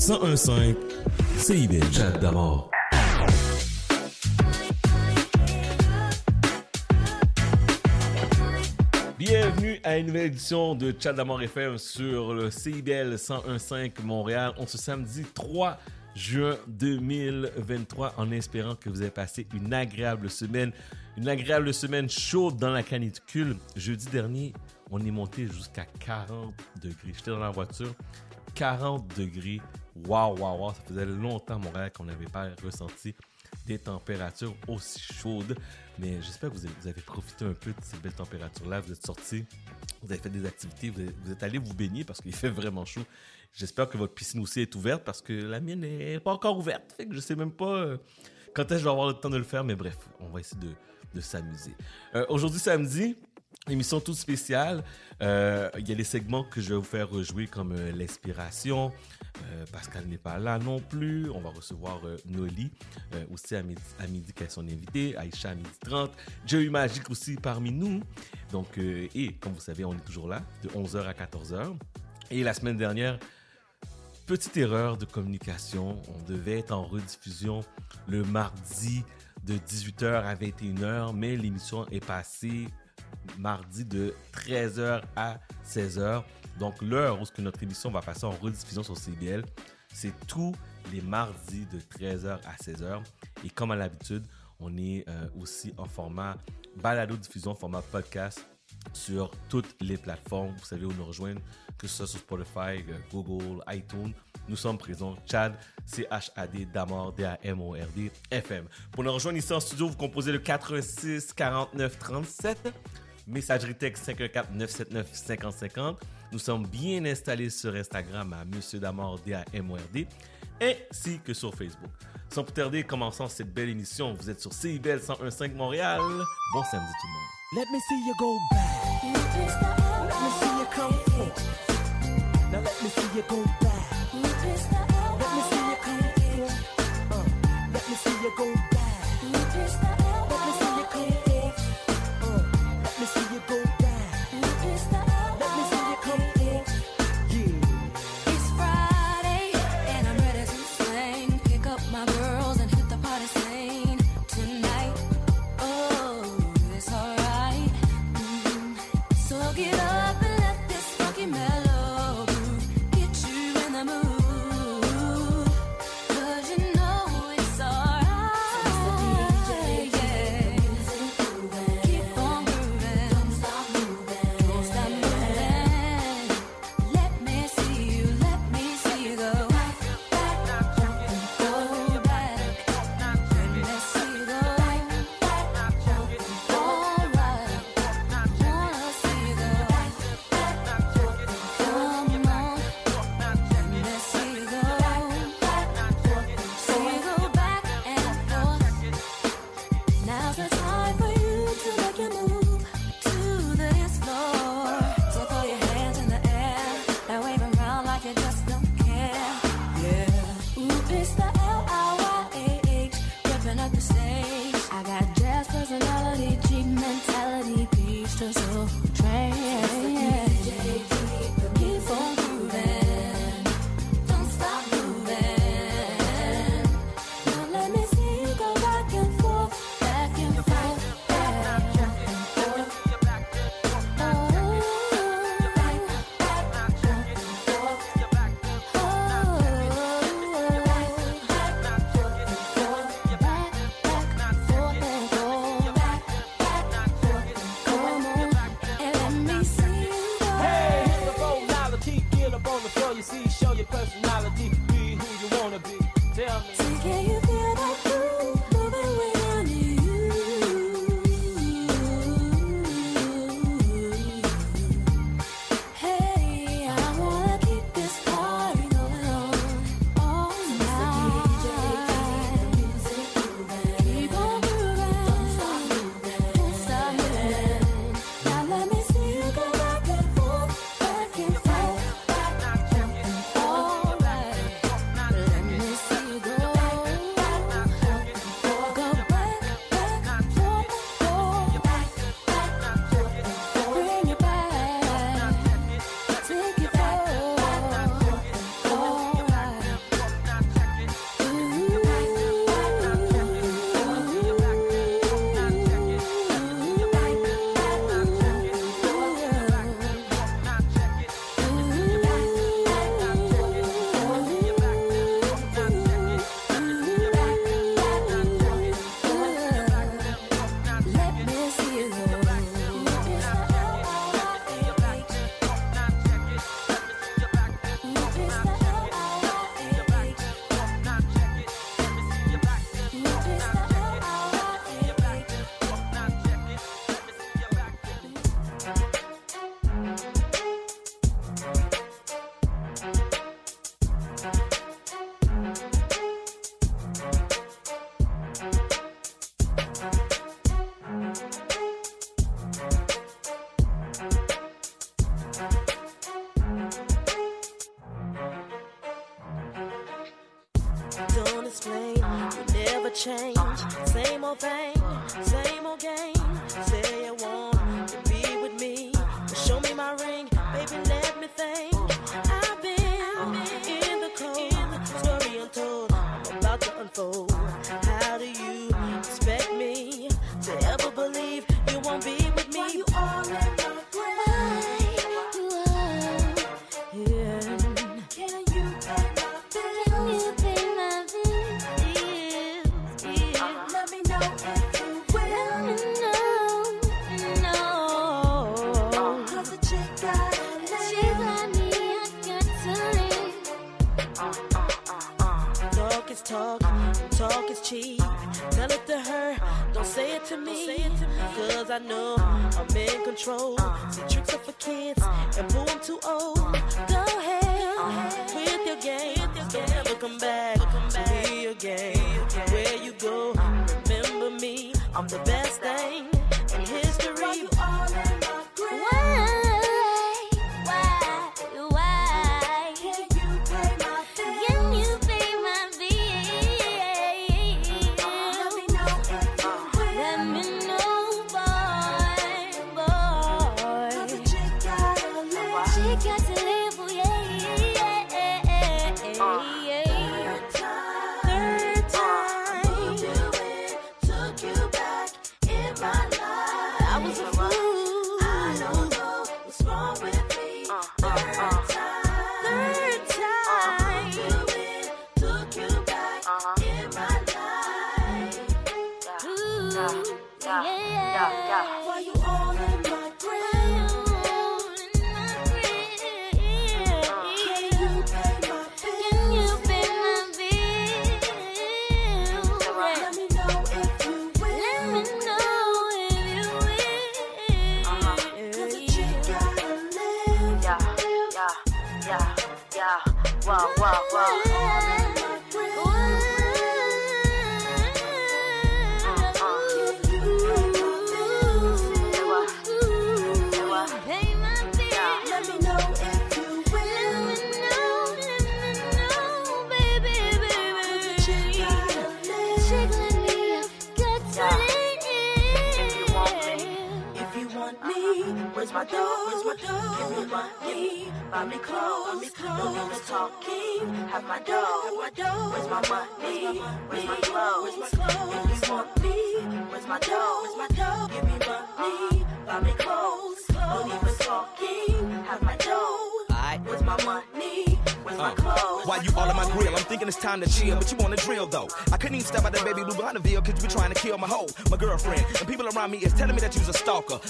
1015 CIBL. Chat d'amour. Bienvenue à une nouvelle édition de Chat d'amour FM sur le CIBL 1015 Montréal. On se samedi 3 juin 2023 en espérant que vous avez passé une agréable semaine, une agréable semaine chaude dans la canicule. Jeudi dernier, on est monté jusqu'à 40 degrés. J'étais dans la voiture, 40 degrés. Waouh, waouh, waouh, ça faisait longtemps Montréal qu'on n'avait pas ressenti des températures aussi chaudes. Mais j'espère que vous avez, profité un peu de ces belles températures-là. Vous êtes sortis, vous avez fait des activités, vous êtes, allés vous baigner parce qu'il fait vraiment chaud. J'espère que votre piscine aussi est ouverte parce que la mienne n'est pas encore ouverte. Fait que je sais même pas euh, quand est-ce que je vais avoir le temps de le faire. Mais bref, on va essayer de, de s'amuser. Euh, Aujourd'hui, samedi, émission toute spéciale. Euh, Il y a les segments que je vais vous faire rejouer comme euh, l'inspiration. Euh, Pascal n'est pas là non plus. On va recevoir Noli aussi à midi, à midi qui est son invité. Aïcha à midi 30. Joey Magic aussi parmi nous. Donc, et comme vous savez, on est toujours là de 11h à 14h. Et la semaine dernière, petite erreur de communication. On devait être en rediffusion le mardi de 18h à 21h, mais l'émission est passée mardi de 13h à 16h. Donc l'heure où notre émission va passer en rediffusion sur CBL, c'est tous les mardis de 13h à 16h. Et comme à l'habitude, on est euh, aussi en format balado diffusion, format podcast sur toutes les plateformes. Vous savez où nous rejoindre, que ce soit sur Spotify, euh, Google, iTunes. Nous sommes présents. Chad, C-H-A-D, Damord, D-A-M-O-R-D, FM. Pour nous rejoindre ici en studio, vous composez le 86 49 37. Messagerie texte 514 979 5050. Nous sommes bien installés sur Instagram à Monsieur Damord, D-A-M-O-R-D, ainsi que sur Facebook. Sans plus tarder, commençons cette belle émission. Vous êtes sur CIBL 1015 Montréal. Bon samedi tout le monde. Let me see you go back. Let me see you come. Now let me see you go back. Let me see you come forth. Uh, let me see you go back.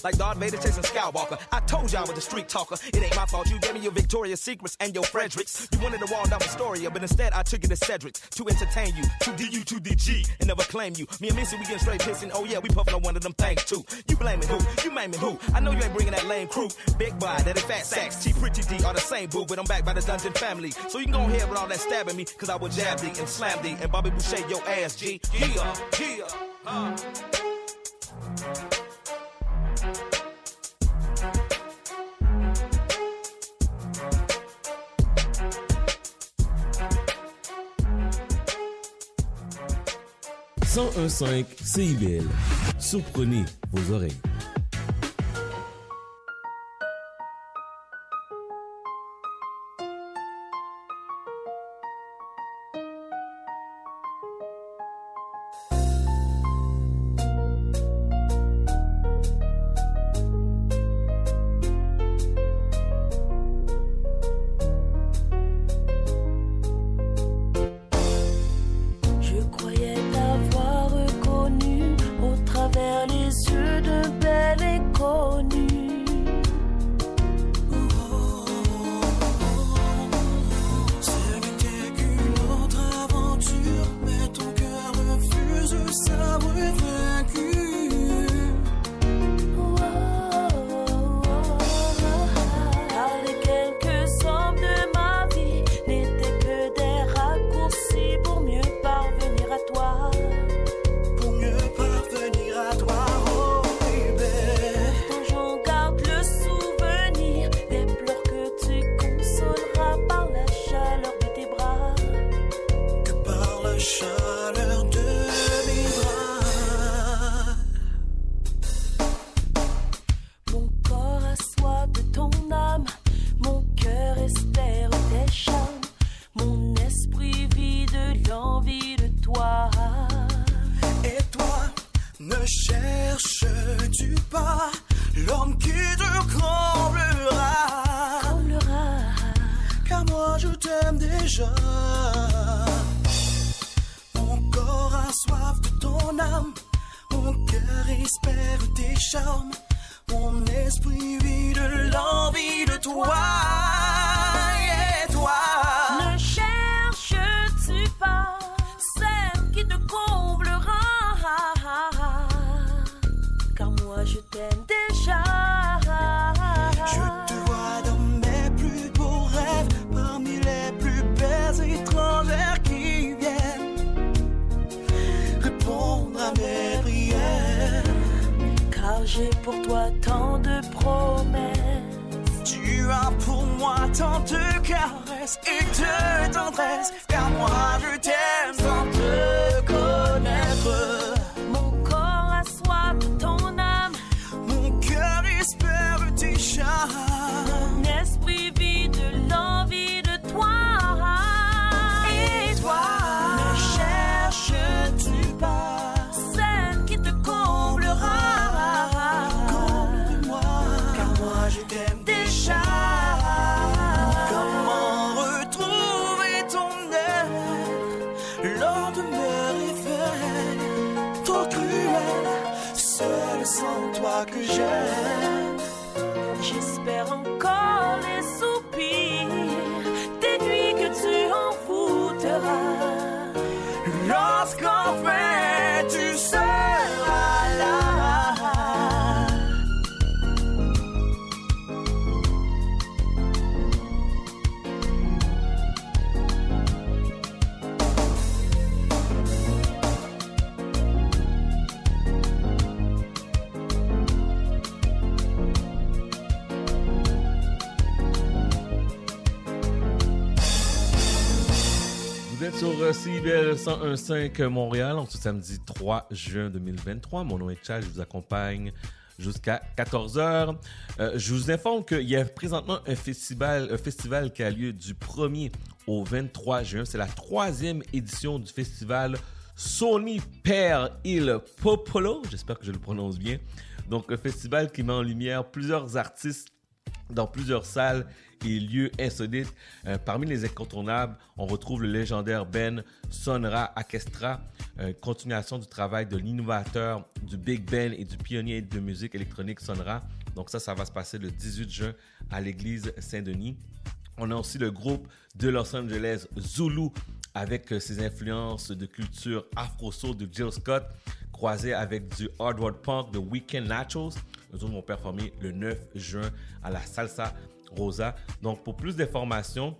like Darth Vader chasing Skywalker. I told y'all I was a street talker. It ain't my fault. You gave me your Victoria's Secrets and your Fredericks. You wanted a wall down Astoria, but instead I took it to Cedric's to entertain you. To DU, to DG, and never claim you. Me and Missy, we getting straight pissing. Oh yeah, we puffing on one of them things too. You blaming who? You maiming who? I know you ain't bringing that lame crew. Big boy, that is fat sacks. T pretty D are the same boo, but I'm back by the dungeon family. So you can go ahead with all that stabbing me, cause I will jab thee and slam thee and Bobby Boucher your ass, G. Yeah, yeah. Uh. 1015 CIBL. Surprenez vos oreilles. Tant de caresses et de tendresse, sur euh, CIBL 101.5 Montréal, en ce samedi 3 juin 2023. Mon nom est Chad, je vous accompagne jusqu'à 14h. je vous informe qu'il y a présentement un festival, un festival qui a lieu du 1er au 23 juin. C'est la troisième édition du festival Sony Per Il Popolo. J'espère que je le prononce bien. Donc, un festival qui met en lumière plusieurs artistes dans plusieurs salles et lieux insolites. Euh, parmi les incontournables, on retrouve le légendaire Ben Sonra Orchestra, euh, continuation du travail de l'innovateur du Big Ben et du pionnier de musique électronique Sonra. Donc ça, ça va se passer le 18 juin à l'église Saint-Denis. On a aussi le groupe de Los Angeles Zulu avec euh, ses influences de culture afro-soul de Jill Scott croisé avec du hard rock punk de Weekend Nachos. Autres vont performer le 9 juin à la Salsa Rosa. Donc, pour plus d'informations,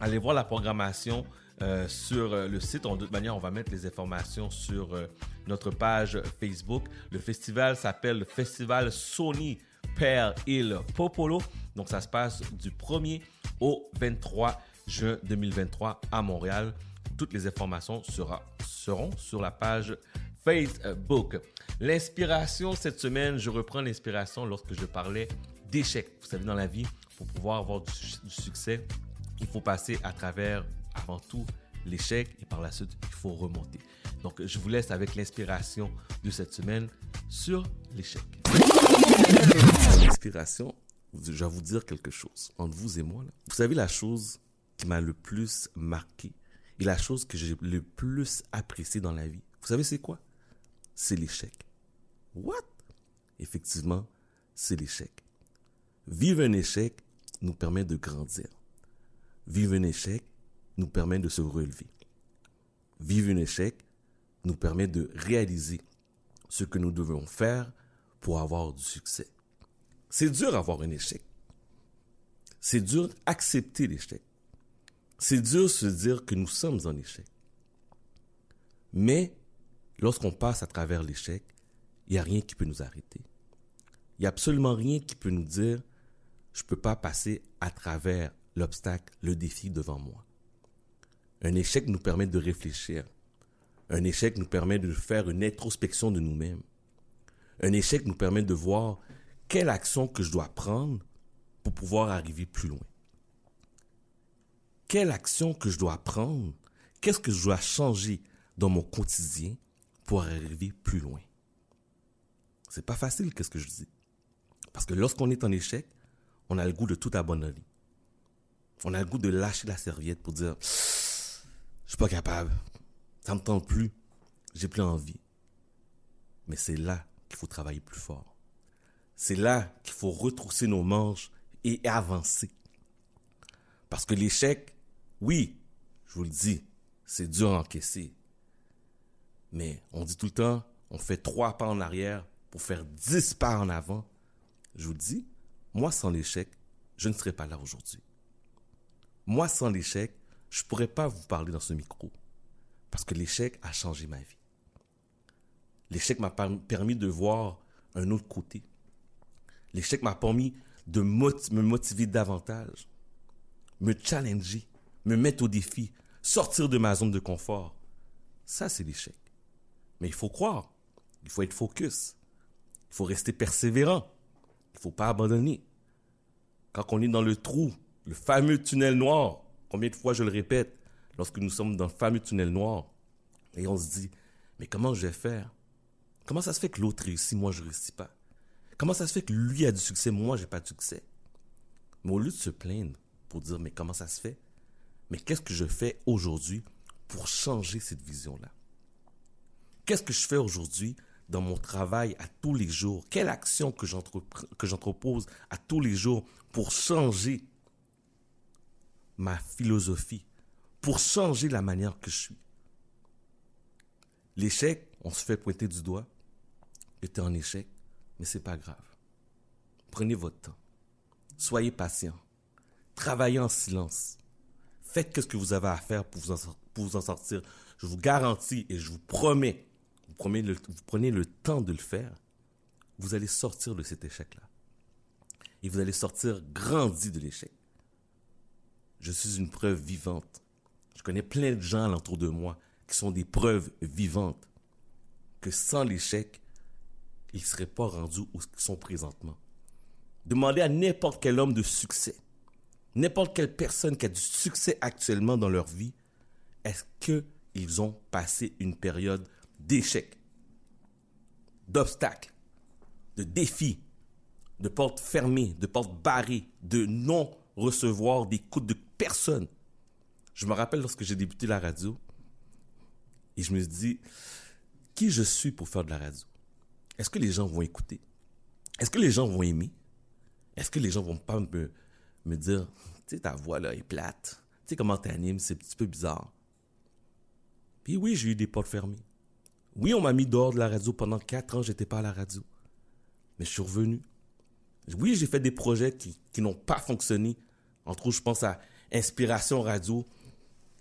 allez voir la programmation euh, sur euh, le site. En toute manière, on va mettre les informations sur euh, notre page Facebook. Le festival s'appelle le Festival Sony Per Il Popolo. Donc, ça se passe du 1er au 23 juin 2023 à Montréal. Toutes les informations seront sur la page Facebook. L'inspiration cette semaine, je reprends l'inspiration lorsque je parlais d'échecs. Vous savez, dans la vie, pour pouvoir avoir du, succès, il faut passer à travers, avant tout, l'échec et par la suite, il faut remonter. Donc, je vous laisse avec l'inspiration de cette semaine sur l'échec. L'inspiration, je vais vous dire quelque chose. Entre vous et moi, vous savez la chose qui m'a le plus marqué et la chose que j'ai le plus appréciée dans la vie. Vous savez c'est quoi? C'est l'échec. What? Effectivement, c'est l'échec. Vivre un échec nous permet de grandir. Vivre un échec nous permet de se relever. Vivre un échec nous permet de réaliser ce que nous devons faire pour avoir du succès. C'est dur avoir un échec. C'est dur accepter l'échec. C'est dur se dire que nous sommes en échec. Mais lorsqu'on passe à travers l'échec, il n'y a rien qui peut nous arrêter. Il n'y a absolument rien qui peut nous dire je ne peux pas passer à travers l'obstacle, le défi devant moi. Un échec nous permet de réfléchir, Un échec nous permet de faire une introspection de nous-mêmes. Un échec nous permet de voir quelle action que je dois prendre pour pouvoir arriver plus loin. Quelle action que je dois prendre, qu'est-ce que je dois changer dans mon quotidien pour arriver plus loin? C'est pas facile, qu'est-ce que je dis? Parce que lorsqu'on est en échec, on a le goût de tout abandonner. On a le goût de lâcher la serviette pour dire, je suis pas capable, ça me tente plus, j'ai plus envie. Mais c'est là qu'il faut travailler plus fort. C'est là qu'il faut retrousser nos manches et avancer. Parce que l'échec, oui, je vous le dis, c'est dur à encaisser. Mais on dit tout le temps, on fait trois pas en arrière pour faire dix pas en avant. Je vous le dis, moi sans l'échec, je ne serais pas là aujourd'hui. Moi sans l'échec, je ne pourrais pas vous parler dans ce micro. Parce que l'échec a changé ma vie. L'échec m'a permis de voir un autre côté. L'échec m'a permis de me motiver davantage, me challenger, me mettre au défi, sortir de ma zone de confort. Ça, c'est l'échec. Mais il faut croire, il faut être focus, il faut rester persévérant, faut pas abandonner. Quand on est dans le trou, le fameux tunnel noir, combien de fois je le répète, lorsque nous sommes dans le fameux tunnel noir, et on se dit, mais comment je vais faire? Comment ça se fait que l'autre réussit, moi je réussis pas? Comment ça se fait que lui a du succès, moi j'ai pas de succès? Mais au lieu de se plaindre pour dire, mais comment ça se fait? Mais qu'est-ce que je fais aujourd'hui pour changer cette vision-là? Qu'est-ce que je fais aujourd'hui dans mon travail à tous les jours? Quelle action que j'entrepose à tous les jours pour changer ma philosophie, pour changer la manière que je suis? L'échec, on se fait pointer du doigt. J'étais en échec, mais c'est pas grave. Prenez votre temps. Soyez patient. Travaillez en silence. Faites ce que vous avez à faire pour vous en, sortir. Je vous garantis et je vous promets, prenez, le, vous prenez le temps de le faire, vous allez sortir de cet échec-là. Et vous allez sortir grandi de l'échec. Je suis une preuve vivante. Je connais plein de gens alentour de moi qui sont des preuves vivantes que sans l'échec, ils ne seraient pas rendus où ils sont présentement. Demandez à n'importe quel homme de succès, n'importe quelle personne qui a du succès actuellement dans leur vie, est-ce qu'ils ont passé une période d'échec, d'obstacles, de défis, de portes fermées, de portes barrées, de non recevoir d'écoute de personne. Je me rappelle lorsque j'ai débuté la radio et je me suis dit, qui je suis pour faire de la radio? Est-ce que les gens vont écouter? Est-ce que les gens vont aimer? Est-ce que les gens vont pas me, me dire, tu sais, ta voix là est plate, tu sais comment t'animes, c'est un petit peu bizarre. Puis oui, j'ai eu des portes fermées. Oui, on m'a mis dehors de la radio pendant quatre ans, j'étais pas à la radio. Mais je suis revenu. Oui, j'ai fait des projets qui, qui n'ont pas fonctionné. Entre autres, je pense à Inspiration Radio.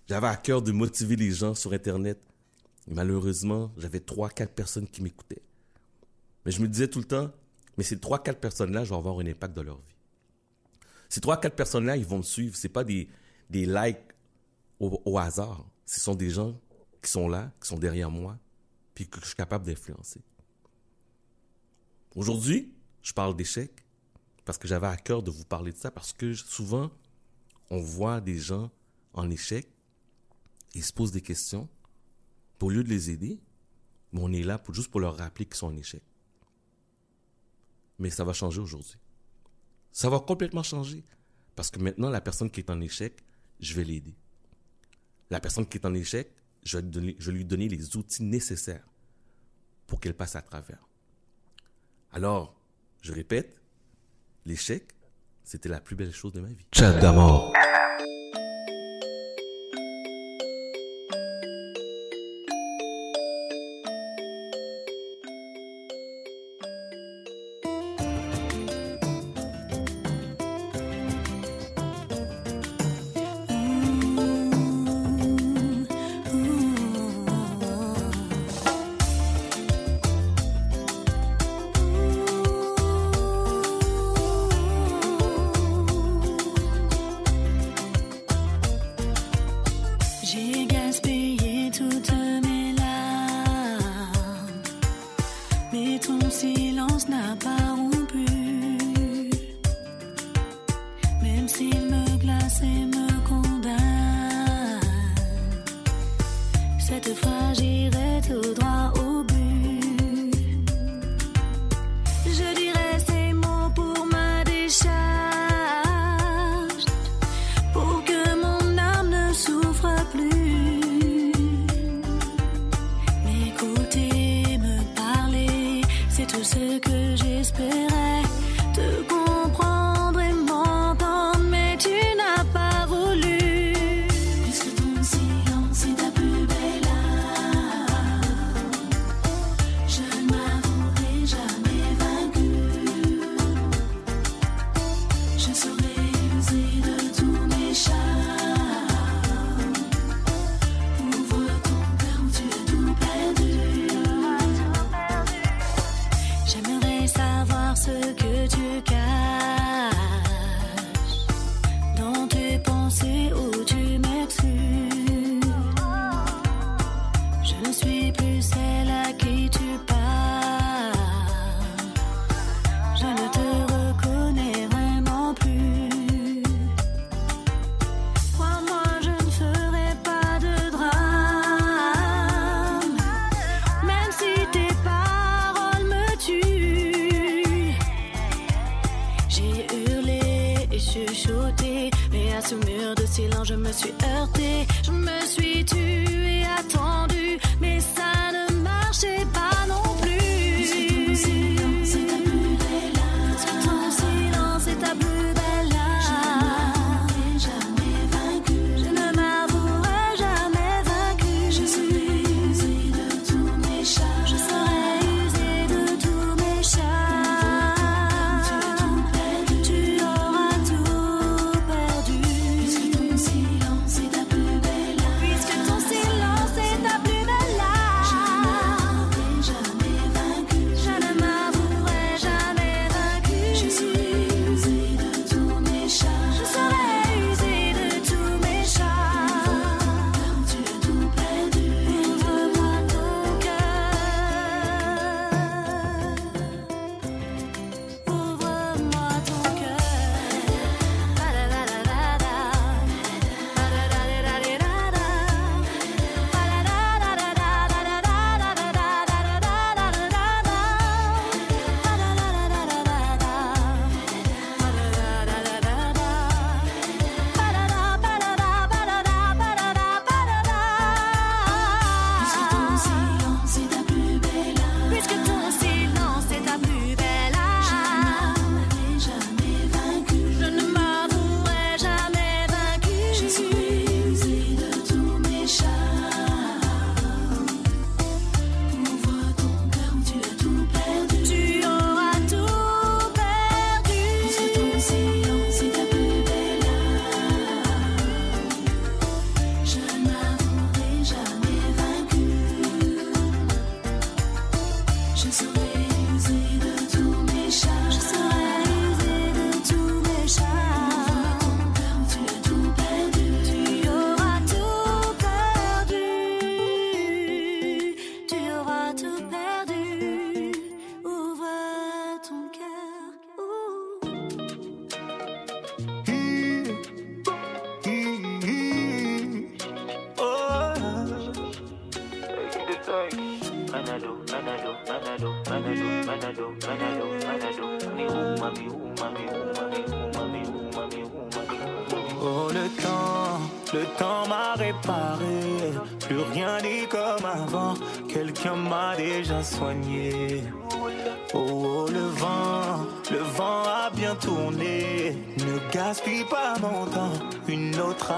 J'avais à cœur de motiver les gens sur Internet. Et malheureusement, j'avais trois, quatre personnes qui m'écoutaient. Mais je me disais tout le temps, mais ces trois, quatre personnes-là, je vais avoir un impact dans leur vie. Ces trois, quatre personnes-là, ils vont me suivre. C'est pas des, des likes au, au hasard. Ce sont des gens qui sont là, qui sont derrière moi, que je suis capable d'influencer. Aujourd'hui, je parle d'échec parce que j'avais à cœur de vous parler de ça, parce que souvent, on voit des gens en échec, ils se posent des questions, au lieu de les aider, on est là juste pour leur rappeler qu'ils sont en échec. Mais ça va changer aujourd'hui. Ça va complètement changer. Parce que maintenant, la personne qui est en échec, je vais l'aider. La personne qui est en échec, je vais lui donner les outils nécessaires pour qu'elle passe à travers. Alors, je répète, l'échec, c'était la plus belle chose de ma vie. D'amour.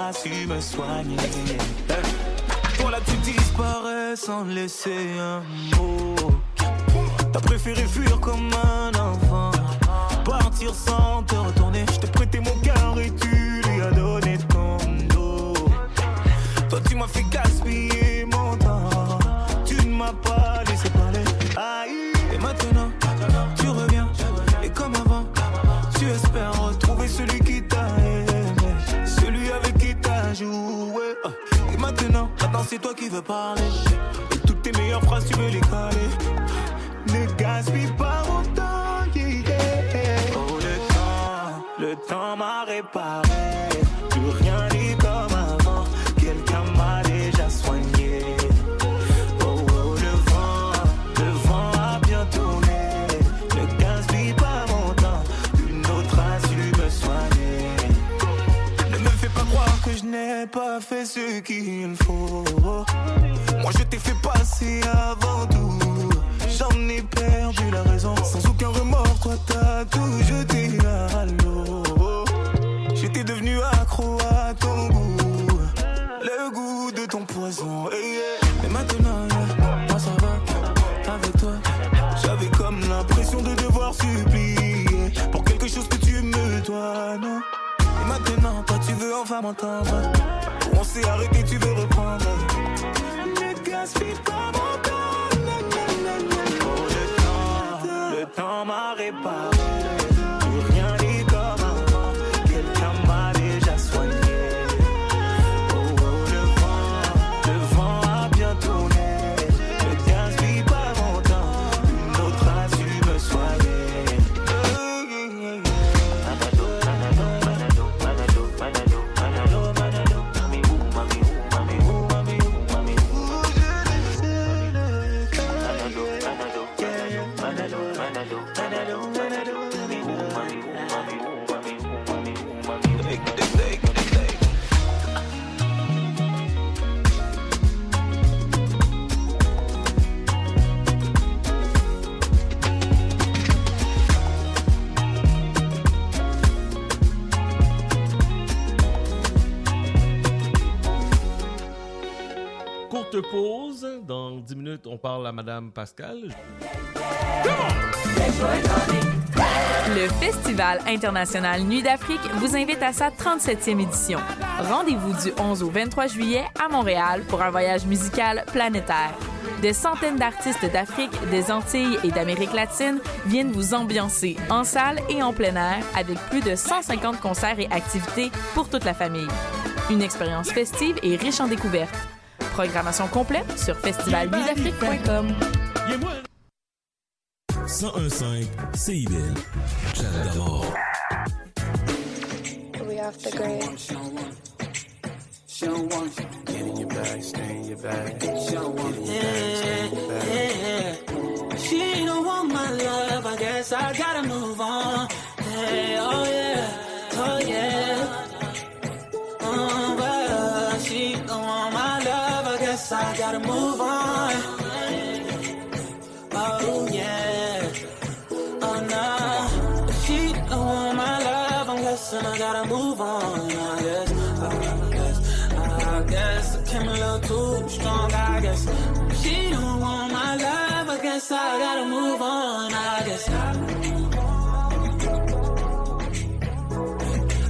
pas su me soigner. Voilà, tu disparais sans laisser un mot. T'as préféré fuir comme un enfant, partir sans te retourner. Toutes tes meilleures phrases, tu veux les coller. On parle à Madame Pascal. Le Festival international Nuit d'Afrique vous invite à sa 37e édition. Rendez-vous du 11 au 23 juillet à Montréal pour un voyage musical planétaire. Des centaines d'artistes d'Afrique, des Antilles et d'Amérique latine viennent vous ambiancer en salle et en plein air avec plus de 150 concerts et activités pour toute la famille. Une expérience festive et riche en découvertes. Programmation complète sur festivalnuitdafrique.com. 1015 CIBL. Chat d'amour. We off the grid. Get in your bag, stay in your bag. She don't want my love, I guess I gotta move on. Hey, oh yeah, oh yeah. Oh, but I gotta move on. Oh yeah, oh no. She don't want my love, I'm guessing I gotta move on. I guess, I guess, I guess I came a little too strong. I guess she don't want my love, I guess I gotta move on. I guess.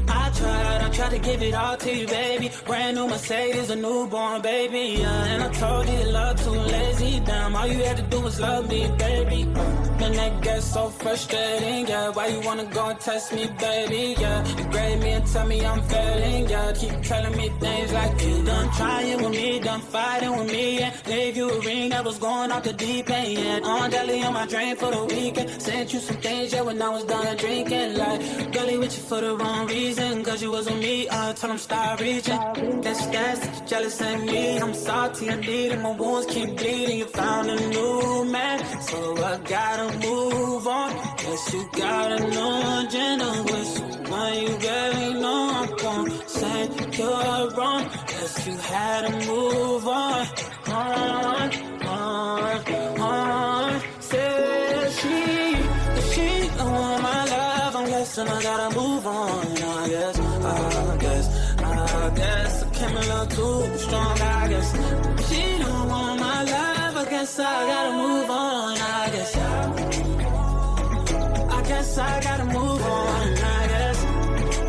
I tried, I tried to give it all to you, baby. Brand new Mercedes, a newborn baby. Yeah, and I told you love too lazy. Damn, all you had to do was love me, baby. And that gets so frustrating, yeah. Why you wanna go and test me, baby? Yeah, you grade me and tell me I'm failing, yeah. Keep telling me things like you done trying with me, done fighting with me, yeah. Gave you a ring that was going off the deep end, yeah. On deli on my drain for the weekend. Sent you some things, yeah, when I was done drinking. Like, girlie with you for the wrong reason, cause you was with me, I told him stop reaching. That's that's jealous ain't me. I'm salty, I need it, my wounds keep bleeding. You found a new man, so I gotta move on. Guess you got a new agenda with someone you barely know. I'm gonna say you're wrong. Guess you had to move on, on, on, on. Said she, she don't want my love. I'm guessing I gotta move on. I guess, I I guess I came a little too strong. I guess she don't want my love. I guess I gotta move on. I guess, I guess I gotta move on. I guess.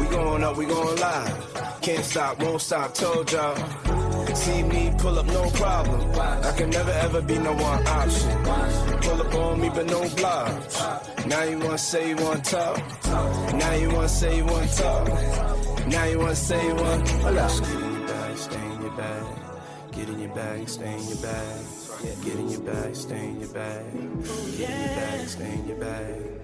We going up, we going live. Can't stop, won't stop, told y'all. See me pull up, no problem. I can never ever be no one option. Pull up on me, but no blocks. Now you wanna say you wanna talk. Now you wanna say you wanna talk. Now you wanna say you wanna. Hold up. Get in your bag, stay in your bag. Get in your bag, stay in your bag. Get in your bag, stay in your bag. Get in your bag, stay in your bag.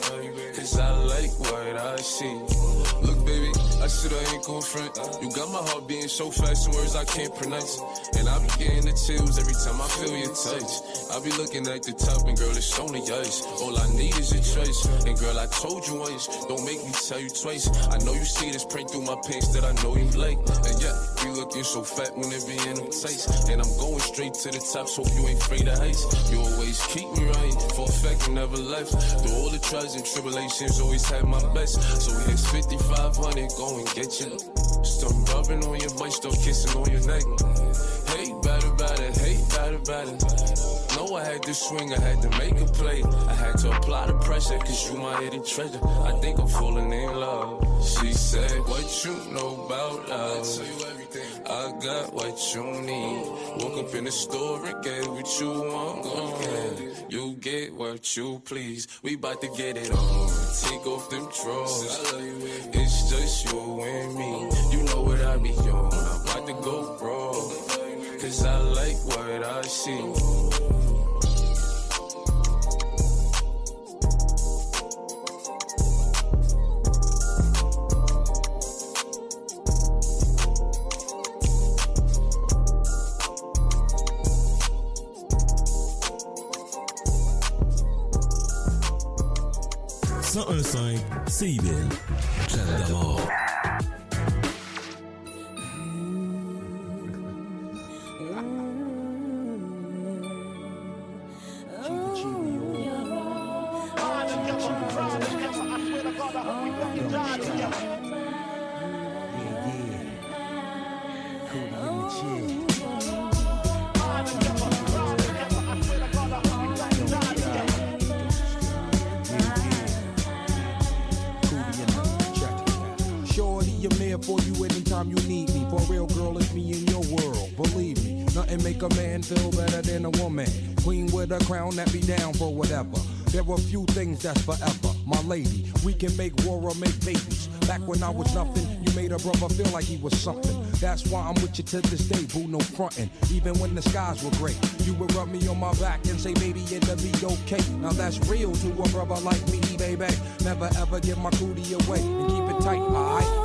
Cause I like what I see. Look, I said I ain't gon' front. You got my heart beating so fast, some words I can't pronounce. And I be getting the chills every time I feel your touch. I be looking at the top, and girl, it's only ice. All I need is your choice. And girl, I told you once, don't make me tell you twice. I know you see this print through my pants that I know you like. And yeah, you looking so fat when it be in them tights. And I'm going straight to the top, so you ain't afraid of heights. You always keep me right, for a fact, you never left. Through all the trials and tribulations, always had my best. So here's 5500, go and get you. Start rubbing on your butt, start kissing on your neck. Hate bad about it, hate bad about it. Know I had to swing, I had to make a play. I had to apply the pressure, cause you my hidden treasure. I think I'm falling in love. She said, What you know about us? I got what you need. Woke up in the store and get what you want. Yeah. You get what you please. We bout to get it on. Take off them drawers. It's just you and me. You know what I be on. I'm about to go wrong. Cause I like what I see. CIBL. Chat d'abord. Than a woman. Queen with a crown that be down for whatever. There are few things that's forever. My lady, we can make war or make babies. Back when I was nothing, you made a brother feel like he was something. That's why I'm with you to this day, boo, no frontin'. Even when the skies were gray, you would rub me on my back and say, baby, it'll be okay. Now that's real to a brother like me, baby. Never ever give my cootie away and keep it tight, alright?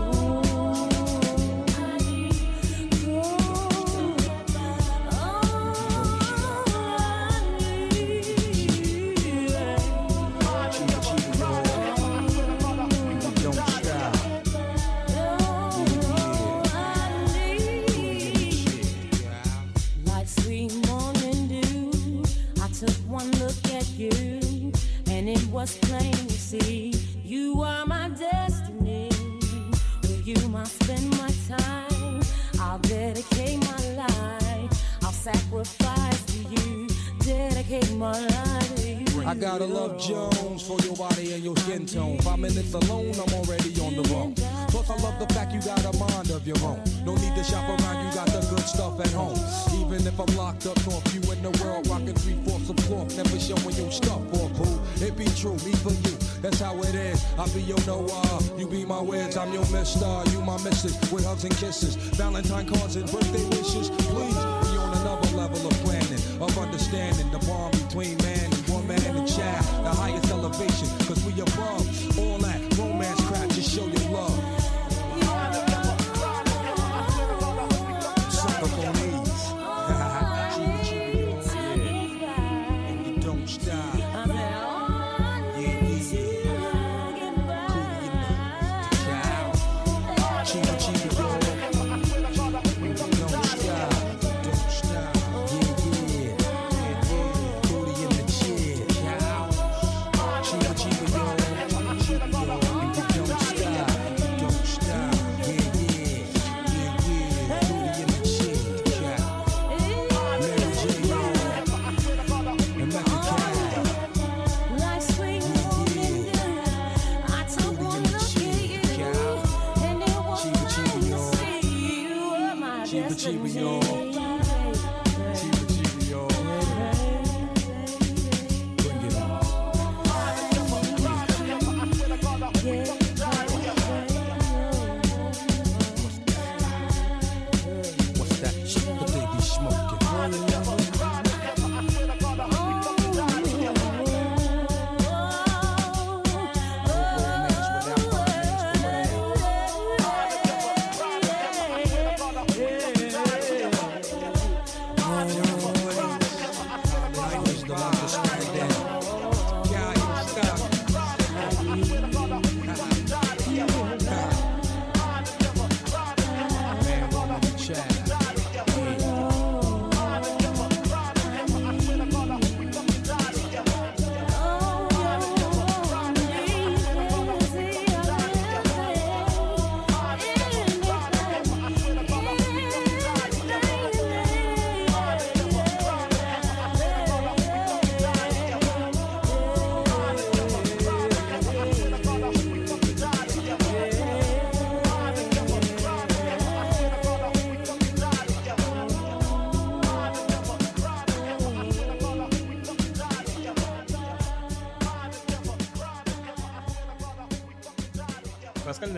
And kisses, Valentine cards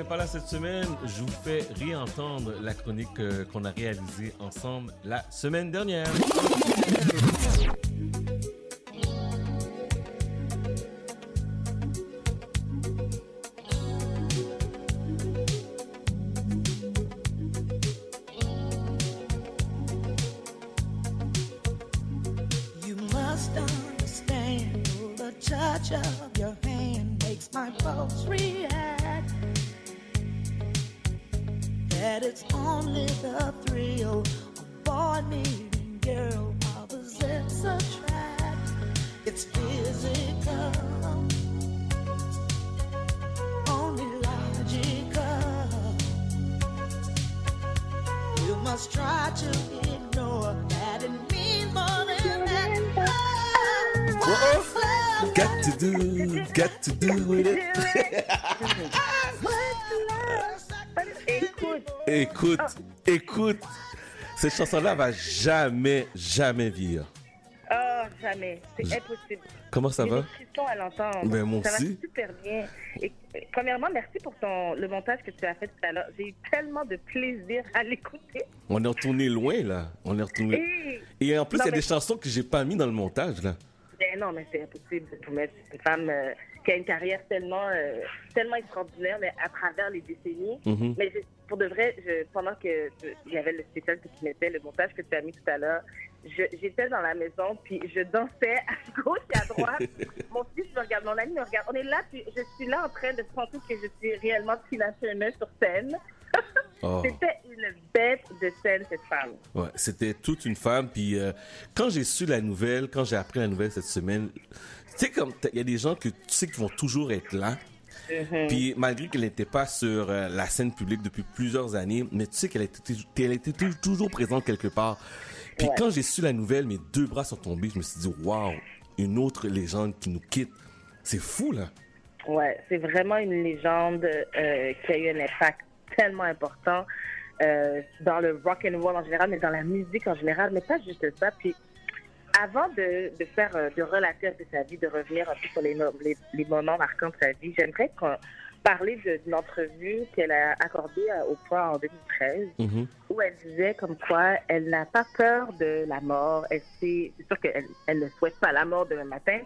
n'est pas là cette semaine. Je vous fais réentendre la chronique euh, qu'on a réalisée ensemble la semaine dernière. Got to do it. Écoute, Écoute, écoute, cette chanson-là va jamais, jamais vieillir. oh, jamais. C'est impossible. Comment ça J'ai va? frissons à l'entendre. Ben, moi ça aussi. va super bien. Et, premièrement, merci pour ton, le montage que tu as fait tout à l'heure. J'ai eu tellement de plaisir à l'écouter. On est retourné loin, là. On est retourné. Et- Et en plus, il y a mais- des chansons que j'ai pas mis dans le montage, là. Ben non, mais c'est impossible de tout mettre. C'est une femme euh, qui a une carrière tellement, euh, tellement extraordinaire, mais à travers les décennies. Mhm. Mais je- pour de vrai, je, pendant que il y avait le spécial que tu mettais, le montage que tu as mis tout à l'heure, j'étais dans la maison, puis je dansais à gauche et à droite. mon fils me regarde, mon ami me regarde. On est là, puis je suis là en train de penser que je suis réellement Tina Turner sur scène. Oh. C'était une bête de scène, cette femme. Ouais, c'était toute une femme. Puis euh, quand j'ai su la nouvelle, quand j'ai appris la nouvelle cette semaine, tu sais, comme il y a des gens que tu sais qui vont toujours être là. Mhm. Puis malgré qu'elle n'était pas sur euh, la scène publique depuis plusieurs années, mais tu sais qu'elle était, elle était tou- toujours présente quelque part. Puis Ouais. quand j'ai su la nouvelle, mes deux bras sont tombés. Je me suis dit, waouh, une autre légende qui nous quitte. C'est fou, là. Ouais, c'est vraiment une légende euh, qui a eu un impact tellement important euh, dans le rock and roll en général, mais dans la musique en général, mais pas juste ça. Puis avant de, de faire, euh, de relater un peu sa vie, de revenir un peu sur les, mo- les, les moments marquants de sa vie, j'aimerais parler d'une entrevue qu'elle a accordée à Oprah en 2013 Mhm. où elle disait comme quoi elle n'a pas peur de la mort. Elle sait, c'est sûr qu'elle elle ne souhaite pas la mort demain matin,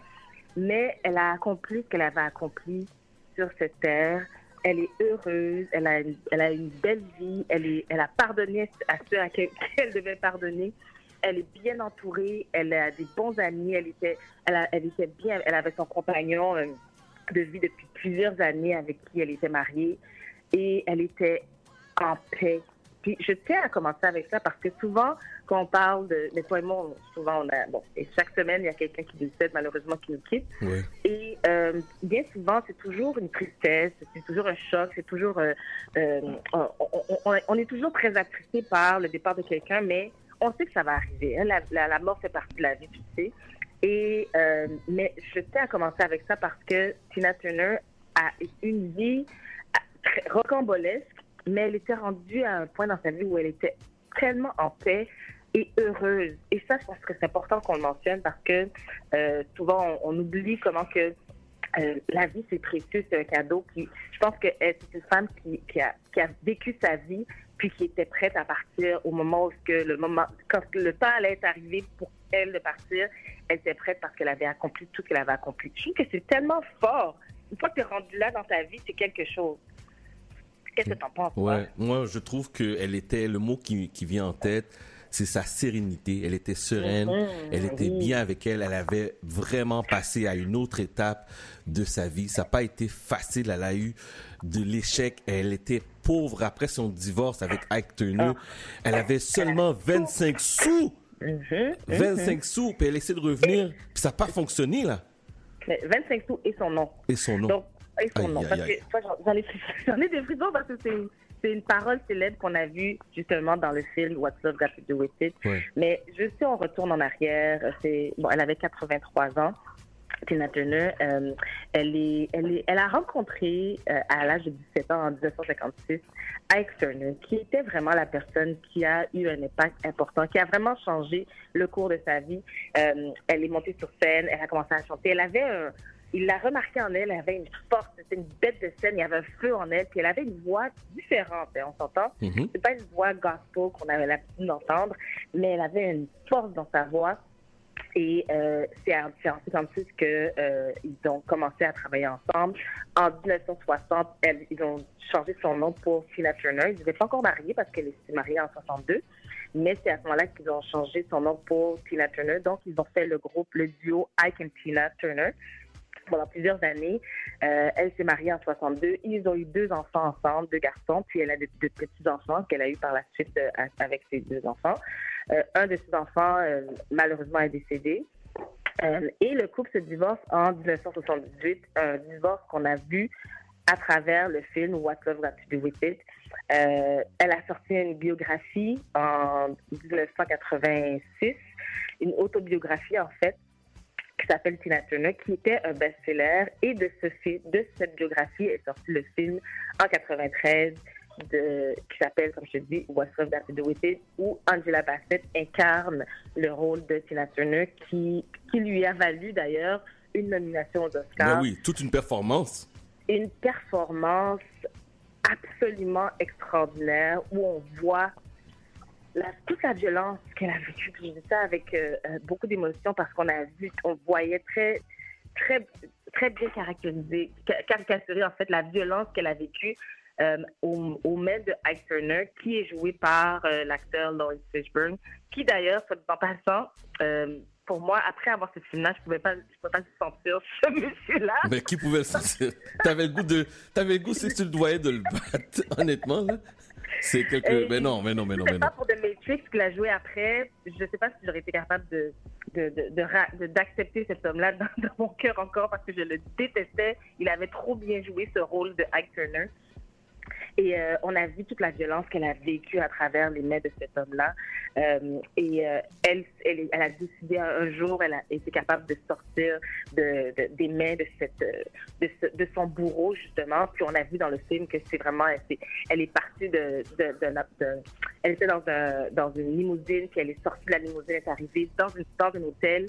mais elle a accompli ce qu'elle avait accompli sur cette terre. Elle est heureuse, elle a une, elle a une belle vie, elle, est, elle a pardonné à ceux à qui elle devait pardonner. Elle est bien entourée, elle a des bons amis, elle était, elle, était bien, elle avait son compagnon euh, de vie depuis plusieurs années avec qui elle était mariée et elle était en paix. Puis je tiens à commencer avec ça parce que souvent, quand on parle de. Mais toi et moi, souvent, on a. Bon, et chaque semaine, il y a quelqu'un qui décède, malheureusement, qui nous quitte. Et euh, bien souvent, c'est toujours une tristesse, c'est toujours un choc, c'est toujours. euh, euh, on, est toujours très attristé par le départ de quelqu'un, mais on sait que ça va arriver. hein. La, la- la mort fait partie de la vie, tu sais. Et, mais je tiens à commencer avec ça parce que Tina Turner a une vie rocambolesque, mais elle était rendue à un point dans sa vie où elle était tellement en paix et heureuse. Et ça, je pense que c'est important qu'on le mentionne parce que euh, souvent, on, oublie comment que euh, la vie, c'est précieux, c'est un cadeau. Puis, je pense que c'est une femme qui, qui, a, qui a vécu sa vie, puis qui était prête à partir au moment où que le moment, quand le temps allait être arrivé pour elle de partir, elle était prête parce qu'elle avait accompli tout ce qu'elle avait accompli. Je trouve que c'est tellement fort. Une fois que tu es rendu là dans ta vie, c'est quelque chose. Qu'est-ce que t'en penses? Ouais, moi je trouve qu'elle était, le mot qui, qui vient en tête, c'est sa sérénité. Elle était sereine, Mhm, elle était oui. bien avec elle, elle avait vraiment passé à une autre étape de sa vie. Ça n'a pas été facile, elle a eu de l'échec, elle était pauvre après son divorce avec Ike Turner. Elle avait seulement 25 sous. Mhm, 25 sous, puis elle essaie de revenir, puis ça n'a pas fonctionné là. Mais 25 sous et son nom. Et son nom. Donc, et son Aïe, nom. aïe, Parce aïe. que, j'en- ai, des frissons parce que c'est une, parole célèbre qu'on a vue justement dans le film What's Love Got to Do With It. Ouais. Mais juste si on retourne en arrière, c'est bon, elle avait 83 ans. Tina Turner, euh, elle, est, elle, est, elle a rencontré euh, à l'âge de 17 ans, en 1956, Ike Turner, qui était vraiment la personne qui a eu un impact important, qui a vraiment changé le cours de sa vie. Euh, elle est montée sur scène, elle a commencé à chanter. Elle avait un, il l'a remarqué en elle, elle avait une force, c'était une bête de scène, il y avait un feu en elle, puis elle avait une voix différente, hein, on s'entend? Mhm. C'est pas une voix gospel qu'on avait l'habitude d'entendre, mais elle avait une force dans sa voix. Et euh, c'est en c'est en 56 que euh, ils ont commencé à travailler ensemble. En 1960, elle- ils ont changé son nom pour Tina Turner. Ils n'étaient pas encore mariés parce qu'elle s'est mariée en 62. Mais c'est à ce moment-là qu'ils ont changé son nom pour Tina Turner. Donc, ils ont fait le groupe, le duo Ike and Tina Turner pendant plusieurs années. Euh, elle s'est mariée en 62. Ils ont eu deux enfants ensemble, deux garçons. Puis elle a de, petits-enfants qu'elle a eu par la suite euh, avec ses deux enfants. Euh, un de ses enfants, malheureusement, est décédé. Et le couple se divorce en 1978, un divorce qu'on a vu à travers le film What Love Got to Do With It. Elle a sorti une biographie en 1986, une autobiographie en fait, qui s'appelle Tina Turner, qui était un best-seller. Et de, ce de cette biographie est sorti le film en 93 de, qui s'appelle, comme je te dis, What's Love to Do With It, où Angela Bassett incarne le rôle de Tina Turner, qui, qui lui a valu d'ailleurs une nomination aux Oscars Ben oui, toute une performance. une performance absolument extraordinaire où on voit toute la violence qu'elle a vécue. Je dis ça avec euh, euh, beaucoup d'émotion parce qu'on a vu, on voyait très, très, très bien caractérisé, ca- caricaturé en fait la violence qu'elle a vécue euh, au, au de Ike Turner, qui est joué par euh, l'acteur Lawrence Fishburne, qui d'ailleurs, en passant, pour moi, après avoir ce film-là, je pouvais pas, je pouvais pas sentir ce monsieur-là. Ben, qui pouvait le sentir? T'avais le goût de, t'avais le goût, si tu le doyais de le battre, honnêtement. C'est quelque, Et mais non, mais non, mais non, mais non. pas pour The Matrix qu'il a joué après, je sais pas si j'aurais été capable de- d'accepter cet homme-là dans, dans mon cœur encore parce que je le détestais. Il avait trop bien joué ce rôle de Ike Turner. Et euh, on a vu toute la violence qu'elle a vécue à travers les mains de cet homme-là. Euh, et euh, elle, elle, a décidé un, jour, elle a été capable de sortir de, de- des mains de, son bourreau, justement. Puis on a vu dans le film que c'est vraiment, elle, est partie de, elle était dans une limousine, puis elle est sortie de la limousine, elle est arrivée dans, une, dans un hôtel.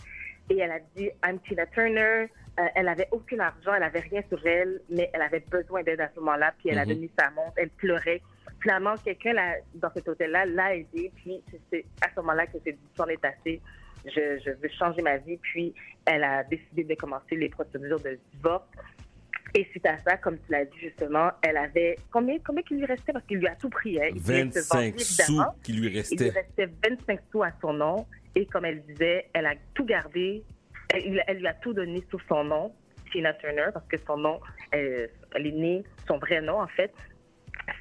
Et elle a dit, I'm Tina Turner. Euh, elle avait aucun argent, elle avait rien sur elle, mais elle avait besoin d'aide à ce moment-là. Puis elle a Mhm. donné sa montre, elle pleurait. Finalement, quelqu'un dans cet hôtel-là l'a aidée. Puis c'est- à ce moment-là que dit, c'en est assez. Je, je veux changer ma vie. Puis elle a décidé de commencer les procédures de divorce. Et suite à ça, comme tu l'as dit justement, elle avait combien combien qu'il lui restait? Parce qu'il lui a tout pris. Hein. Il voulait se 25 venger, sous qui lui Il lui restait 25 sous à son nom. Et comme elle disait, elle a tout gardé. Elle, lui a tout donné sous son nom, Tina Turner, parce que son nom, euh, elle est née, son vrai nom en fait,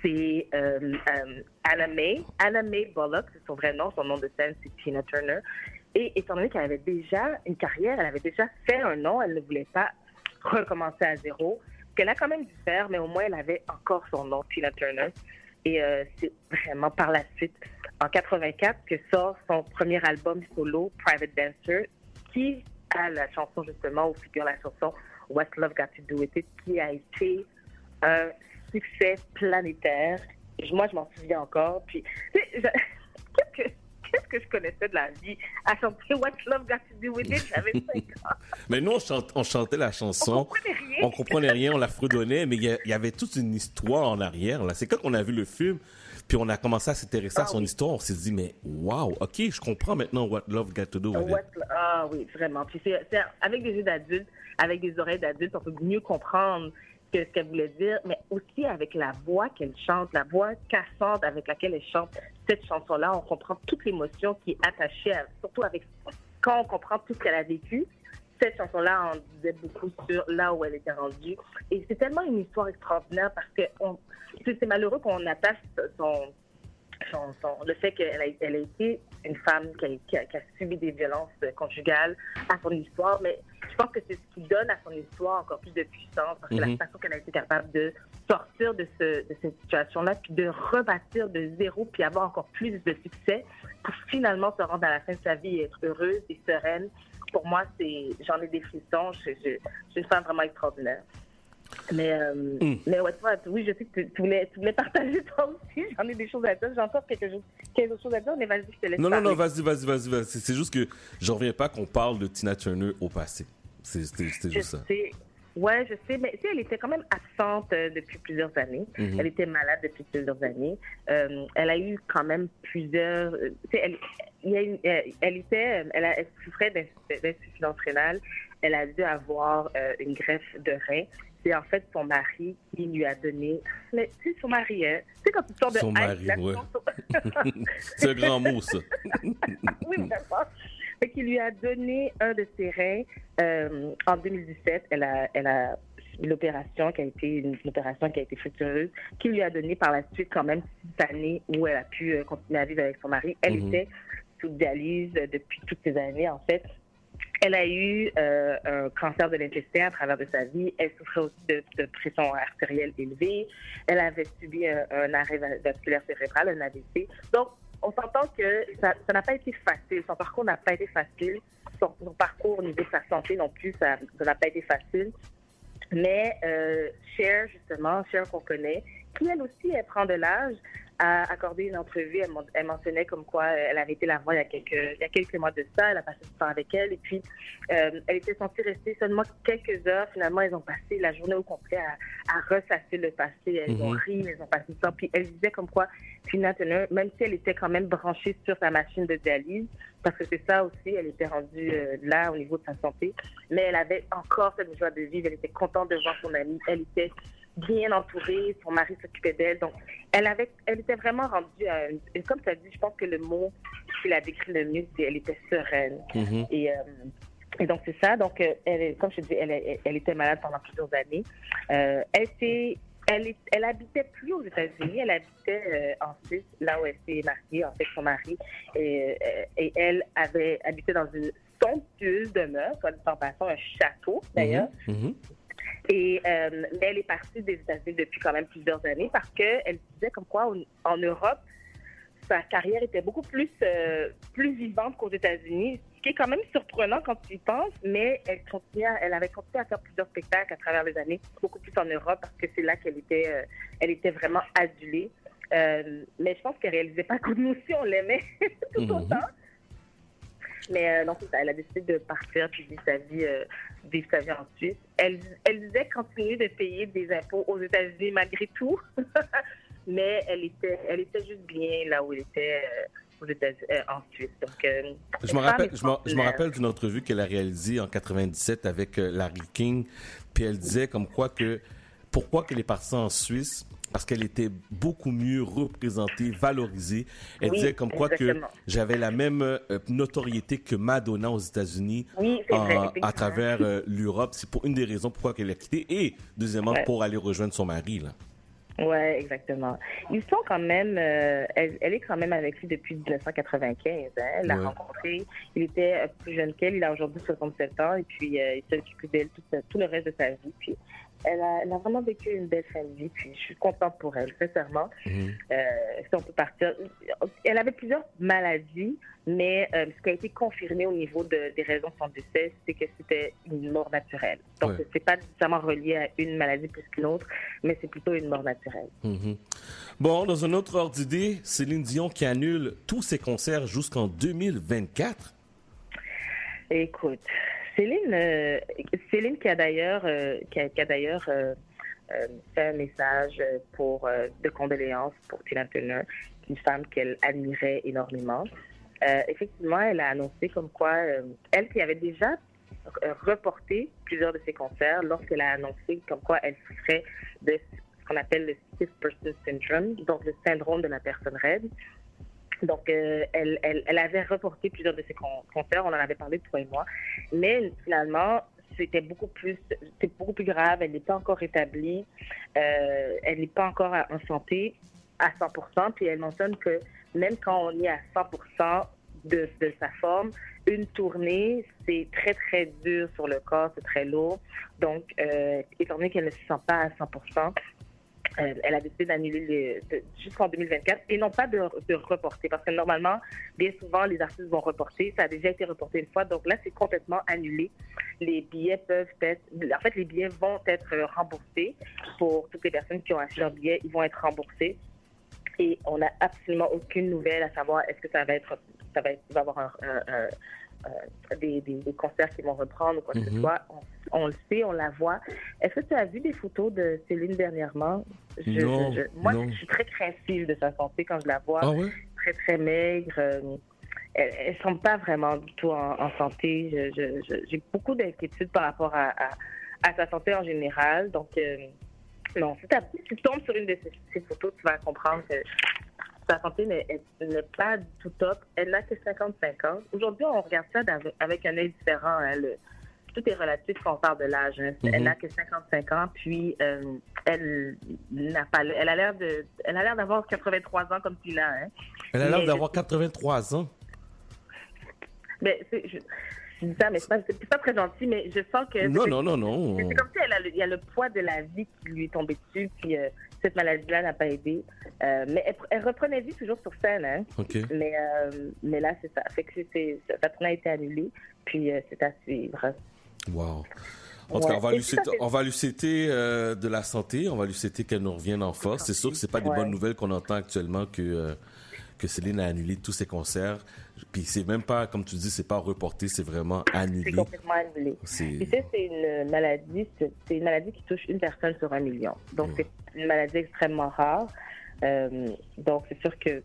c'est euh, euh, Anna May. Anna May Bullock, c'est son vrai nom. Son nom de scène, c'est Tina Turner. Et étant donné qu'elle avait déjà une carrière, elle avait déjà fait un nom, elle ne voulait pas recommencer à zéro. Qu'elle a quand même dû faire, mais au moins elle avait encore son nom, Tina Turner. Et euh, c'est vraiment par la suite, en 84, que sort son premier album solo, Private Dancer, qui a la chanson justement, où figure la chanson What's Love Got to Do With It, qui a été un succès planétaire. Moi, je m'en souviens encore. Puis, tu sais, je- ce que je connaissais de la vie. À chanter What's Love Got to Do With It, j'avais 5 ans. Mais nous, on, chante- on chantait la chanson. On comprenait rien. On comprenait rien, on la fredonnait, mais il y, avait toute une histoire en arrière. Là. C'est quand on a vu le film, puis on a commencé à s'intéresser à son histoire, on s'est dit, mais wow, ok, je comprends maintenant what love got to do with it. What- Ah oui, vraiment. Puis c'est, avec des yeux d'adulte, avec des oreilles d'adulte, on peut mieux comprendre que ce qu'elle voulait dire, mais aussi avec la voix qu'elle chante, la voix cassante avec laquelle elle chante cette chanson-là, on comprend toute l'émotion qui est attachée, à- surtout avec quand on comprend tout ce qu'elle a vécu. Cette chanson-là en disait beaucoup sur là où elle était rendue. Et c'est tellement une histoire extraordinaire parce que on- c'est malheureux qu'on attache son, son- son- le fait qu'elle a, elle a été une femme qui a, qui a- qui a subi des violences conjugales à son histoire, mais je pense que c'est ce qui donne à son histoire encore plus de puissance, parce que Mhm. la façon qu'elle a été capable de sortir de, ce, de cette situation-là, puis de rebâtir de zéro, puis avoir encore plus de succès, pour finalement se rendre à la fin de sa vie et être heureuse et sereine. Pour moi, c'est j'en ai des frissons. Je, je, je suis une femme vraiment extraordinaire. Mais, euh, Mm. mais ouais, toi, oui, je sais que tu, tu voulais, tu voulais partager toi aussi. J'en ai des choses à dire. J'ai encore quelque chose, quelque chose à dire, mais vas-y, je te laisse Non, non, non, vas-y, vas-y, vas-y, vas-y. C'est- juste que je reviens pas qu'on parle de Tina Turner au passé. C'est- C'était c'était Je juste ça. sais. Ouais, je sais, mais tu sais, elle était quand même absente euh, depuis plusieurs années. Mhm. Elle était malade depuis plusieurs années. Euh, elle a eu quand même plusieurs. euh, tu sais, elle, elle, elle était, elle, a, elle souffrait d'insuffisance rénale. Elle a dû avoir une greffe de rein. C'est en fait son mari qui lui a donné. Mais tu sais, son mari, hein, tu sais, quand tu sors de Son mari, chanson- C'est un grand mot, ça. oui, vraiment. Fait qu'il lui a donné un de ses reins euh, en 2017. Elle a, elle a l'opération qui a été une, une opération qui a été fructueuse, qui lui a donné par la suite quand même six années où elle a pu euh, continuer à vivre avec son mari. Elle Mhm. était sous dialyse euh, depuis toutes ces années, en fait. Elle a eu euh, un cancer de l'intestin à travers de sa vie. Elle souffrait aussi de, pression artérielle élevée. Elle avait subi un, arrêt va- vasculaire cérébral, un AVC. Donc, on s'entend que ça n'a pas été facile. Son parcours n'a pas été facile. Son, parcours au niveau de sa santé non plus, ça n'a pas été facile. Mais euh, Cher, justement, Cher qu'on connaît, qui elle aussi, elle prend de l'âge, a accordé une entrevue. Elle, mentionnait comme quoi euh, elle avait été la voir il y a quelques, il y a quelques mois de ça. Elle a passé du temps avec elle. Et puis, euh, elle était censée rester seulement quelques heures. Finalement, ils ont passé la journée au complet à, à ressasser le passé. Elles ont Mhm. ri, elles ont passé du temps. Puis elle disait comme quoi Tina Turner, même si elle était quand même branchée sur sa machine de dialyse, parce que c'est ça aussi, elle était rendue euh, là au niveau de sa santé, mais elle avait encore cette joie de vivre. Elle était contente de voir son amie. Elle était bien entourée. Son mari s'occupait d'elle. Donc, elle avait, elle était vraiment rendue à une, et comme tu as dit, je pense que le mot qui la décrit le mieux, c'est elle était sereine. Mhm. Et, euh, et donc, c'est ça. Donc, euh, elle, comme je te dis, elle, était malade pendant plusieurs années. Euh, elle, était, elle, elle habitait plus aux États-Unis. Elle habitait euh, en Suisse, là où elle s'est mariée, en fait, son mari. Et, et elle avait habité dans une somptueuse demeure, soit dit en passant, un château, d'ailleurs. Mhm, mhm. Et euh, mais elle est partie des États-Unis depuis quand même plusieurs années parce qu'elle disait comme quoi en, en Europe, sa carrière était beaucoup plus, euh, plus vivante qu'aux États-Unis, ce qui est quand même surprenant quand tu y penses, mais elle, continuait à- elle avait continué à faire plusieurs spectacles à travers les années, beaucoup plus en Europe parce que c'est là qu'elle était, euh, elle était vraiment adulée. Euh, mais je pense qu'elle réalisait pas que nous aussi on l'aimait tout Mhm. autant. Mais euh, non, c'est ça. Elle a décidé de partir puis vivre sa vie, euh, vivre sa vie en Suisse. Elle, elle disait continuer de payer des impôts aux États-Unis malgré tout, mais elle était, elle était juste bien là où elle était euh, euh, en Suisse. Donc, euh, Je me rappelle, je me, je me rappelle d'une entrevue qu'elle a réalisée en 97 avec euh, Larry King, puis elle disait comme quoi que pourquoi qu'elle est partie en Suisse parce qu'elle était beaucoup mieux représentée, valorisée. Elle Oui, disait comme quoi que j'avais la même euh, notoriété que Madonna aux États-Unis Oui, à travers euh, l'Europe. C'est pour une des raisons pourquoi qu'elle a quitté et deuxièmement Ouais. pour aller rejoindre son mari là. Ouais, exactement. Ils sont quand même, euh, elle, elle est quand même avec lui depuis 1995. Hein. Elle l'a Ouais. rencontré. Il était plus jeune qu'elle. Il a aujourd'hui 67 ans et puis euh, il s'est occupé d'elle tout, tout le reste de sa vie. Puis elle a, elle a vraiment vécu une belle fin de vie, puis je suis contente pour elle, sincèrement. Mhm. Euh, si on peut partir. Elle avait plusieurs maladies, mais euh, ce qui a été confirmé au niveau de- des raisons de son décès, c'est que c'était une mort naturelle. Donc, Ouais. c'est pas nécessairement relié à une maladie plus qu'une autre, mais c'est plutôt une mort naturelle. Mhm. Bon, dans un autre ordre d'idée, Céline Dion qui annule tous ses concerts jusqu'en 2024. Écoute, Céline, euh, Céline qui a d'ailleurs, euh, qui a, d'ailleurs euh, fait un message pour de condoléances pour Tina Turner, une femme qu'elle admirait énormément. Effectivement, elle a annoncé comme quoi, elle qui avait déjà reporté plusieurs de ses concerts, lorsqu'elle a annoncé comme quoi elle souffrait de ce qu'on appelle le stiff person syndrome, donc le syndrome de la personne raide. Donc, euh, elle, elle, elle avait reporté plusieurs de ses con- concerts, on en avait parlé toi et moi, mais finalement, c'était beaucoup plus, c'était beaucoup plus grave. Elle n'est pas encore établie, euh, elle n'est pas encore en santé à 100%. Puis elle mentionne que même quand on est à 100% de, de sa forme, une tournée, c'est très très dur sur le corps, c'est très lourd. Donc, euh, étant donné qu'elle ne se sent pas à 100%, elle a décidé d'annuler jusqu'en 2024 et non pas de, de reporter parce que normalement, bien souvent, les artistes vont reporter. Ça a déjà été reporté une fois, donc là, c'est complètement annulé. Les billets peuvent être, en fait, les billets vont être remboursés pour toutes les personnes qui ont acheté leur billet. Ils vont être remboursés et on n'a absolument aucune nouvelle à savoir est-ce que ça va être, ça va, avoir un- un- un- des, des- des concerts qui vont reprendre ou quoi que ce Mhm. soit. On, on le sait, on la voit. Est-ce que tu as vu des photos de Céline dernièrement? Je- Non, je- je- moi, non. je suis très craintive de sa santé quand je la vois. Ah? Très, très maigre. euh, elle, elle semble pas vraiment du tout en, en santé. J'ai beaucoup d'inquiétudes par rapport à, à- à sa santé en général. Donc, euh, non, si tu tombes sur une de ces, ces photos, tu vas comprendre que sa santé n'est pas tout top. Elle n'a que 55 ans. Aujourd'hui, on regarde ça avec un œil différent. hein. Le- tout est relatif quand on parle de l'âge. hein. Mhm. Elle n'a que 55 ans, puis euh, elle n'a pas, le- elle a l'air de, elle a l'air d'avoir 83 ans comme tu l'as. Hein. Elle a l'air d'avoir 83 ans. Mais c'est- je, dis ça, mais c'est pas, pas très gentil, mais je sens que. Non, non, non, non. C'est comme si elle a le, il y a le poids de la vie qui lui est tombé dessus, puis euh, cette maladie-là n'a pas aidé. Euh, mais elle, elle reprenait vie toujours sur scène, hein. OK. Mais, euh, mais là, c'est ça. Fait que c'est, tournée a été annulée, puis c'est à suivre. Wow. En tout cas, on va lui souhaiter, fait. on va lui souhaiter euh, de la santé, on va lui souhaiter qu'elle nous revienne en force. C'est sûr que c'est pas des Ouais. bonnes nouvelles qu'on entend actuellement que euh, que Céline a annulé tous ses concerts. Puis c'est même pas, comme tu dis, c'est pas reporté, c'est vraiment C'est annulé. complètement annulé. C'est- Tu sais, c'est une maladie, c'est c'est une maladie qui touche une personne sur un million. Donc, c'est une maladie extrêmement rare. Euh, donc, c'est sûr que,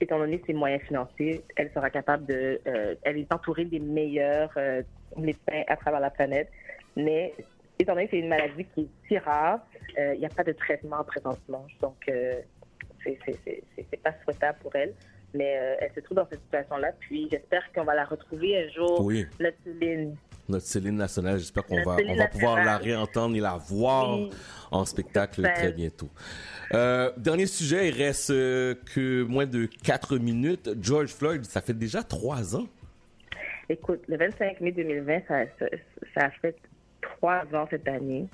étant donné ses moyens financiers, elle sera capable de. euh, elle est entourée des meilleurs euh, médecins à travers la planète. Mais, étant donné que c'est une maladie qui est si rare, il n'y a pas de traitement présentement. Donc, c'est c'est- c'est- c'est- c'est pas souhaitable pour elle. Mais euh, elle se trouve dans cette situation-là. Puis, j'espère qu'on va la retrouver un jour. Oui. Notre Céline. Notre Céline nationale, j'espère qu'on va, on va pouvoir la réentendre et la voir Oui. en spectacle très bientôt. Euh, dernier sujet, il reste euh, que moins de 4 minutes. George Floyd, ça fait déjà trois ans. Écoute, le 25 mai 2020, ça, ça, ça a fait trois ans cette année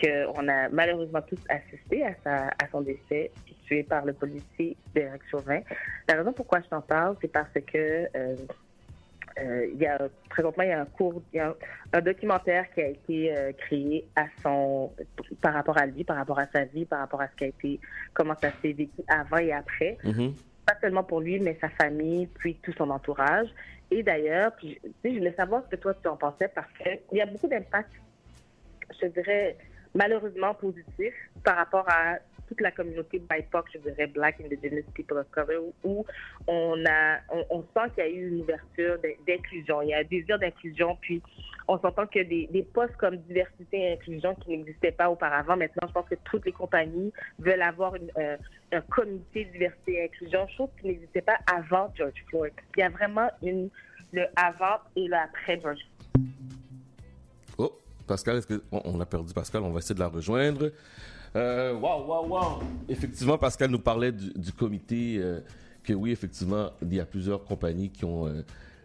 qu'on a malheureusement tous assisté à, sa, à son décès, tué par le policier Derek Chauvin. La raison pourquoi je t'en parle, c'est parce que euh, euh, il y a, présentement, il y a un cours, il y a un, documentaire qui a été euh, créé à son, par rapport à lui, par rapport à sa vie, par rapport à ce qui a été, comment ça s'est vécu avant et après Mhm. Pas seulement pour lui, mais sa famille, puis tout son entourage. Et d'ailleurs, je voulais savoir ce que toi tu en pensais parce qu'il y a beaucoup d'impacts, je dirais, malheureusement positifs par rapport à toute la communauté BIPOC, je dirais Black Indigenous People of Color, où on a, on, sent qu'il y a eu une ouverture d'in- d'inclusion, il y a un désir d'inclusion, puis on s'entend que des, des postes comme diversité et inclusion qui n'existaient pas auparavant, maintenant je pense que toutes les compagnies veulent avoir euh, un comité diversité et inclusion, chose qui n'existait pas avant George Floyd. Il y a vraiment une, le avant et le après George Oh, Pascal, est-ce que on a perdu Pascal On va essayer de la rejoindre. Waouh, waouh, waouh Effectivement, Pascal nous parlait du, comité. euh, que oui, effectivement, il y a plusieurs compagnies qui ont euh,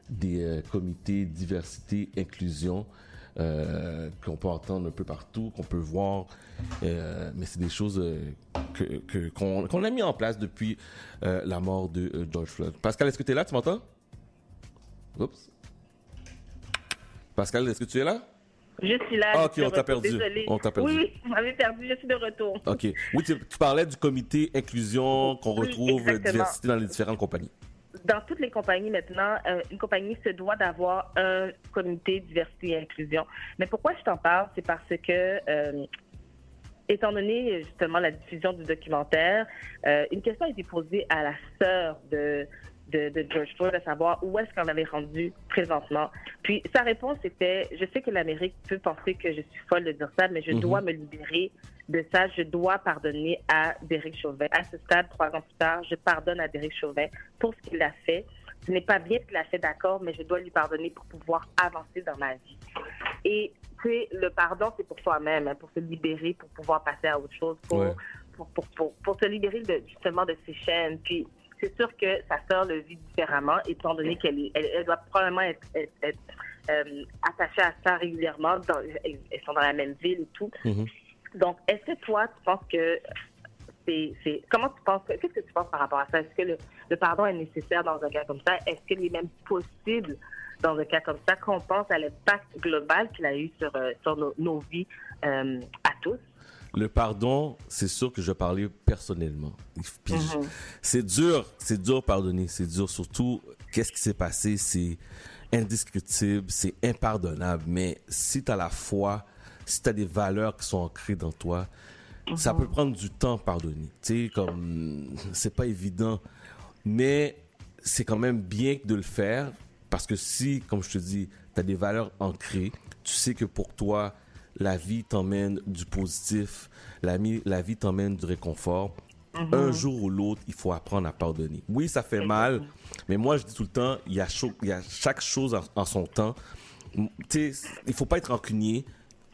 des euh, comités diversité, inclusion. qu'on peut entendre un peu partout, qu'on peut voir. Mais c'est des choses que, qu'on, a mis en place depuis la mort de George Floyd. Pascal, est-ce que tu es là? Tu m'entends? Oups. Pascal, est-ce que tu es là? Je suis là. Ah, ok, on t'a perdu. Désolée. On t'a perdu. Oui, oui, vous m'avez perdu. Je suis de retour. OK. Oui, tu, tu parlais du comité inclusion qu'on retrouve diversité dans les différentes compagnies. Dans toutes les compagnies maintenant, euh, une compagnie se doit d'avoir un comité diversité et inclusion. Mais pourquoi je t'en parle, c'est parce que euh, étant donné justement la diffusion du documentaire, euh, une question a été posée à la sœur de, de, de George Floyd, à savoir où est-ce qu'on avait rendu présentement. Puis sa réponse était, je sais que l'Amérique peut penser que je suis folle de dire ça, mais je Mhm. dois me libérer de ça. Je dois pardonner à Derek Chauvin. À ce stade, trois ans plus tard, je pardonne à Derek Chauvin pour ce qu'il a fait. Ce n'est pas bien ce qu'il a fait, d'accord, mais je dois lui pardonner pour pouvoir avancer dans ma vie. Et sais, le pardon, c'est pour soi-même, hein, pour se libérer, pour pouvoir passer à autre chose, pour, Ouais. pour, pour, pour, pour se libérer de, justement de ses chaînes. Puis c'est sûr que sa sœur le vit différemment, étant donné qu'elle elle, elle doit probablement être, être- être, euh, attachée à ça régulièrement. Dans, elles elles sont dans la même ville et tout. Donc, est-ce que toi, tu penses que c'est. Comment tu penses. que- Qu'est-ce que tu penses par rapport à ça? Est-ce que le, le pardon est nécessaire dans un cas comme ça? Est-ce qu'il est même possible dans un cas comme ça qu'on pense à l'impact global qu'il a eu sur, euh, sur nos, nos vies euh, à? Le pardon, c'est sûr que je parler personnellement. Puis Mhm. c'est dur, c'est dur pardonner, c'est dur surtout qu'est-ce qui s'est passé, c'est indiscutible, c'est impardonnable, mais si tu as la foi, si tu as des valeurs qui sont ancrées dans toi, ça peut prendre du temps pardonner. Tu sais comme c'est pas évident, mais c'est quand même bien de le faire parce que si comme je te dis, tu as des valeurs ancrées, tu sais que pour toi la vie t'emmène du positif, la, vie t'emmène du réconfort. Mhm. Un jour ou l'autre, il faut apprendre à pardonner. Oui, ça fait mal, mais moi, je dis tout le temps, il y a, y chaque chose en, en son temps. M- Tu sais, il faut pas être rancunier,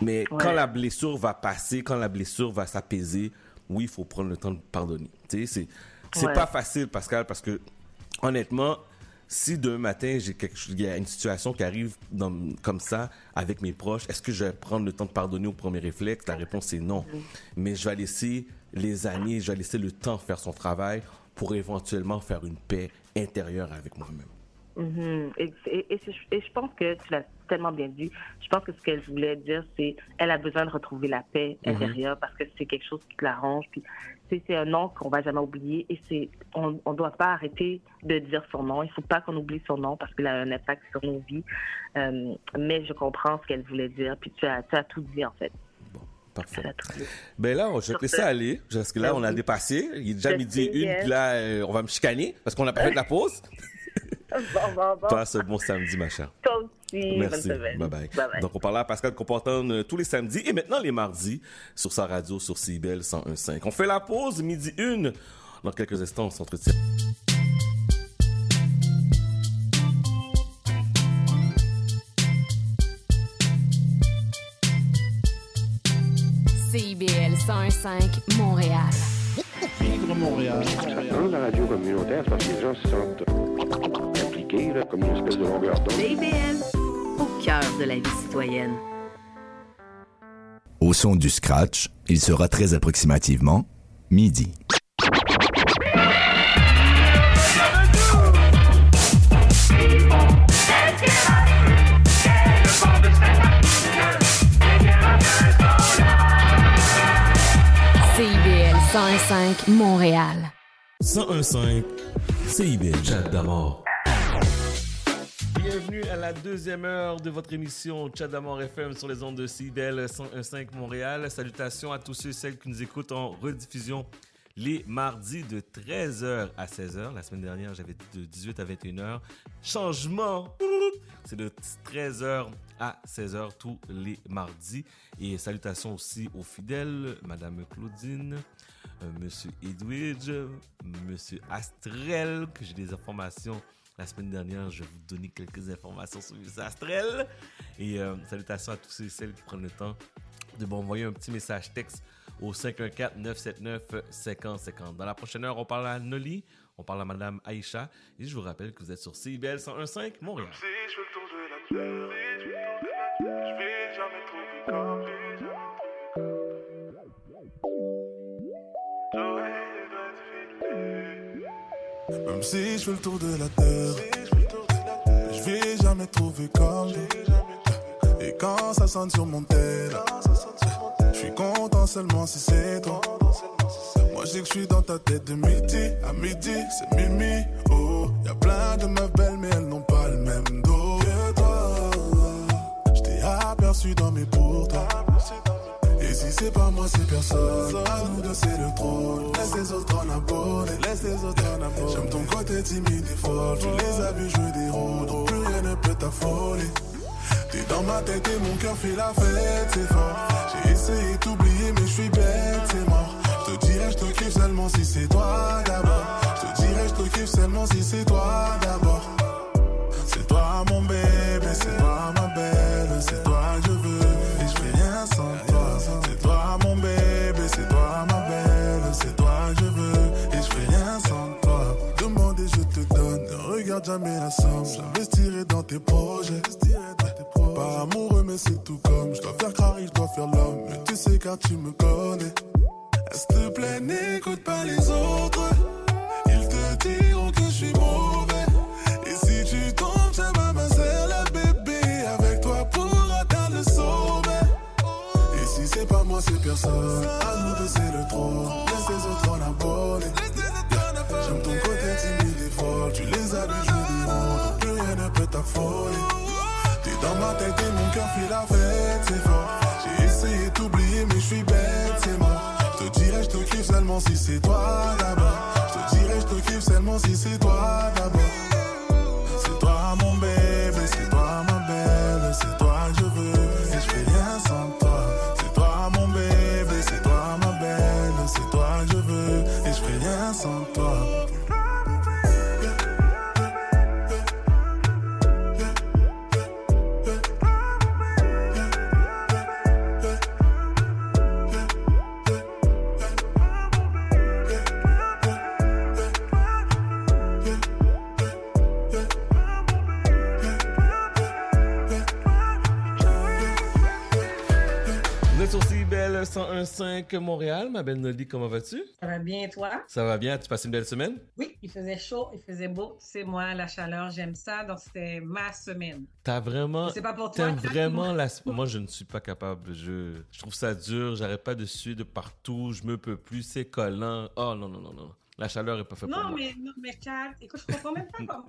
mais Ouais. quand la blessure va passer, quand la blessure va s'apaiser, oui, il faut prendre le temps de pardonner. C'est Ouais. pas facile, Pascal, parce que honnêtement, si demain matin, j'ai il y a une situation qui arrive dans- comme ça avec mes proches, est-ce que je vais prendre le temps de pardonner au premier réflexe? La réponse est non. Mais je vais laisser les années, je vais laisser le temps faire son travail pour éventuellement faire une paix intérieure avec moi-même. Mhm. Et, et- et c'est- et je pense que tu l'as tellement bien dit. Je pense que ce qu'elle voulait dire, c'est elle a besoin de retrouver la paix Mhm. intérieure parce que c'est quelque chose qui l'arrange. Puis c'est un nom qu'on va jamais oublier et c'est on on doit pas arrêter de dire son nom. Il faut pas qu'on oublie son nom parce qu'il a un impact sur nos vies. Euh, mais je comprends ce qu'elle voulait dire. Puis tu as tu as tout dit en fait. Parfait. Tout dit. Ben là, je vais te laisser aller, parce que là, on a dépassé. Il est déjà Je midi sais, une, yes. puis là, euh, on va me chicaner, parce qu'on a pas fait de la pause. Bon, bon, bon. Passe un bon samedi, ma chère. Toi aussi. Merci. Bonne semaine. Bye bye. Bye-bye. Donc, on parlait à Pascal Comportone euh, tous les samedis et maintenant les mardis sur sa radio sur CIBEL 101.5. On fait la pause, midi une. Dans quelques instants, on s'entretient. CIBL 101.5 Montréal. Vivre Montréal. Dans la radio communautaire, parce que les gens se sentent impliqués, là, comme une espèce de longueur d'onde. CIBL, au cœur de la vie citoyenne. Au son du scratch, il sera très approximativement midi. 101.5 Montréal. 101.5 CIBL. Chat d'amour. Bienvenue à la deuxième heure de votre émission Chat d'Amour FM sur les ondes de CIBEL 101.5 Montréal. Salutations à tous ceux et celles qui nous écoutent en rediffusion les mardis de 13h à 16h. La semaine dernière, j'avais dit de 18 à 21h. Changement! C'est de 13h à 16h tous les mardis. Et salutations aussi aux fidèles, Madame Claudine, euh, Monsieur Edwidge, Monsieur Astrel, que j'ai des informations la semaine dernière, je vais vous donner quelques informations sur les Astrel. Et euh, salutations à tous ceux et celles qui prennent le temps de m'envoyer un petit message texte au 514-979-5050. Dans la prochaine heure, on parle à Noli, on parle à Madame Aïcha. Et je vous rappelle que vous êtes sur CIBL 101.5 Montréal. Si je fais le tour de la terre, je vais Même si je fais le tour de la terre, je vais jamais trouver comme. Et quand ça sonne sur mon tel, je suis content seulement si c'est toi. Moi je que je suis dans ta tête de midi à midi, c'est Mimi. Oh, y a plein de meufs belles, mais elles n'ont pas le même dos que toi. Je t'ai aperçu dans mes pourtours. Et si c'est pas moi, c'est personne. À nous deux, c'est le trône. Laisse les autres en abonner. Laisse les autres en abonner. J'aime ton côté timide et fort. Tu les as vus jouer des rôles. Plus rien ne peut t'affoler. T'es dans ma tête et mon cœur fait la fête, c'est fort. J'ai essayé de t'oublier, mais je suis bête, c'est mort. Je te dirais, je te kiffe seulement si c'est toi d'abord. Je te dirais, je te kiffe seulement si c'est toi d'abord. C'est toi mon bébé, c'est toi ma belle, c'est toi jamais la somme. J'investirai dans tes projets. Pas amoureux mais c'est tout comme je dois faire carré, je dois faire l'homme. Mais tu sais car tu me connais. S'il te plaît, n'écoute pas les autres. Ils te diront que je suis mauvais. Et si tu tombes, ça va ma le bébé. Avec toi pour atteindre le sommet. Et si c'est pas moi, c'est personne. À nous deux, c'est le trône. Laisse les autres en abonner. J'aime ton côté timide et fort. Tu les as T'es dans ma tête et mon cœur fait la fête, c'est fort. J'ai essayé de t'oublier, mais je suis bête, c'est mort. Je te dirais, je te kiffe seulement si c'est toi d'abord. Je te dirais, je te kiffe seulement si c'est toi d'abord. C'est toi mon bébé, c'est toi ma belle, c'est toi je veux et je fais rien sans toi. C'est toi mon bébé, c'est toi ma belle, c'est toi je veux et je fais rien sans toi. 101.5 Montréal. Ma belle Nolly, comment vas-tu? Ça va bien, toi? Ça va bien? Tu passes une belle semaine? Oui, il faisait chaud, il faisait beau. C'est moi, la chaleur, j'aime ça. Donc, c'était ma semaine. T'as vraiment. C'est pas pour toi, T'aimes vraiment la. Moi, je ne suis pas capable. Je, je trouve ça dur. J'arrête pas de suer de partout. Je me peux plus. C'est collant. Oh non, non, non, non. La chaleur est pas faite pour Non, moi. mais, non, mais Chad, écoute, je comprends même pas comment.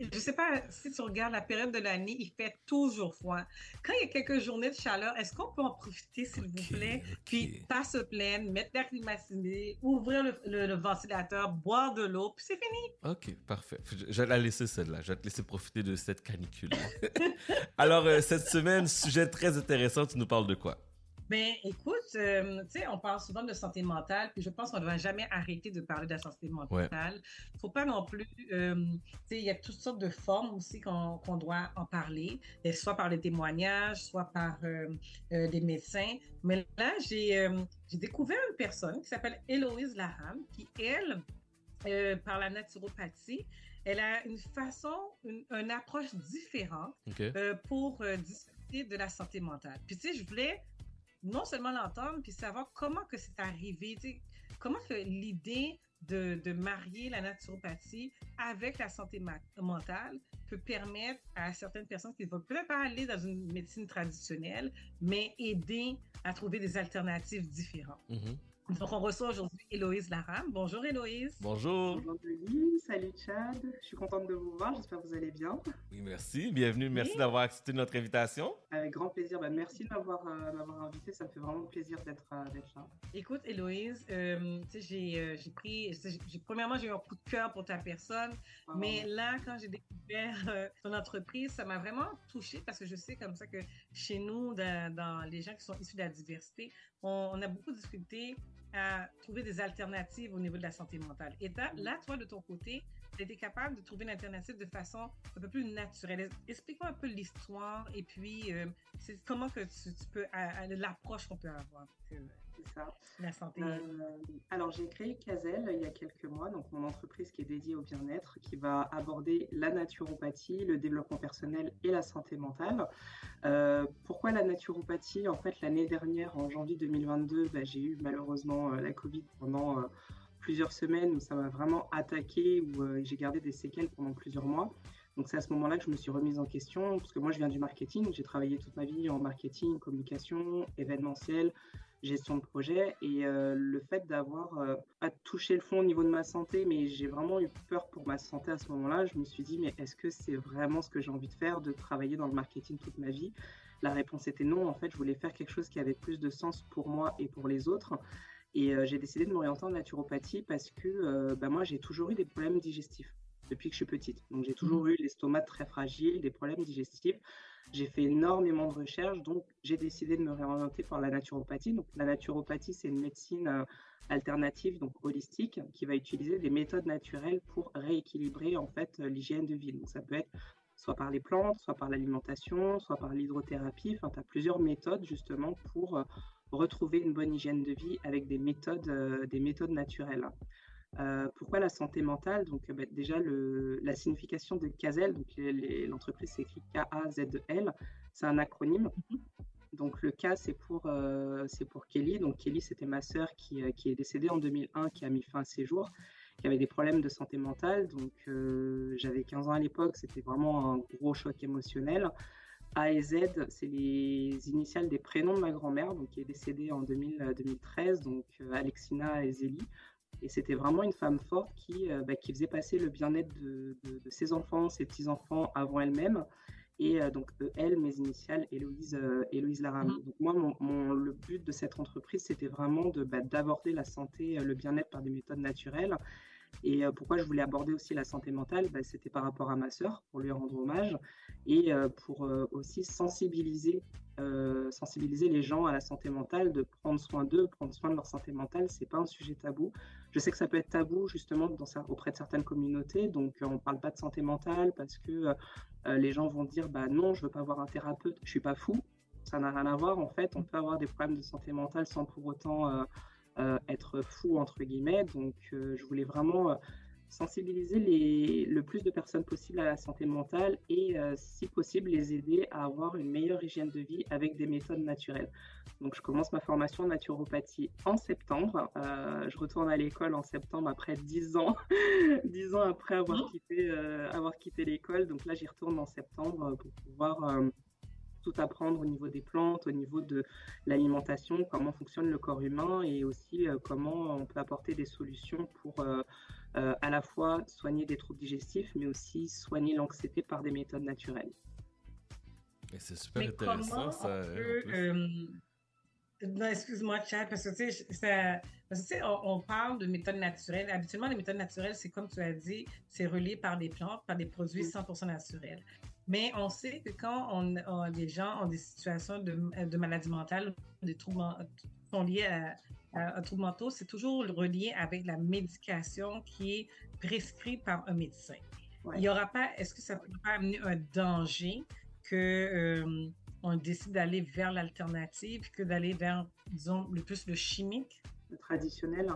Je sais pas si tu regardes la période de l'année, il fait toujours froid. Quand il y a quelques journées de chaleur, est-ce qu'on peut en profiter, s'il vous plaît? Puis pas se plaindre, mettre l'air climatisé, ouvrir le, le- le ventilateur, boire de l'eau, puis c'est fini. Ok, parfait. Je je vais la laisser celle-là. Je vais te laisser profiter de cette canicule. Alors, euh, cette semaine, sujet très intéressant. Tu nous parles de quoi? Ben, écoute, euh, tu sais, on parle souvent de santé mentale, puis je pense qu'on ne devrait jamais arrêter de parler de la santé mentale. Il faut pas non plus, euh, tu sais, il y a toutes sortes de formes aussi qu'on qu'on doit en parler, et soit par les témoignages, soit par euh, euh, des médecins. Mais là, j'ai découvert une personne qui s'appelle Héloïse Laham, qui, elle, euh, par la naturopathie, elle a une façon, une, une approche différente euh, pour euh, discuter de la santé mentale. Puis tu sais, je voulais non seulement l'entendre, puis savoir comment que c'est arrivé, comment que l'idée de, de marier la naturopathie avec la santé mentale peut permettre à certaines personnes qui ne vont peut-être pas aller dans une médecine traditionnelle, mais aider à trouver des alternatives différentes. Mhm. Donc, on reçoit aujourd'hui Héloïse Larame. Bonjour Héloïse. Bonjour. Bonjour Denis, salut Chad, je suis contente de vous voir, j'espère que vous allez bien. Oui, merci. Bienvenue. Merci d'avoir accepté notre invitation. Avec grand plaisir, bah, merci de m'avoir euh, m'avoir invité, ça me fait vraiment plaisir d'être euh, là. Écoute, Héloïse, euh, tu sais, j'ai euh, j'ai pris. premièrement, j'ai eu un coup de cœur pour ta personne, Ah, mais là, quand j'ai découvert euh, ton entreprise, ça m'a vraiment touchée parce que je sais comme ça que chez nous, dans, dans les gens qui sont issus de la diversité, on, on a beaucoup difficultés à trouver des alternatives au niveau de la santé mentale. Et là, toi, de ton côté, été capable de trouver une alternative de façon un peu plus naturelle. Explique-moi un peu l'histoire et puis euh, comment que tu, tu peux, l'approche qu'on peut avoir. Euh, C'est ça. La santé. Euh, alors, j'ai créé Cazel il y a quelques mois, donc mon entreprise qui est dédiée au bien-être, qui va aborder la naturopathie, le développement personnel et la santé mentale. Euh, pourquoi la naturopathie? En fait, l'année dernière, en janvier 2022, bah, j'ai eu malheureusement euh, la Covid pendant euh, plusieurs semaines où ça m'a vraiment attaqué, où euh, j'ai gardé des séquelles pendant plusieurs mois. Donc c'est à ce moment-là que je me suis remise en question, parce que moi je viens du marketing, j'ai travaillé toute ma vie en marketing, communication, événementiel, gestion de projet, et euh, le fait d'avoir euh, pas touché le fond au niveau de ma santé, mais j'ai vraiment eu peur pour ma santé à ce moment-là, je me suis dit mais est-ce que c'est vraiment ce que j'ai envie de faire, de travailler dans le marketing toute ma vie? La réponse était non, en fait je voulais faire quelque chose qui avait plus de sens pour moi et pour les autres. Et euh, j'ai décidé de m'orienter en naturopathie parce que bah, moi j'ai toujours eu des problèmes digestifs depuis que je suis petite. Donc j'ai toujours eu l'estomac très fragile, des problèmes digestifs. J'ai fait énormément de recherches, donc j'ai décidé de me réorienter par la naturopathie. Donc la naturopathie, c'est une médecine euh, alternative, donc holistique, qui va utiliser des méthodes naturelles pour rééquilibrer en fait euh, l'hygiène de vie. Donc ça peut être soit par les plantes, soit par l'alimentation, soit par l'hydrothérapie. Enfin, tu as plusieurs méthodes justement pour euh, retrouver une bonne hygiène de vie avec des méthodes, des méthodes naturelles. Euh, pourquoi la santé mentale? Donc euh, bah, déjà le, la signification de CASEL, donc l'entreprise s'écrit K-A-Z-E-L, c'est un acronyme. Donc le K c'est pour euh, pour Kelly. Donc Kelly c'était ma sœur qui, euh, qui est décédée en 2001, qui a mis fin à ses jours, qui avait des problèmes de santé mentale. Donc euh, j'avais 15 ans à l'époque, c'était vraiment un gros choc émotionnel. A et Z, c'est les initiales des prénoms de ma grand-mère, donc qui est décédée en 2000, euh, 2013, donc Alexina et Zélie. Et c'était vraiment une femme forte qui, euh, bah, qui faisait passer le bien-être de, de- de ses enfants, ses petits-enfants avant elle-même. Et euh, donc, euh, elle, mes initiales, Héloïse, Héloïse Laram. Donc, moi, mon, mon- le but de cette entreprise, c'était vraiment de, bah, d'aborder la santé, le bien-être par des méthodes naturelles. Et pourquoi je voulais aborder aussi la santé mentale, bah, c'était par rapport à ma sœur, pour lui rendre hommage, et euh, pour euh, aussi sensibiliser, euh, sensibiliser les gens à la santé mentale, de prendre soin d'eux, prendre soin de leur santé mentale. C'est pas un sujet tabou. Je sais que ça peut être tabou justement auprès de certaines communautés, donc euh, on parle pas de santé mentale parce que euh, euh, les gens vont dire bah non, je veux pas avoir un thérapeute, je suis pas fou. Ça n'a rien à voir. En fait, on peut avoir des problèmes de santé mentale sans pour autant être fou entre guillemets. Donc, je voulais vraiment sensibiliser les, le plus de personnes possible à la santé mentale et, euh, si possible, les aider à avoir une meilleure hygiène de vie avec des méthodes naturelles. Donc, je commence ma formation en naturopathie en septembre. Euh, je retourne à l'école en septembre après 10 ans, 10 ans après avoir quitté, euh, avoir quitté l'école. Donc là, j'y retourne en septembre pour pouvoir tout apprendre au niveau des plantes, au niveau de l'alimentation, comment fonctionne le corps humain et aussi comment on peut apporter des solutions pour euh, euh, à la fois soigner des troubles digestifs, mais aussi soigner l'anxiété par des méthodes naturelles. Et c'est super Mais intéressant, ça. peut, euh, non, excuse-moi, Chad, parce que tu sais, ça- parce que, tu sais, on, on parle de méthodes naturelles. Habituellement, les méthodes naturelles, c'est comme tu as dit, c'est relié par des plantes, par des produits 100% naturels. Mais on sait que quand on, on- les gens ont des situations de, de maladie mentale, des troubles sont liés à, à, à troubles mentaux, c'est toujours relié avec la médication qui est prescrite par un médecin. Il y aura pas, est-ce que ça peut pas amener un danger que euh, on décide d'aller vers l'alternative que d'aller vers, disons, le plus le chimique? traditionnel.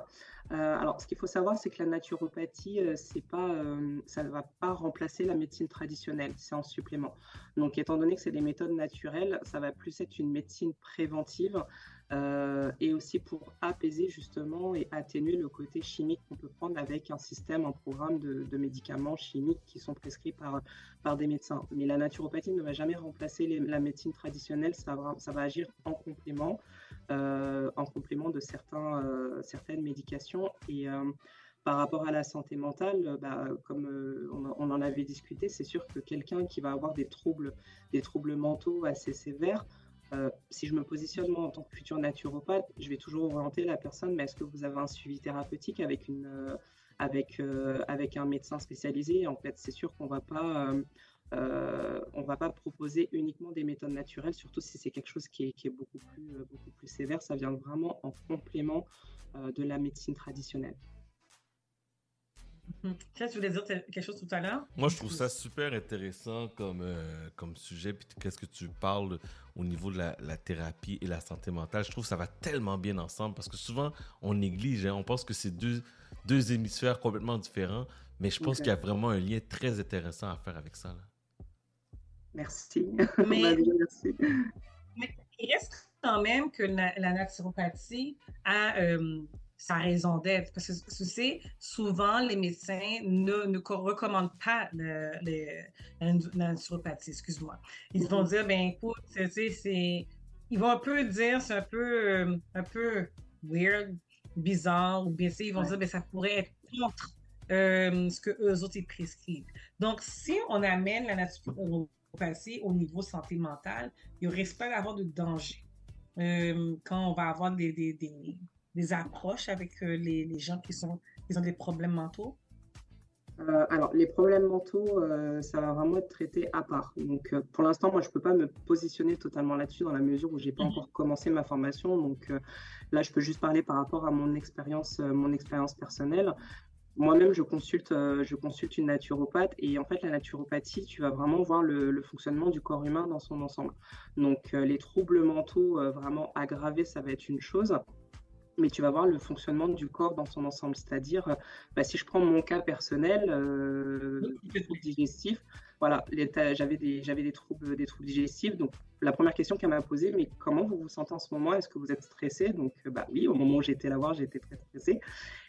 Euh, alors, ce qu'il faut savoir, c'est que la naturopathie, euh, c'est pas, euh, ça ne va pas remplacer la médecine traditionnelle, c'est en supplément. Donc, étant donné que c'est des méthodes naturelles, ça va plus être une médecine préventive euh, et aussi pour apaiser justement et atténuer le côté chimique qu'on peut prendre avec un système, un programme de, médicaments chimiques qui sont prescrits par, par des médecins. Mais la naturopathie ne va jamais remplacer la médecine traditionnelle, ça va, ça va agir en complément, euh, en complément de certains, euh, certaines médications. Et par rapport à la santé mentale, bah, comme on, on en avait discuté, c'est sûr que quelqu'un qui va avoir des troubles, des troubles mentaux assez sévères, euh, si je me positionne moi en tant que futur naturopathe, je vais toujours orienter la personne, mais est-ce que vous avez un suivi thérapeutique avec, euh, euh, un médecin spécialisé? En fait, c'est sûr qu'on va pas... on va pas proposer uniquement des méthodes naturelles, surtout si c'est quelque chose qui est, beaucoup, plus, sévère. Ça vient vraiment en complément de la médecine traditionnelle. Mhm. Tu voulais dire quelque chose tout à l'heure? Moi, je trouve ça super intéressant comme, euh, comme sujet. Puis qu'est-ce que tu parles au niveau de la, la thérapie et la santé mentale. Je trouve que ça va tellement bien ensemble parce que souvent, on néglige. hein. On pense que c'est deux, deux hémisphères complètement différents. Mais je pense qu'il y a vraiment un lien très intéressant à faire avec ça. là. Merci. Mais- merci. Mais il reste quand même que la, la naturopathie a euh, sa raison d'être. Parce que tu sais, souvent, les médecins ne, ne co- recommandent pas le- le- la, naturopathie, excuse-moi. Ils vont dire, ben écoute, tu sais, c'est. Ils vont un peu dire, c'est un peu, euh, un peu weird, bizarre, ou bien tu sais, ils vont dire, ben ça pourrait être contre euh, ce que eux autres ils prescrivent. Donc, si on amène la naturopathie au niveau santé mentale, il ne risque pas d'avoir de danger euh, quand on va avoir des, des, des, des approches avec euh, les, les gens qui, sont, qui ont des problèmes mentaux? Euh, alors, les problèmes mentaux, euh, ça va vraiment être traité à part. Donc, euh, pour l'instant, moi, je ne peux pas me positionner totalement là-dessus dans la mesure où je n'ai pas encore commencé ma formation. Donc, là, je peux juste parler par rapport à mon expérience, mon expérience personnelle. Moi-même, je consulte, je consulte une naturopathe et en fait, la naturopathie, tu vas vraiment voir le, le fonctionnement du corps humain dans son ensemble. Donc, les troubles mentaux vraiment aggravés, ça va être une chose mais tu vas voir le fonctionnement du corps dans son ensemble. C'est-à-dire, euh, bah, si je prends mon cas personnel, euh, troubles digestifs, voilà, j'avais des, j'avais des troubles, des troubles digestifs. Donc, la première question qu'elle m'a posée, mais comment vous vous sentez en ce moment? Est-ce que vous êtes stressé? Donc, euh, bah oui, au moment où j'étais la voir, j'étais très stressée.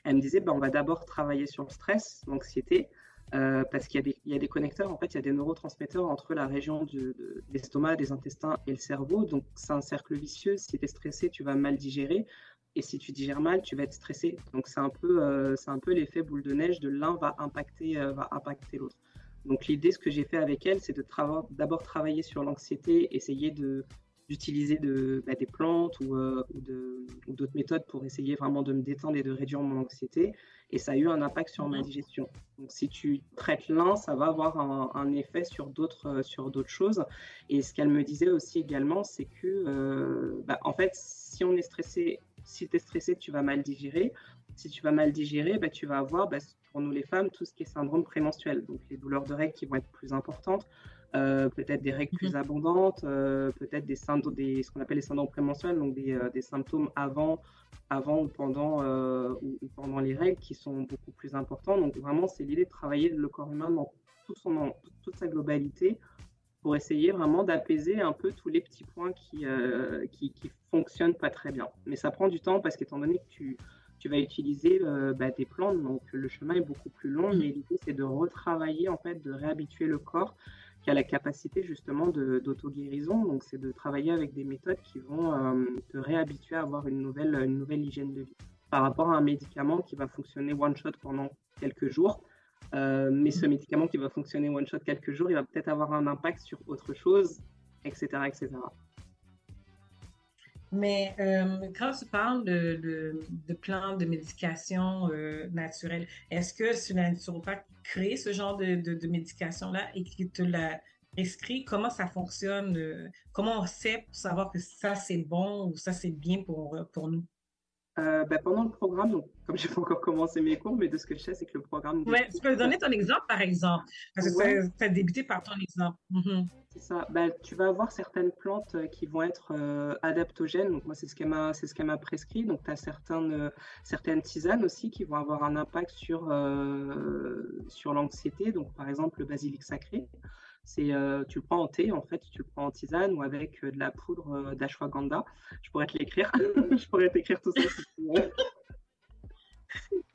Elle me disait, bah, on va d'abord travailler sur le stress, l'anxiété. euh, parce qu'il y, a des- il y a des connecteurs, en fait, il y a des neurotransmetteurs entre la région de, de l'estomac, des intestins et le cerveau. Donc, c'est un cercle vicieux. Si tu es stressé, tu vas mal digérer. Et si tu digères mal, tu vas être stressé. Donc c'est un peu, euh, c'est un peu l'effet boule de neige de l'un va impacter, euh, va impacter l'autre. Donc l'idée, ce que j'ai fait avec elle, c'est de d'abord travailler sur l'anxiété, essayer de d'utiliser de, bah, des plantes ou, euh, ou d'autres méthodes pour essayer vraiment de me détendre et de réduire mon anxiété. Et ça a eu un impact sur ma digestion. Donc si tu traites l'un, ça va avoir un, un effet sur d'autres euh, sur d'autres choses. Et ce qu'elle me disait aussi également, c'est que euh, bah, en fait, si on est stressé, si tu es stressé, tu vas mal digérer. Si tu vas mal digérer, bah, tu vas avoir, bah, pour nous les femmes, tout ce qui est syndrome prémenstruel. Donc les douleurs de règles qui vont être plus importantes, euh, peut-être des règles plus abondantes, euh, peut-être des, des ce qu'on appelle les syndromes prémenstruels, donc des, euh, des symptômes avant, avant ou pendant, ou, ou pendant les règles qui sont beaucoup plus importants. Donc vraiment, c'est l'idée de travailler le corps humain dans tout son, en- toute sa globalité pour essayer vraiment d'apaiser un peu tous les petits points qui, qui, qui fonctionnent pas très bien. Mais ça prend du temps parce qu'étant donné que tu, tu vas utiliser euh, bah, des plantes, donc le chemin est beaucoup plus long, mais l'idée c'est de retravailler, en fait, de réhabituer le corps qui a la capacité justement d'auto-guérison. Donc c'est de travailler avec des méthodes qui vont euh, te réhabituer à avoir une nouvelle, une nouvelle hygiène de vie par rapport à un médicament qui va fonctionner one shot pendant quelques jours. Euh, mais ce médicament qui va fonctionner one shot quelques jours, il va peut-être avoir un impact sur autre chose, etc. etc. Mais euh, quand tu parles de, de, de plans de médication euh, naturelle, est-ce que c'est la naturopathe qui crée ce genre de, de, de médication-là et qui te la prescrit? Comment ça fonctionne? euh, Comment on sait pour savoir que ça c'est bon ou ça c'est bien pour, pour nous? Euh, ben, pendant le programme, donc, comme je n'ai pas encore commencé mes cours, mais de ce que je sais, c'est que le programme. Ouais, tu peux donner ton exemple, par exemple, parce que Ouais. tu as débuté par ton exemple. Mhm. C'est ça. Ben, tu vas avoir certaines plantes euh, qui vont être euh, adaptogènes. Donc, moi, c'est ce qu'elle m'a, c'est ce qu'elle m'a prescrit. Donc, tu as certaines, euh, certaines tisanes aussi qui vont avoir un impact sur, sur l'anxiété. Donc, par exemple, le basilic sacré. C'est, euh, tu le prends en thé, en fait, tu le prends en tisane ou avec euh, de la poudre euh, d'ashwagandha. Je pourrais te l'écrire. je pourrais t'écrire tout ça si tu veux.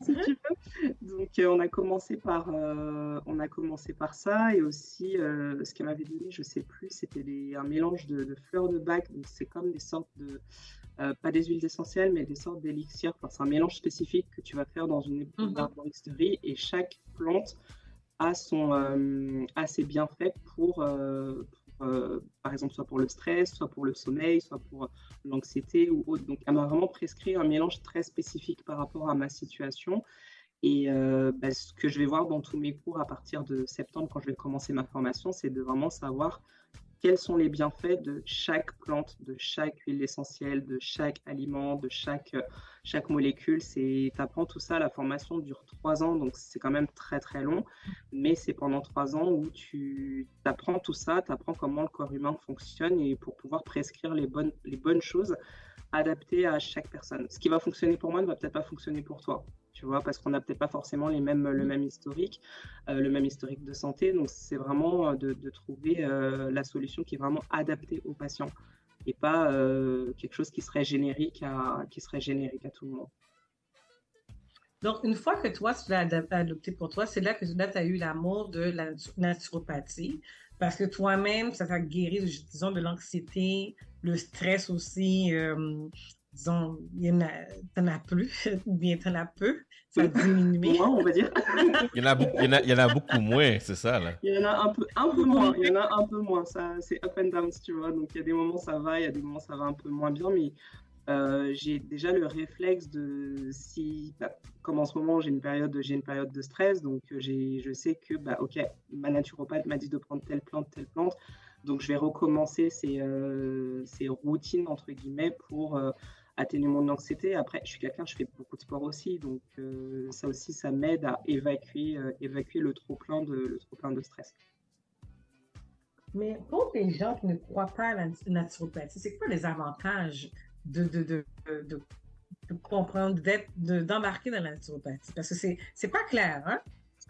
si tu veux. Donc, euh, on a commencé par, on a commencé par ça et aussi ce qu'elle m'avait donné, je sais plus, c'était un mélange de, de fleurs de bac. Donc, c'est comme des sortes de, pas des huiles essentielles, mais des sortes d'élixirs. Enfin, c'est un mélange spécifique que tu vas faire dans une éponge d'arboristerie et chaque plante a son, euh, a ses bienfaits pour, euh, euh, par exemple, soit pour le stress, soit pour le sommeil, soit pour l'anxiété ou autre. Donc, elle m'a vraiment prescrit un mélange très spécifique par rapport à ma situation. Et euh, bah, ce que je vais voir dans tous mes cours à partir de septembre, quand je vais commencer ma formation, c'est de vraiment savoir quels sont les bienfaits de chaque plante, de chaque huile essentielle, de chaque aliment, de chaque, euh, chaque molécule. Tu apprends tout ça, la formation dure trois ans, donc c'est quand même très très long, mais c'est pendant trois ans où tu apprends tout ça, tu apprends comment le corps humain fonctionne et pour pouvoir prescrire les bonnes, les bonnes choses adaptées à chaque personne. Ce qui va fonctionner pour moi ne va peut-être pas fonctionner pour toi tu vois, parce qu'on n'a peut-être pas forcément les mêmes, le même historique, euh, le même historique de santé. Donc, c'est vraiment euh, de, de trouver euh, la solution qui est vraiment adaptée aux patients et pas euh, quelque chose qui serait générique à, qui serait générique à tout le monde. Donc, une fois que toi, tu l'as adopté pour toi, c'est là que tu as eu l'amour de la natu- naturopathie. Parce que toi-même, ça t'a guéri, disons, de l'anxiété, le stress aussi. euh, disons, il y en a, t'en as plus, ou bien t'en as peu. Ça a diminué. Moins, on va dire. Il y en a beaucoup, il y en a, il y en a beaucoup moins, c'est ça, là. Il y en a un peu, un peu moins. Il y en a un peu moins. Ça, c'est up and down, tu vois. Donc, il y a des moments ça va, il y a des moments ça va un peu moins bien, mais euh, j'ai déjà le réflexe de si, bah, comme en ce moment, j'ai une période, j'ai une période de stress, donc euh, j'ai, je sais que, bah, ok, ma naturopathe m'a dit de prendre telle plante, telle plante, donc je vais recommencer ces, euh, ces routines entre guillemets pour euh, atténuer mon anxiété. Après, je suis quelqu'un, je fais beaucoup de sport aussi, donc euh, ça aussi, ça m'aide à évacuer, euh, évacuer le trop plein de, le trop plein de stress. Mais pour les gens qui ne croient pas à la naturopathie, c'est quoi les avantages de, de, de, de, de- de comprendre, d'être, de- d'embarquer dans la naturopathie? Parce que c'est, c'est pas clair, hein?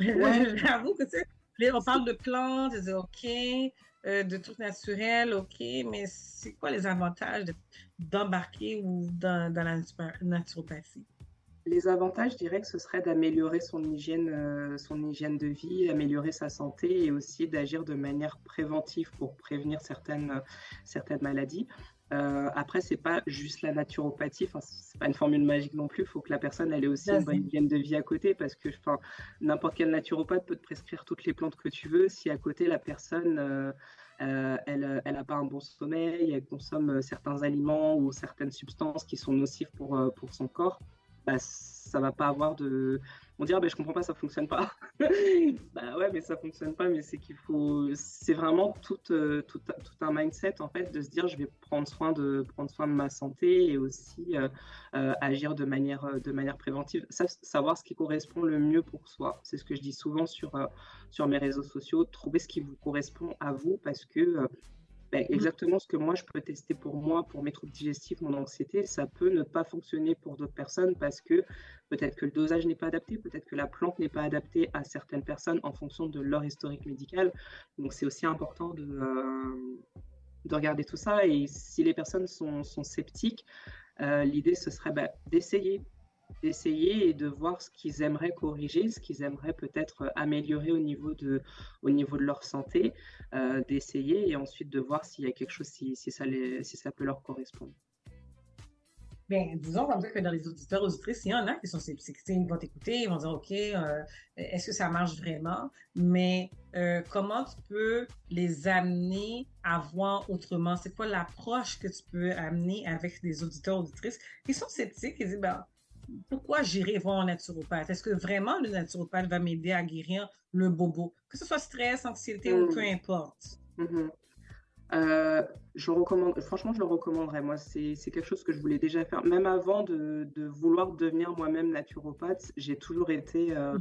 Ouais. J'avoue que c'est, on parle de plantes, c'est OK, euh, de trucs naturels, OK, mais c'est quoi les avantages de- d'embarquer ou dans, dans la natu- naturopathie? Les avantages, je dirais que ce serait d'améliorer son hygiène, euh, son hygiène de vie, améliorer sa santé et aussi d'agir de manière préventive pour prévenir certaines, certaines maladies. Euh, après, c'est pas juste la naturopathie, enfin, c'est pas une formule magique non plus. Il faut que la personne elle ait aussi une bonne hygiène de vie à côté parce que n'importe quel naturopathe peut te prescrire toutes les plantes que tu veux si à côté la personne euh, euh, elle n'a pas un bon sommeil, elle consomme euh, certains aliments ou certaines substances qui sont nocives pour, euh, pour son corps, bah, ça va pas avoir de. On dirait, bah, je comprends pas, ça fonctionne pas. bah ouais, mais ça fonctionne pas, mais c'est qu'il faut. C'est vraiment tout, euh, tout, tout un mindset en fait de se dire, je vais prendre soin de, prendre soin de ma santé et aussi euh, euh, agir de manière, de manière préventive. Sa- savoir ce qui correspond le mieux pour soi. C'est ce que je dis souvent sur, sur mes réseaux sociaux. Trouver ce qui vous correspond à vous parce que. Ben, exactement ce que moi je peux tester pour moi, pour mes troubles digestifs, mon anxiété, ça peut ne pas fonctionner pour d'autres personnes parce que peut-être que le dosage n'est pas adapté, peut-être que la plante n'est pas adaptée à certaines personnes en fonction de leur historique médical. Donc c'est aussi important de, euh, de regarder tout ça. Et si les personnes sont, sont sceptiques, euh, l'idée ce serait ben, d'essayer d'essayer et de voir ce qu'ils aimeraient corriger, ce qu'ils aimeraient peut-être améliorer au niveau de, au niveau de leur santé, euh, d'essayer et ensuite de voir s'il y a quelque chose, si, si, ça les, si ça peut leur correspondre. Bien, disons comme ça que dans les auditeurs, auditrices, il y en a qui sont sceptiques. Ils vont t'écouter, ils vont dire, OK, euh, est-ce que ça marche vraiment? Mais euh, comment tu peux les amener à voir autrement? C'est quoi l'approche que tu peux amener avec des auditeurs, auditrices qui sont sceptiques et disent, ben, pourquoi j'irai voir un naturopathe? Est-ce que vraiment le naturopathe va m'aider à guérir le bobo? Que ce soit stress, anxiété ou peu importe. Mhm. Euh, je recommande, franchement, je le recommanderais. Moi, c'est quelque chose que je voulais déjà faire. Même avant de, de vouloir devenir moi-même naturopathe, j'ai toujours été, euh,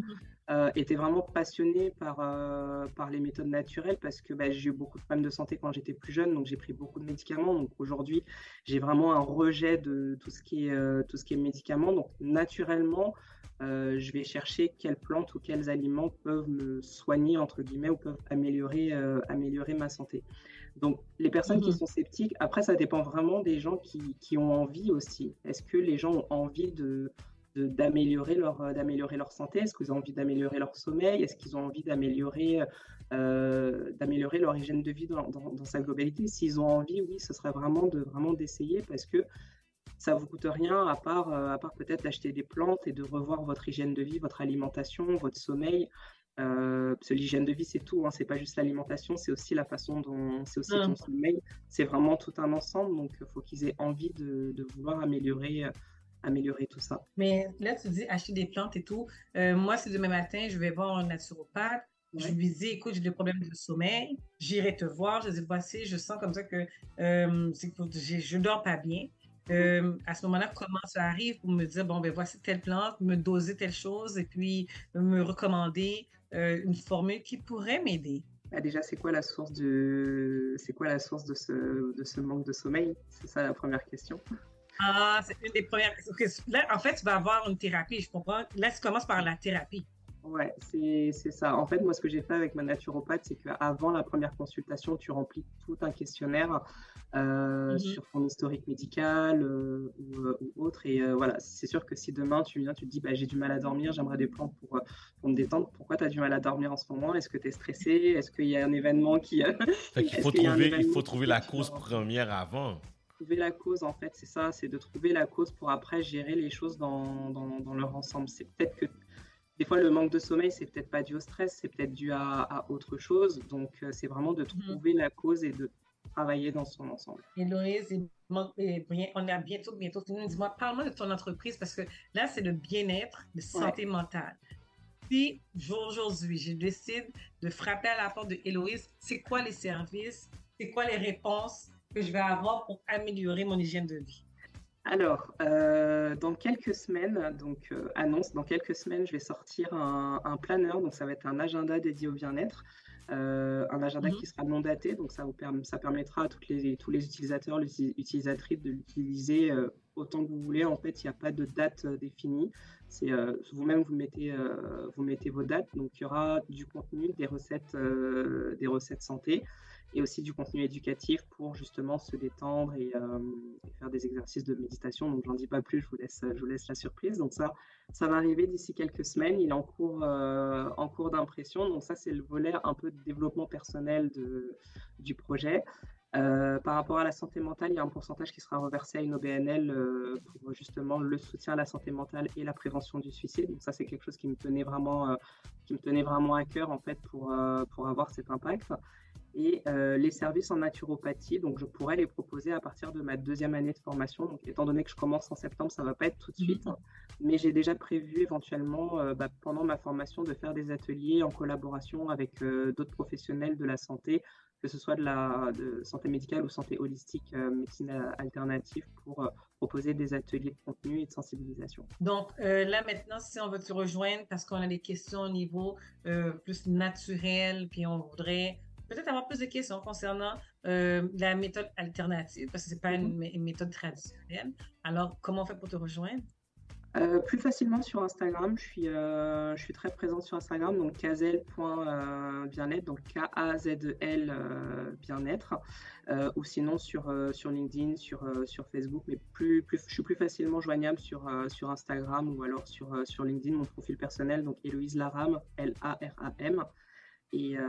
euh, été vraiment passionnée par, euh, par les méthodes naturelles parce que bah, j'ai eu beaucoup de problèmes de santé quand j'étais plus jeune, donc j'ai pris beaucoup de médicaments. Donc aujourd'hui, j'ai vraiment un rejet de tout ce qui est, euh, tout ce qui est médicaments. Donc naturellement, je vais chercher quelles plantes ou quels aliments peuvent me soigner, entre guillemets, ou peuvent améliorer, améliorer ma santé. Donc, les personnes qui Mhm. sont sceptiques, après, ça dépend vraiment des gens qui, qui ont envie aussi. Est-ce que les gens ont envie de- d'améliorer leur, euh, d'améliorer leur santé? Est-ce qu'ils ont envie d'améliorer leur sommeil? Est-ce qu'ils ont envie d'améliorer, euh, d'améliorer leur hygiène de vie dans, dans- dans sa globalité? S'ils ont envie, oui, ce serait vraiment, de, vraiment d'essayer parce que ça vous coûte rien à part, euh, à part peut-être d'acheter des plantes et de revoir votre hygiène de vie, votre alimentation, votre sommeil. Euh, parce que l'hygiène de vie, c'est tout, hein, c'est pas juste l'alimentation, c'est aussi la façon dont, c'est aussi ton Mm. sommeil, c'est vraiment tout un ensemble, donc il faut qu'ils aient envie de, de vouloir améliorer, améliorer tout ça. Mais là, tu dis acheter des plantes et tout. Euh, moi, si demain matin, je vais voir un naturopathe, Je lui dis, écoute, j'ai des problèmes de sommeil, j'irai te voir. Je dis, voici, je sens comme ça que euh, je dors pas bien. Euh, à ce moment-là, comment ça arrive pour me dire, bon, ben voici telle plante, me doser telle chose et puis me recommander une formule qui pourrait m'aider? Bah, déjà, c'est quoi la source de, c'est quoi la source de ce, de ce manque de sommeil? C'est ça la première question. Ah, c'est une des premières. Là, en fait, tu vas avoir une thérapie, je comprends. Là, tu commences par la thérapie. Ouais, c'est c'est ça. En fait, moi, ce que j'ai fait avec ma naturopathe, c'est qu'avant la première consultation, tu remplis tout un questionnaire euh, Mhm. sur ton historique médical euh, ou, euh, ou autre. Et euh, voilà, c'est sûr que si demain tu viens, tu te dis, bah, j'ai du mal à dormir, j'aimerais des plantes pour, pour me détendre. Pourquoi tu as du mal à dormir en ce moment? Est-ce que tu es stressé? Est-ce qu'il y a un événement qui... Fait qu'il est-ce faut trouver, il faut trouver la cause première avant. Trouver la cause, en fait, c'est ça, c'est de trouver la cause pour après gérer les choses dans, dans, dans leur ensemble. C'est peut-être que des fois, le manque de sommeil, c'est peut-être pas dû au stress, c'est peut-être dû à, à autre chose. Donc, euh, c'est vraiment de trouver la cause et de travailler dans son ensemble. Héloïse, et bien- on a bientôt, bientôt fini. Dis-moi, parle-moi de ton entreprise parce que là, c'est le bien-être, de santé mentale. Si aujourd'hui, je décide de frapper à la porte de Héloïse, c'est quoi les services, c'est quoi les réponses? Que je vais avoir pour améliorer mon hygiène de vie? Alors, euh, dans quelques semaines, donc euh, annonce, dans quelques semaines, je vais sortir un, un planeur, donc ça va être un agenda dédié au bien-être, euh, un agenda Mhm. qui sera non daté, donc ça, vous perm- ça permettra à toutes les, tous les utilisateurs, les uti- utilisatrices de l'utiliser autant que vous voulez. En fait, il n'y a pas de date définie. C'est vous-même vous mettez, vous mettez vos dates, donc il y aura du contenu, des recettes, des recettes santé et aussi du contenu éducatif pour justement se détendre et, euh, et faire des exercices de méditation. Donc, j'en dis pas plus, je vous laisse, je vous laisse la surprise. Donc, ça, ça va arriver d'ici quelques semaines. Il est en cours, euh, en cours d'impression. Donc, ça, c'est le volet un peu de développement personnel de, du projet. Euh, par rapport à la santé mentale, il y a un pourcentage qui sera reversé à une OBNL pour justement le soutien à la santé mentale et la prévention du suicide. Donc ça, c'est quelque chose qui me tenait vraiment, qui me tenait vraiment à cœur en fait pour, pour avoir cet impact. Et euh, les services en naturopathie, donc je pourrais les proposer à partir de ma deuxième année de formation. Donc étant donné que je commence en septembre, ça va pas être tout de suite, mais j'ai déjà prévu éventuellement euh, bah, pendant ma formation de faire des ateliers en collaboration avec euh, d'autres professionnels de la santé, que ce soit de la de santé médicale ou santé holistique, euh, médecine alternative, pour euh, proposer des ateliers de contenu et de sensibilisation. Donc euh, là maintenant, si on veut te rejoindre parce qu'on a des questions au niveau plus naturel, puis on voudrait peut-être avoir plus de questions concernant euh, la méthode alternative, parce que c'est pas une, mé- une méthode traditionnelle. Alors, comment on fait pour te rejoindre? Euh, plus facilement sur Instagram, je suis, euh, je suis très présente sur Instagram, donc kazel.bien-être, donc K-A-Z-E-L euh, bien-être, ou sinon sur, LinkedIn, sur, Facebook, mais je suis plus facilement joignable sur, Instagram ou alors sur, LinkedIn, mon profil personnel, donc Héloïse Laram, L-A-R-A-M. Et, euh,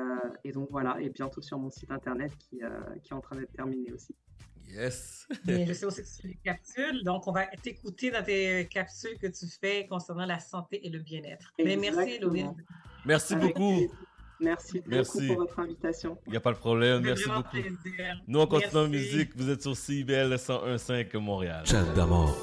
et donc voilà, et bientôt sur mon site internet qui, euh, qui est en train d'être terminé aussi. Yes. Et je sais aussi que tu fais des capsules, donc on va t'écouter dans tes capsules que tu fais concernant la santé et le bien-être. Mais merci. Héloïse. Merci Avec beaucoup. Merci, Merci. beaucoup pour votre invitation. Il n'y a pas de problème. Merci beaucoup. plaisir. Nous, on continue en musique. Vous êtes sur CIBL 101.5 Montréal. Chat d'amour.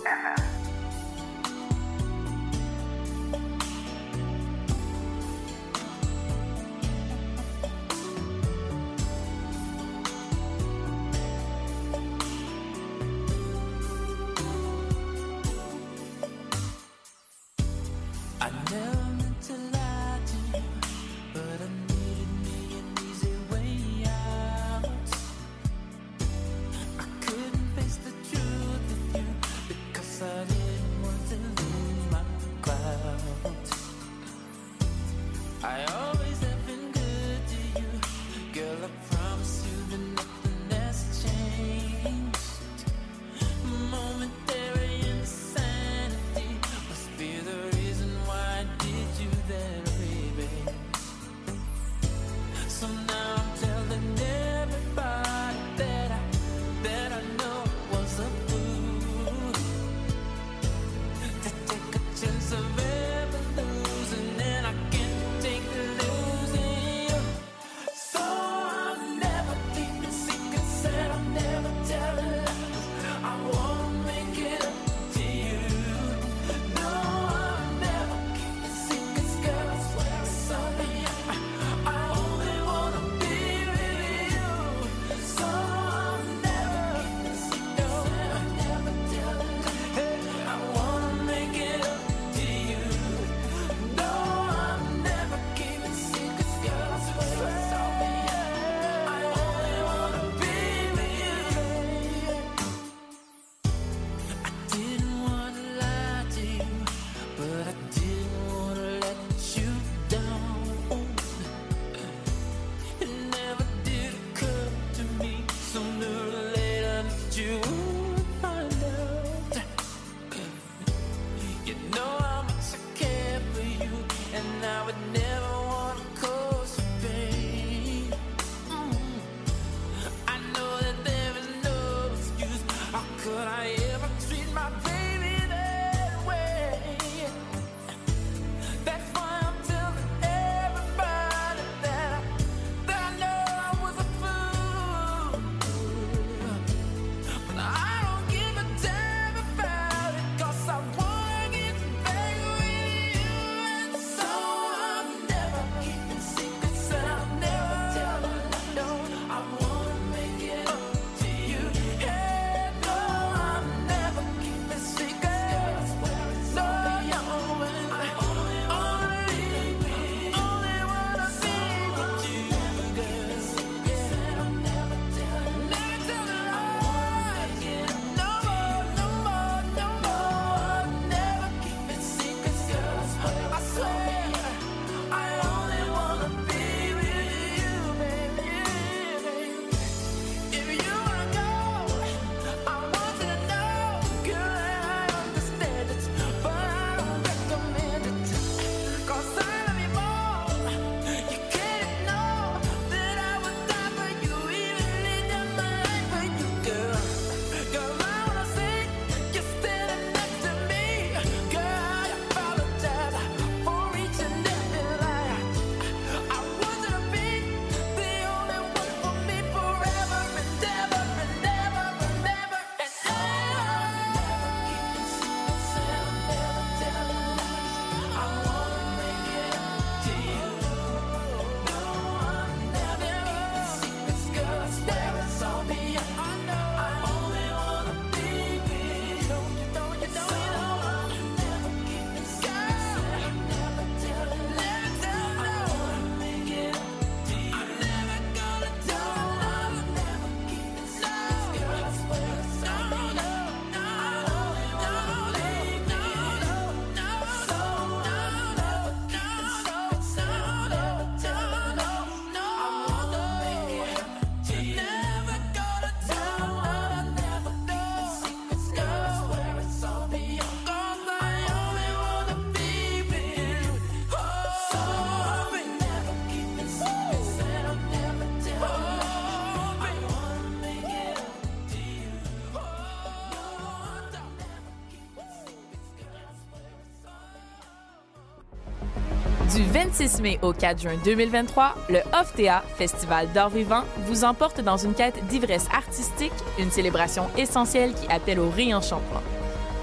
26 mai au 4 juin 2023, le OFTEA, Festival d'art vivant, vous emporte dans une quête d'ivresse artistique, une célébration essentielle qui appelle au réenchantement.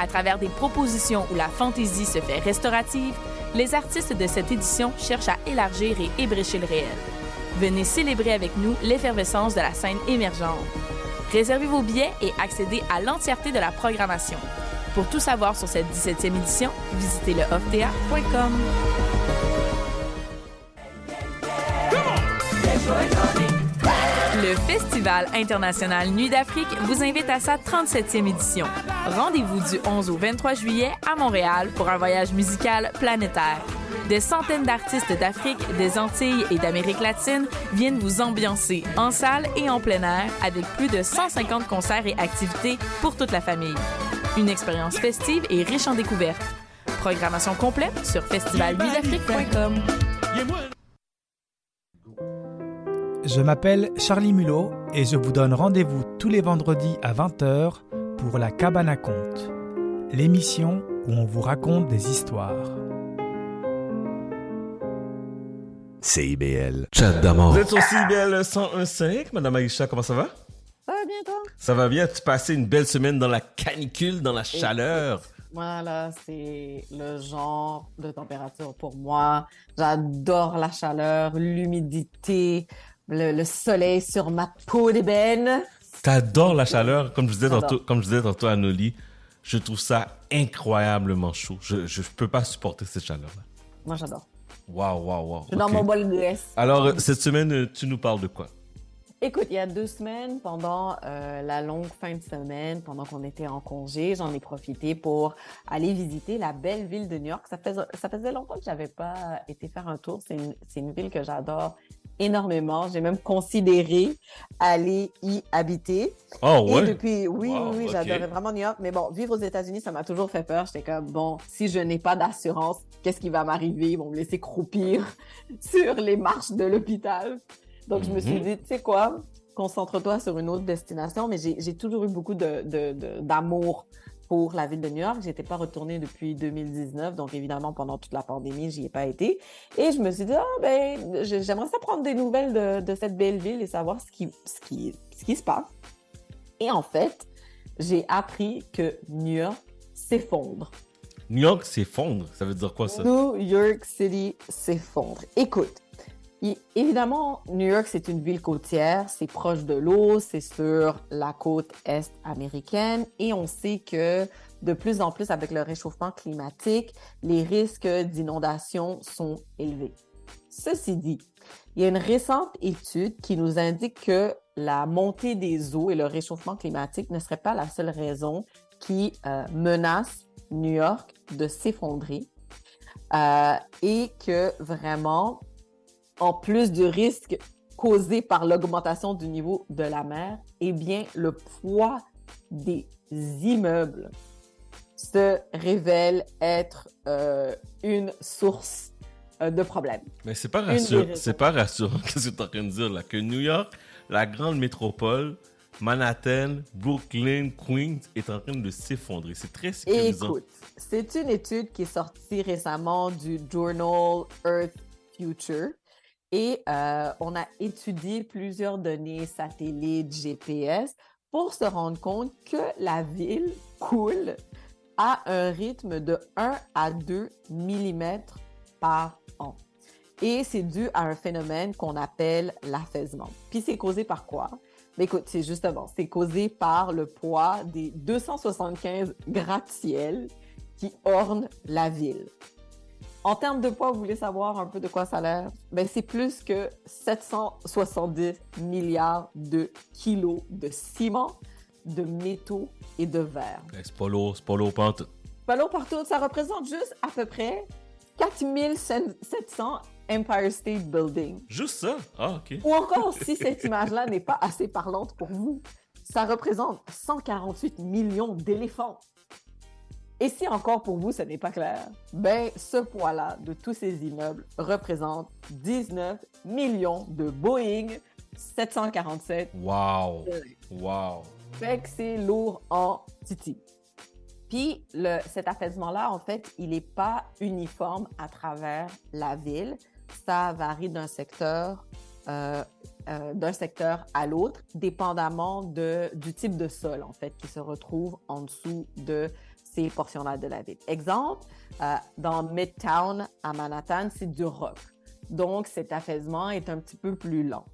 À travers des propositions où la fantaisie se fait restaurative, les artistes de cette édition cherchent à élargir et ébrécher le réel. Venez célébrer avec nous l'effervescence de la scène émergente. Réservez vos billets et accédez à l'entièreté de la programmation. Pour tout savoir sur cette 17e édition, visitez le Le Festival international Nuit d'Afrique vous invite à sa 37e édition. Rendez-vous du 11 au 23 juillet à Montréal pour un voyage musical planétaire. Des centaines d'artistes d'Afrique, des Antilles et d'Amérique latine viennent vous ambiancer en salle et en plein air avec plus de 150 concerts et activités pour toute la famille. Une expérience festive et riche en découvertes. Programmation complète sur festivalnuitdafrique.com. Je m'appelle Charlie Mulot et je vous donne rendez-vous tous les vendredis à 20h pour La Cabane à Conte, l'émission où on vous raconte des histoires. CIBL. Chat d'amour. Vous êtes sur CBL 101.5. Madame Aïcha, comment ça va? Ça va bien, toi? Ça va bien? Tu passé une belle semaine dans la canicule, dans la chaleur? Voilà, c'est le genre de température pour moi. J'adore la chaleur, l'humidité, le, le soleil sur ma peau d'ébène. T'adores la chaleur, comme je disais tantôt, comme je disais tantôt à Noli. Je trouve ça incroyablement chaud. Je, je peux pas supporter cette chaleur-là. Moi, j'adore. Waouh, waouh, waouh. Je suis dans Ok. mon bol de graisse. Alors, euh, cette semaine, euh, tu nous parles de quoi? Écoute, il y a deux semaines, pendant euh, la longue fin de semaine, pendant qu'on était en congé, j'en ai profité pour aller visiter la belle ville de New York. Ça faisait, ça faisait longtemps que j'avais pas été faire un tour. C'est une, une ville que j'adore énormément. J'ai même considéré aller y habiter. Oh, ouais? Et depuis, oui, Wow, oui, oui, j'adorais vraiment New York. Mais bon, vivre aux États-Unis, ça m'a toujours fait peur. J'étais comme, bon, si je n'ai pas d'assurance, qu'est-ce qui va m'arriver? Ils vont me laisser croupir sur les marches de l'hôpital. Donc, je me suis Mhm. dit, tu sais quoi? Concentre-toi sur une autre destination. Mais j'ai toujours eu beaucoup de- de- de- d'amour pour la ville de New York. J'étais pas retournée depuis 2019. Donc, évidemment, pendant toute la pandémie, j'y ai pas été. Et je me suis dit, ah, ben, j'aimerais ça prendre des nouvelles de, de cette belle ville et savoir ce qui, ce qui, ce qui se passe. Et en fait, j'ai appris que New York s'effondre. New York s'effondre. Ça veut dire quoi, ça? New York City s'effondre. Écoute, évidemment, New York, c'est une ville côtière, c'est proche de l'eau, c'est sur la côte est américaine et on sait que de plus en plus, avec le réchauffement climatique, les risques d'inondation sont élevés. Ceci dit, il y a une récente étude qui nous indique que la montée des eaux et le réchauffement climatique ne serait pas la seule raison qui euh, menace New York de s'effondrer euh, et que vraiment, en plus du risque causé par l'augmentation du niveau de la mer, eh bien, le poids des immeubles se révèle être euh, une source euh, de problèmes. Mais c'est pas rassurant. C'est pas rassurant. Qu'est-ce que tu es en train de dire là? Que New York, la grande métropole, Manhattan, Brooklyn, Queens, est en train de s'effondrer. C'est très sécurisant. Écoute, c'est une étude qui est sortie récemment du journal Earth Future et euh, on a étudié plusieurs données satellites GPS pour se rendre compte que la ville coule à un rythme de 1 à 2 mm par an. Et c'est dû à un phénomène qu'on appelle l'affaissement. Puis c'est causé par quoi? Écoute, c'est justement, c'est causé par le poids des 275 gratte-ciel qui ornent la ville. En termes de poids, vous voulez savoir un peu de quoi ça a l'air? Ben, c'est plus que 770 milliards de kilos de ciment, de métaux et de verre. Ben, C'est pas lourd, c'est pas lourd, pas partout, ça représente juste à peu près 4700 Empire State Building. Juste ça? Ah, ok. Ou encore, si cette image-là n'est pas assez parlante pour vous, ça représente 148 millions d'éléphants. Et si encore pour vous, ce n'est pas clair, ben ce poids-là de tous ces immeubles représente 19 millions de Boeing 747. Wow. Wow. Fait que c'est lourd en titi. Puis le, cet apaisement-là, en fait, il n'est pas uniforme à travers la ville. Ça varie d'un secteur, euh, euh, d'un secteur à l'autre, dépendamment de, du type de sol, en fait, qui se retrouve en dessous de ces portions-là de la ville. Exemple, euh, dans Midtown à Manhattan, c'est du rock. Donc, cet apaisement est un petit peu plus lent.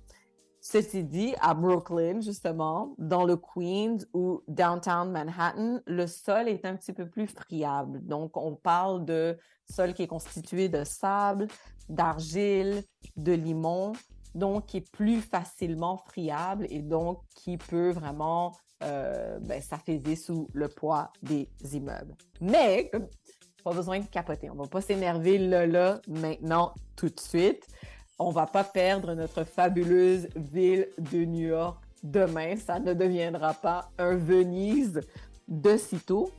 Ceci dit, à Brooklyn, justement, dans le Queens ou downtown Manhattan, le sol est un petit peu plus friable. Donc, on parle de sol qui est constitué de sable, d'argile, de limon, donc qui est plus facilement friable et donc qui peut vraiment euh, ben, s'affaiser sous le poids des immeubles. Mais, pas besoin de capoter. On va pas s'énerver là, là, maintenant, tout de suite on va pas perdre notre fabuleuse ville de New York demain. Ça ne deviendra pas un Venise de sitôt.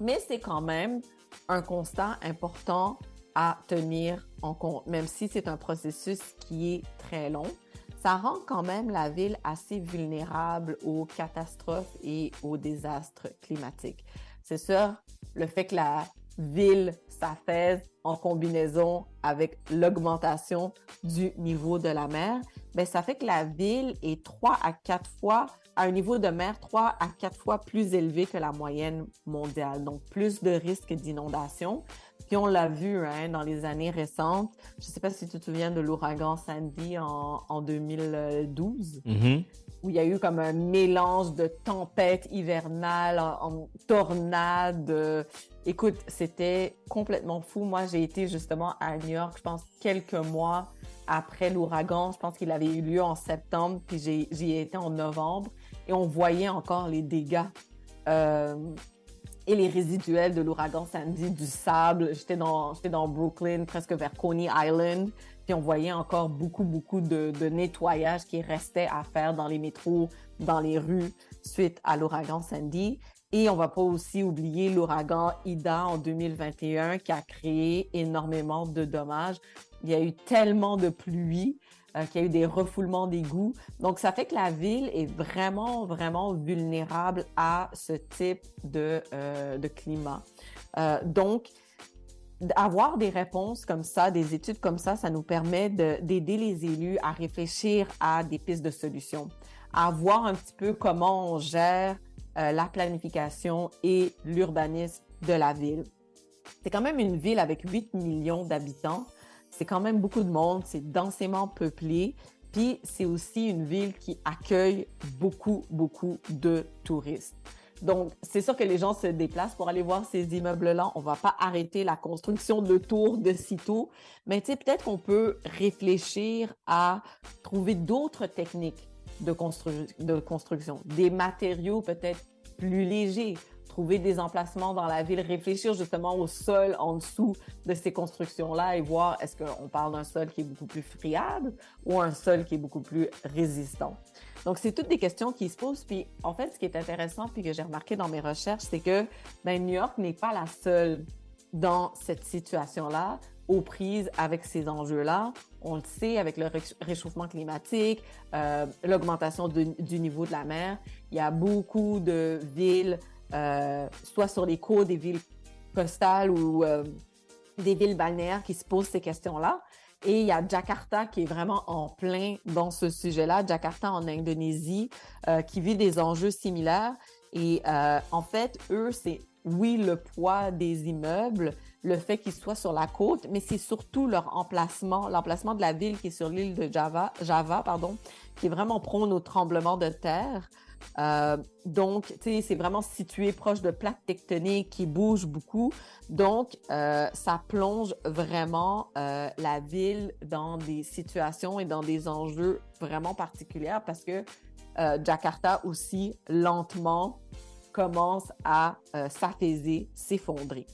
Mais c'est quand même un constat important à tenir en compte, même si c'est un processus qui est très long. Ça rend quand même la ville assez vulnérable aux catastrophes et aux désastres climatiques. C'est sûr, le fait que la ville s'affaisse en combinaison avec l'augmentation du niveau de la mer, ben ça fait que la ville est trois à quatre fois à un niveau de mer trois à quatre fois plus élevé que la moyenne mondiale, donc plus de risques d'inondation. Puis on l'a vu hein, dans les années récentes. Je ne sais pas si tu te souviens de l'ouragan Sandy en, en 2012 où il y a eu comme un mélange de tempêtes hivernales, en, en tornades. Écoute, c'était complètement fou. Moi, j'ai été justement à New York, je pense, quelques mois après l'ouragan. Je pense qu'il avait eu lieu en septembre, puis j'y ai été en novembre. Et on voyait encore les dégâts euh, et les résiduels de l'ouragan Sandy, du sable. J'étais dans, dans Brooklyn, presque vers Coney Island. Puis on voyait encore beaucoup, beaucoup de, de, nettoyage qui restait à faire dans les métros, dans les rues suite à l'ouragan Sandy. Et on va pas aussi oublier l'ouragan Ida en 2021 qui a créé énormément de dommages. Il y a eu tellement de pluie euh, qu'il y a eu des refoulements d'égouts. Donc, ça fait que la ville est vraiment, vraiment vulnérable à ce type de, euh, climat. Euh, donc, avoir des réponses comme ça, des études comme ça, ça nous permet d'aider les élus à réfléchir à des pistes de solutions, à voir un petit peu comment on gère euh, la planification et l'urbanisme de la ville. C'est quand même une ville avec 8 millions d'habitants. C'est quand même beaucoup de monde, c'est densément peuplé. Puis c'est aussi une ville qui accueille beaucoup, beaucoup de touristes. Donc, c'est sûr que les gens se déplacent pour aller voir ces immeubles-là. On va pas arrêter la construction de tours de sitôt, mais tu sais, peut-être qu'on peut réfléchir à trouver d'autres techniques de, constru de construction, des matériaux peut-être plus légers, trouver des emplacements dans la ville, réfléchir justement au sol en dessous de ces constructions-là et voir est-ce qu'on parle d'un sol qui est beaucoup plus friable ou un sol qui est beaucoup plus résistant. Donc, c'est toutes des questions qui se posent. Puis, en fait, ce qui est intéressant, puis que j'ai remarqué dans mes recherches, c'est que ben, New York n'est pas la seule dans cette situation-là, aux prises avec ces enjeux-là. On le sait avec le réchauffement climatique, euh, l'augmentation du niveau de la mer. Il y a beaucoup de villes, euh, soit sur les côtes, des villes costales ou euh, des villes balnéaires qui se posent ces questions-là. Et il y a Jakarta qui est vraiment en plein dans ce sujet-là, Jakarta en Indonésie, euh, qui vit des enjeux similaires. Et en fait, eux, c'est oui le poids des immeubles, le fait qu'ils soient sur la côte, mais c'est surtout leur emplacement, l'emplacement de la ville qui est sur l'île de Java, Java, pardon, qui est vraiment prône au tremblement de terre. Euh, donc, tu sais, c'est vraiment situé proche de plaques tectoniques qui bougent beaucoup. Donc, euh, ça plonge vraiment euh, la ville dans des situations et dans des enjeux vraiment particuliers parce que Jakarta aussi, lentement, commence à s'affaiser, s'effondrer.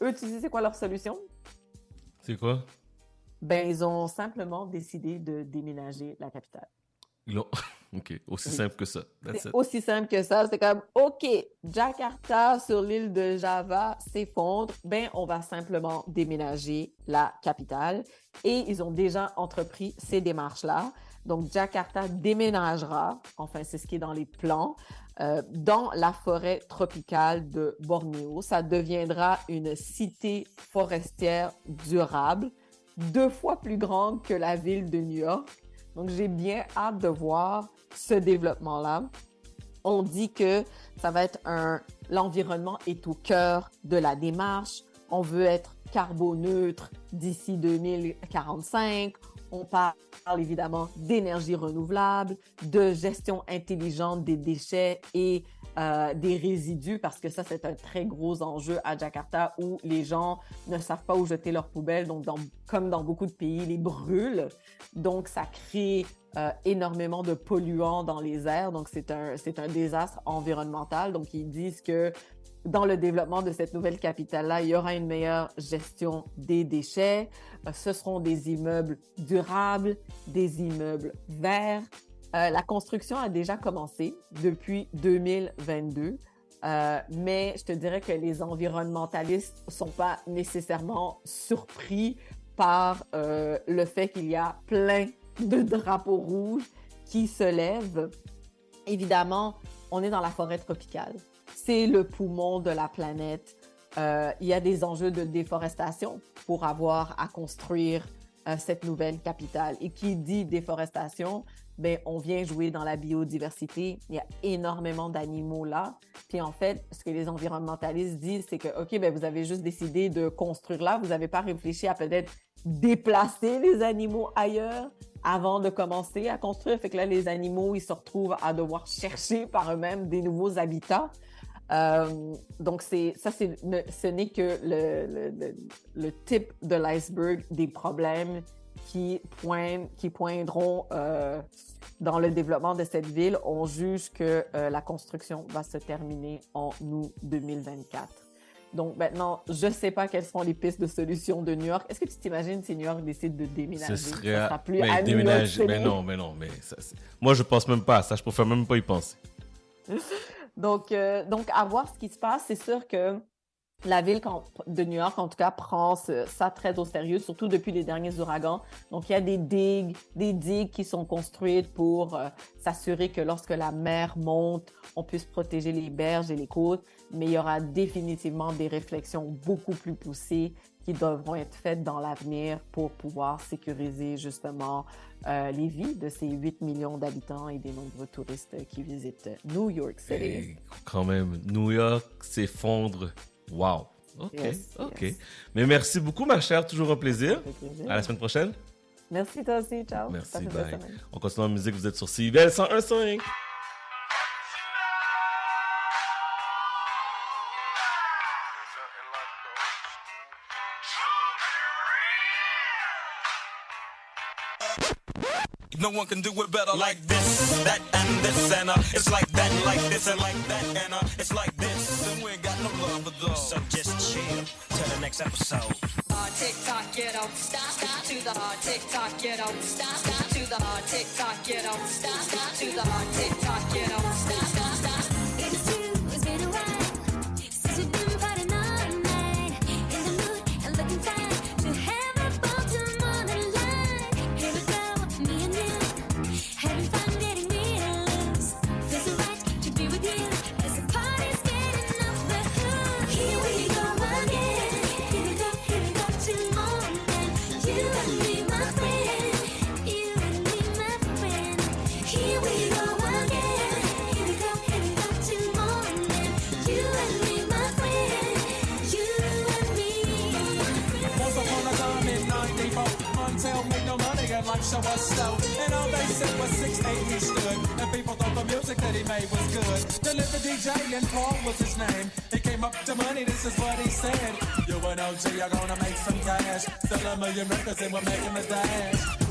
Eux, tu sais, c'est quoi leur solution? C'est quoi? Ben, ils ont simplement décidé de déménager la capitale. Ils. OK. Aussi simple que ça. C'est aussi simple que ça. C'est comme, OK, Jakarta sur l'île de Java s'effondre. Ben, on va simplement déménager la capitale. Et ils ont déjà entrepris ces démarches-là. Donc, Jakarta déménagera, enfin, c'est ce qui est dans les plans, euh, dans la forêt tropicale de Bornéo. Ça deviendra une cité forestière durable, deux fois plus grande que la ville de New York. Donc, j'ai bien hâte de voir ce développement-là. On dit que ça va être un... L'environnement est au cœur de la démarche. On veut être carboneutre d'ici 2045. On parle évidemment d'énergie renouvelable, de gestion intelligente des déchets et euh, des résidus, parce que ça, c'est un très gros enjeu à Jakarta où les gens ne savent pas où jeter leurs poubelles. Donc, dans, comme dans beaucoup de pays, les brûlent. Donc, ça crée euh, énormément de polluants dans les airs. Donc, c'est un, c'est un désastre environnemental. Donc, ils disent que dans le développement de cette nouvelle capitale-là, il y aura une meilleure gestion des déchets. Euh, ce seront des immeubles durables, des immeubles verts. Euh, la construction a déjà commencé depuis 2022. Euh, mais je te dirais que les environnementalistes sont pas nécessairement surpris par euh, le fait qu'il y a plein de drapeaux rouges qui se lèvent. Évidemment, on est dans la forêt tropicale. C'est le poumon de la planète. Il y a des enjeux de déforestation pour avoir à construire cette nouvelle capitale. Et qui dit déforestation, ben, on vient jouer dans la biodiversité. Il y a énormément d'animaux là. Puis en fait, ce que les environnementalistes disent, c'est que, OK, ben, vous avez juste décidé de construire là. Vous n'avez pas réfléchi à peut-être déplacer les animaux ailleurs avant de commencer à construire. Fait que là, les animaux, ils se retrouvent à devoir chercher par eux-mêmes des nouveaux habitats. Euh, donc, c'est ça, c'est ce n'est que le, le, le, le type de l'iceberg des problèmes qui, pointent, qui poindront euh, dans le développement de cette ville. On juge que euh, la construction va se terminer en août 2024. Donc maintenant, je ne sais pas quelles sont les pistes de solution de New York. Est-ce que tu t'imagines si New York décide de déménager? Ce serait. Ça sera plus mais à New déménager- York mais non, mais non, mais ça, moi je pense même pas à ça. Je préfère même pas y penser. Donc, euh, donc, à voir ce qui se passe, c'est sûr que la ville de New York, en tout cas, prend ça très au sérieux, surtout depuis les derniers ouragans. Donc, il y a des digues, des digues qui sont construites pour euh, s'assurer que lorsque la mer monte, on puisse protéger les berges et les côtes. Mais il y aura définitivement des réflexions beaucoup plus poussées qui devront être faites dans l'avenir pour pouvoir sécuriser justement euh, les vies de ces 8 millions d'habitants et des nombreux touristes qui visitent New York City. Et quand même, New York s'effondre. Wow. OK. Yes, OK. yes. Mais merci beaucoup, ma chère. Toujours un plaisir. plaisir. À la semaine prochaine. Merci toi aussi, ciao. Merci. Bye. On continue en musique. Vous êtes sur CIBL 101.5. No one can do it better like this, that, and this, and uh, it's like that, like this, and like that, and uh, it's like this, and we ain't got no love for those. So just chill till the next episode. Uh, tick tock, get up, stop, stop to the uh, tick tock, get up, stop, stop to the uh, tick tock, get up, stop, stop to the uh, tick tock, get up, stop, stop, stop. Was slow. And all they said was 6'8 he stood. And people thought the music that he made was good. Then the DJ and Paul was his name. He came up to money, this is what he said. You and OG are gonna make some cash. Sell a million records and we're making the dash.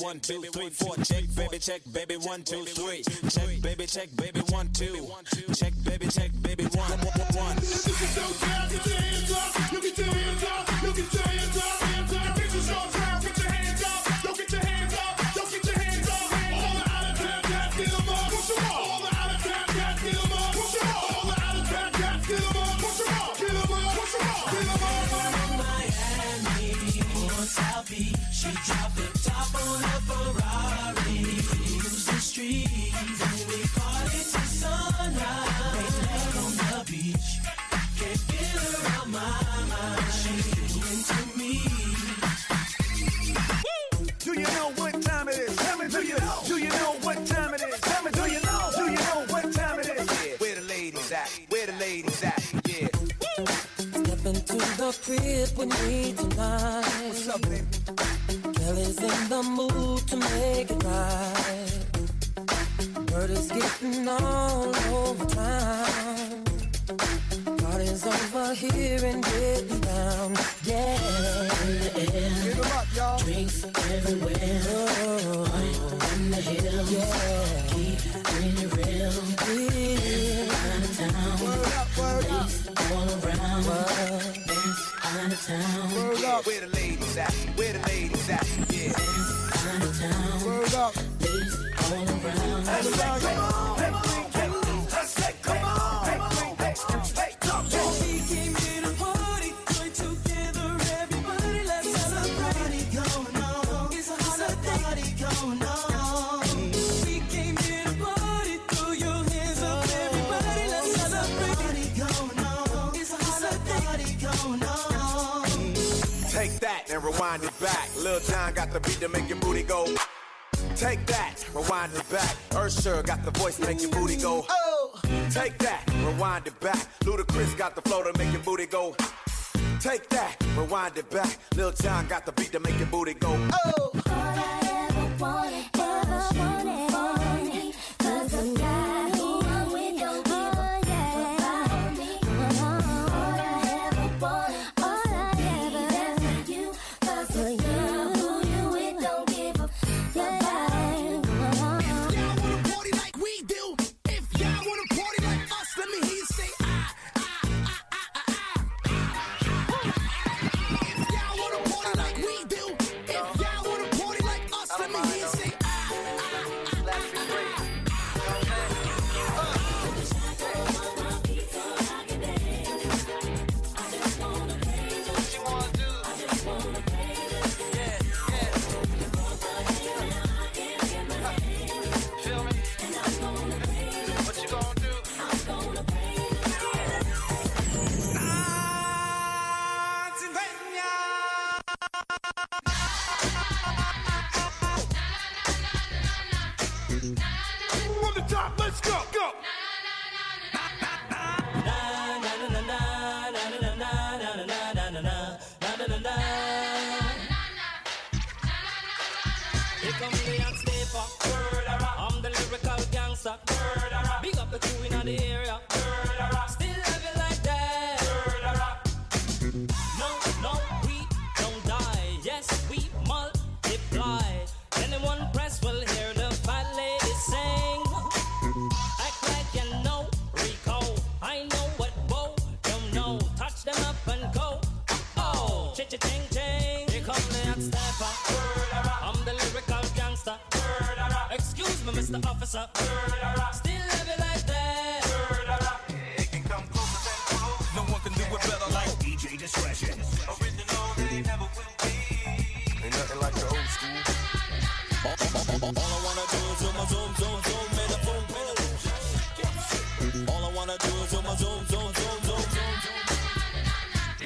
one, two, three, four. Check, baby, check, baby, one, two, three. Check, baby, check, baby, one, two.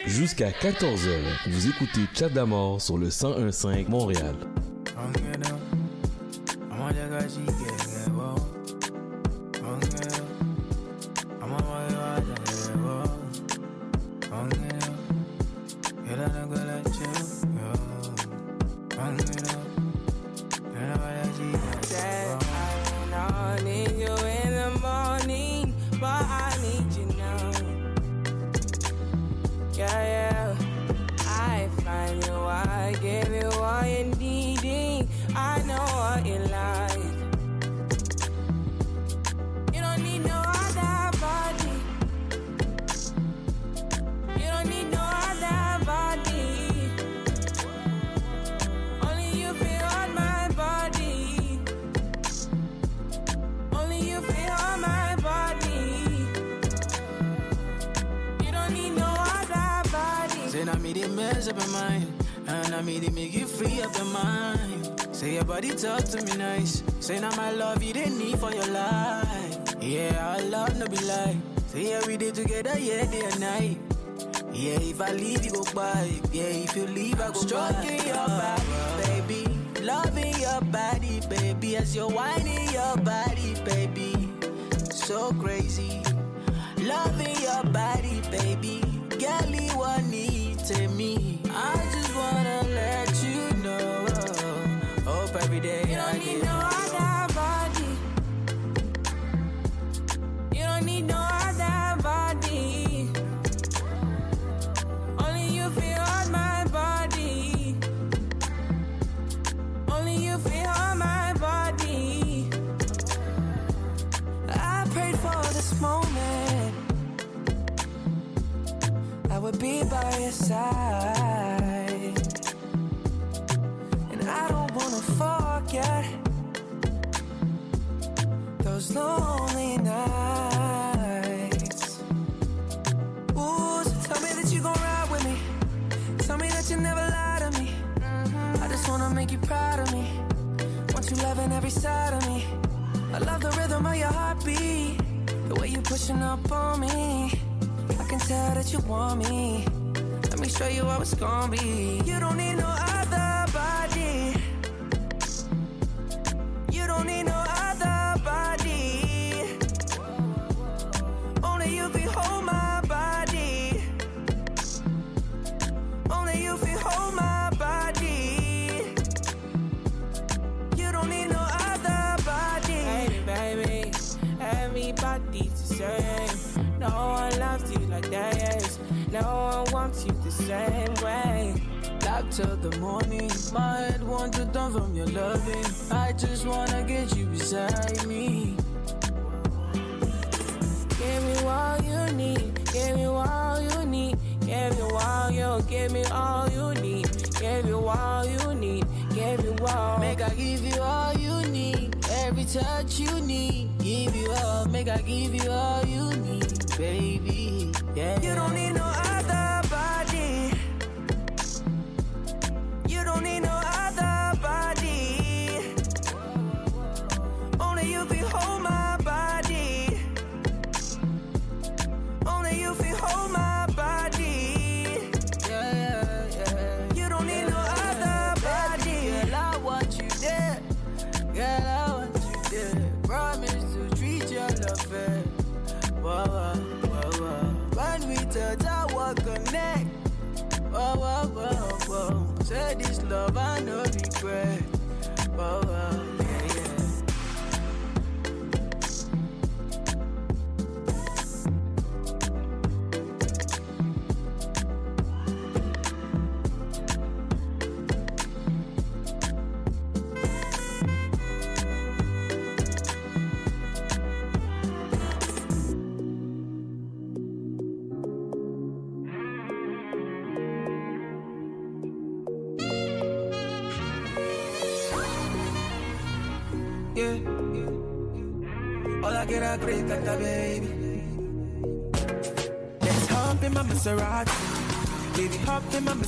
Jusqu'à 14h, vous écoutez Chadamor sur le 1015 Montréal.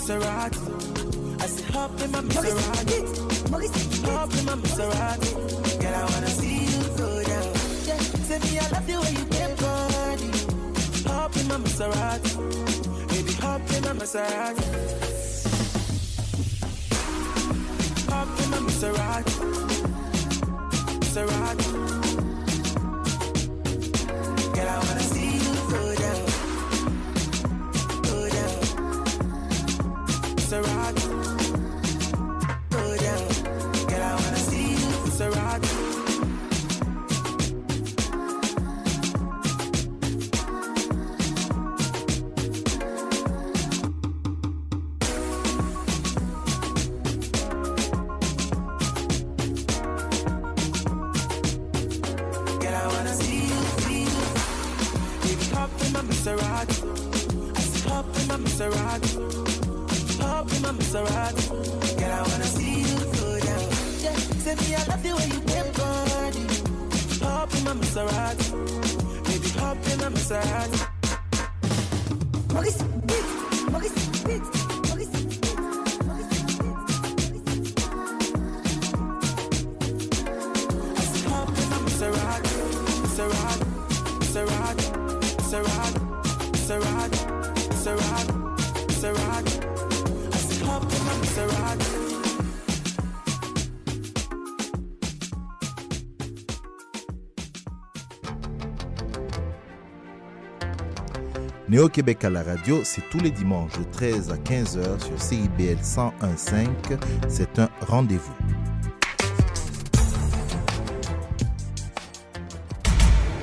Maserati. I said, hop in my Maserati. Néo-Québec à la radio, c'est tous les dimanches de 13 à 15h sur CIBL 101.5. C'est un rendez-vous.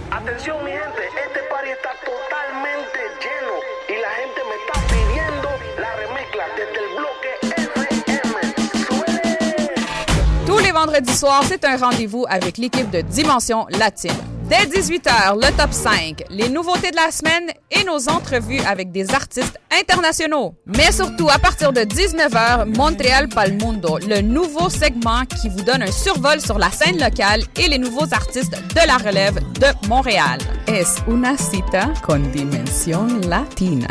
Atención mi gente, este party está totalmente lleno y la gente me está pidiendo la remezcla desde el bloque Tous les vendredis soirs, c'est un rendez-vous avec l'équipe de Dimension Latine. Dès 18h, le top 5, les nouveautés de la semaine nos entrevues avec des artistes internationaux. Mais surtout, à partir de 19h, Montréal Palmundo, le nouveau segment qui vous donne un survol sur la scène locale et les nouveaux artistes de la relève de Montréal. Es una cita con dimensión latina.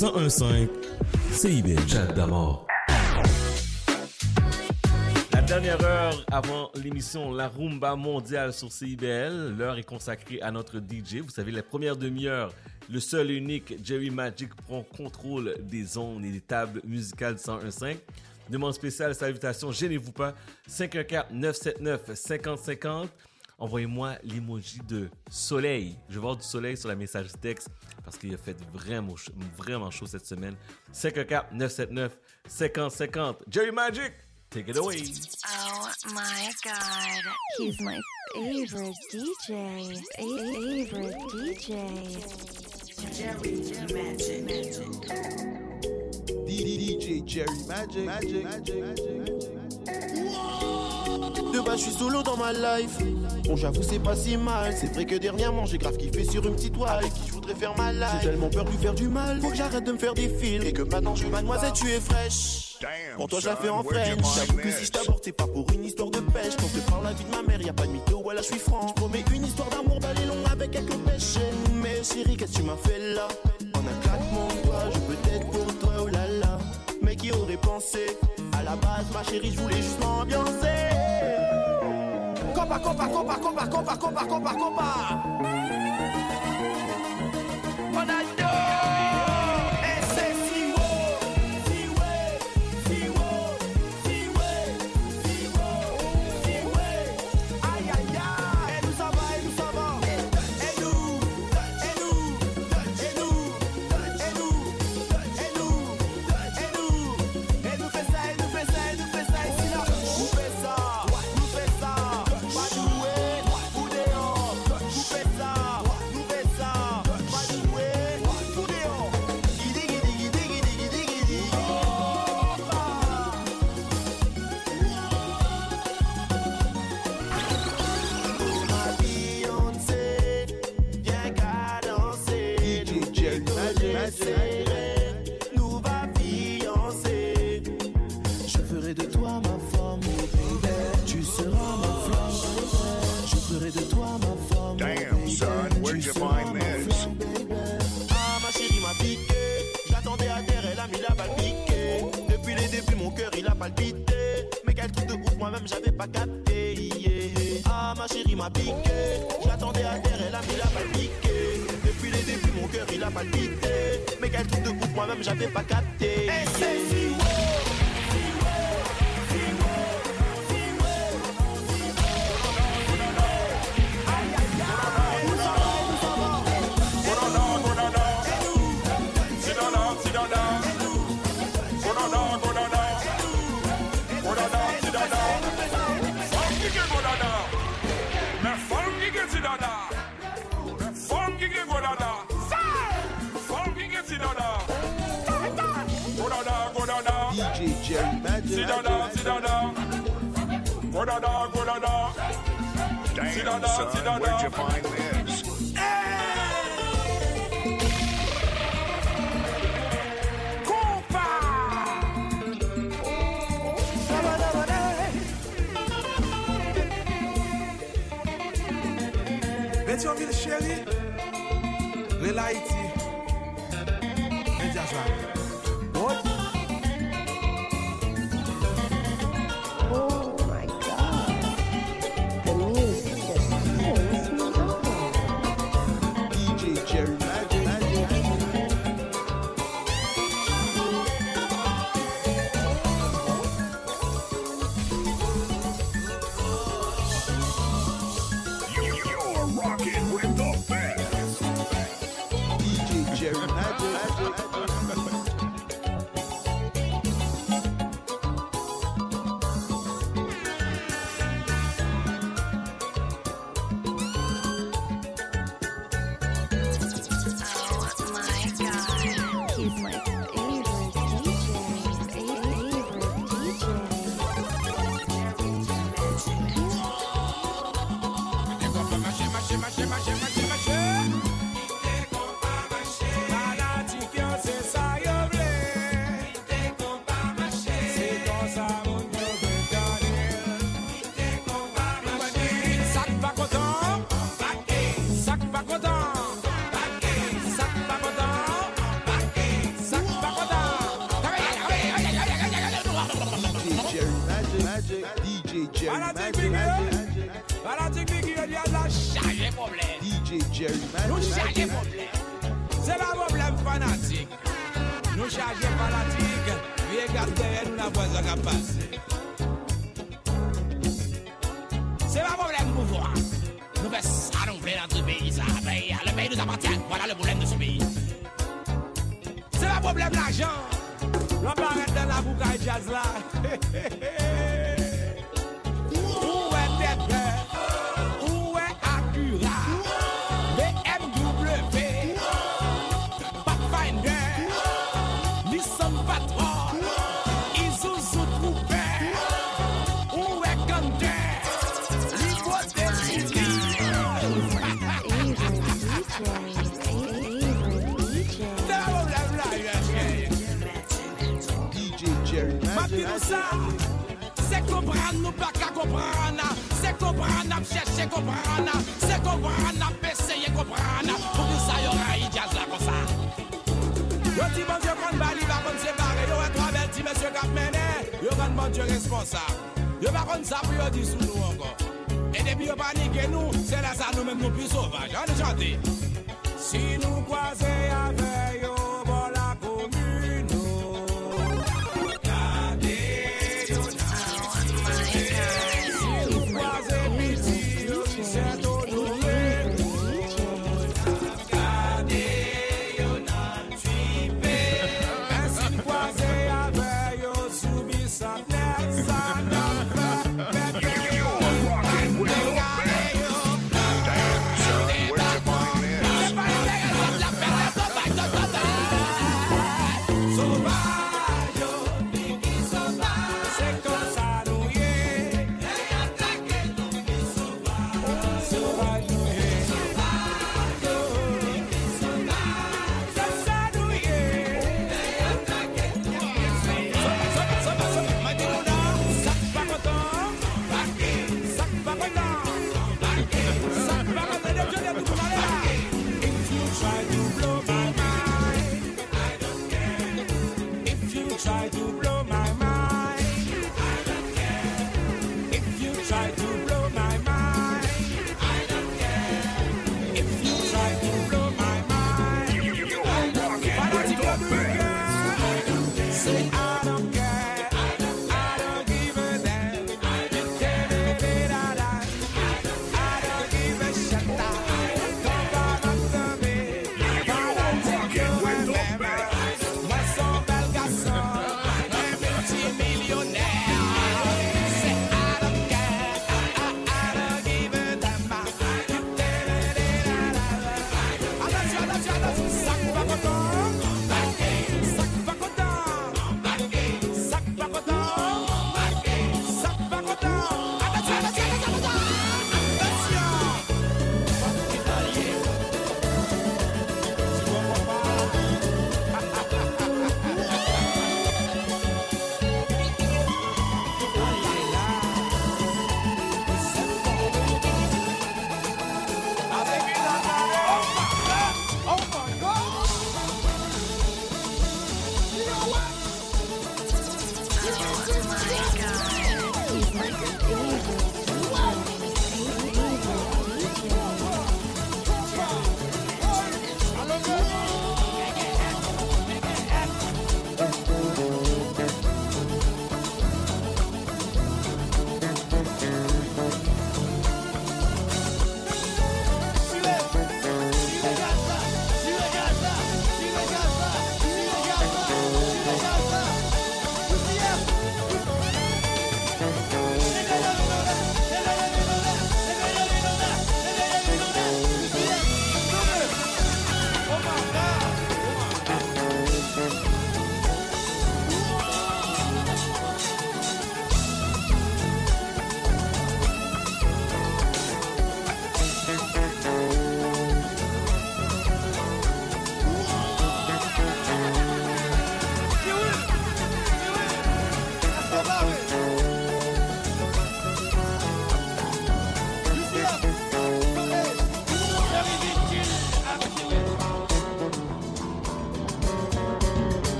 1015 CIBL. Chat d'amour. La dernière heure avant l'émission La Rumba mondiale sur CIBL, l'heure est consacrée à notre DJ. Vous savez, la première demi-heure, le seul et unique Jerry Magic prend contrôle des ondes et des tables musicales de 101.5. Demande spéciale, salutations, gênez-vous pas. 514-979-5050. Envoyez-moi l'emoji de soleil. Je veux voir du soleil sur la message texte parce qu'il a fait vraiment, vraiment chaud cette semaine. 514-979-5050. Jerry Magic, take it away. Oh my god. He's my favorite DJ. Favorite DJ. Jerry Magic. DJ Jerry Magic. Magic. De base, je suis solo dans ma life. Bon, j'avoue, c'est pas si mal. C'est vrai que dernièrement, j'ai grave kiffé sur une petite toile qui je voudrais faire ma life? J'ai tellement peur de lui faire du mal. Faut que j'arrête de me faire des fils. Et que maintenant, je mademoiselle, tu es fraîche. Pour toi, je en French. J'avoue que si je t'aborde, c'est pas pour une histoire de pêche. Quand je parle la vie de ma mère, y a pas de mytho, voilà, je suis franc. Promets une histoire d'amour, d'aller long avec quelques pêches. Mais chérie, qu'est-ce que tu m'as fait là? En un claquement de doigts, je peux être pour toi, oh là là. Mais qui aurait pensé? La base, ma chérie, je voulais juste m'ambiancer. Compa, compa, compa, compa, compa, compa, compa, compa. Ronaldo! Mais quel truc de ouf, moi-même j'avais pas capté. Ah, ma chérie m'a piqué. J'attendais à terre, elle a mis la balle. Depuis les débuts, mon cœur il a pas palpité. Mais quel truc de ouf, moi-même j'avais pas capté. Sit down, down, sit down, down. Go down, down, go down, down. Damn, sit down, down, sit down, where'd you find this? Hey! Cooper! They told me to share it.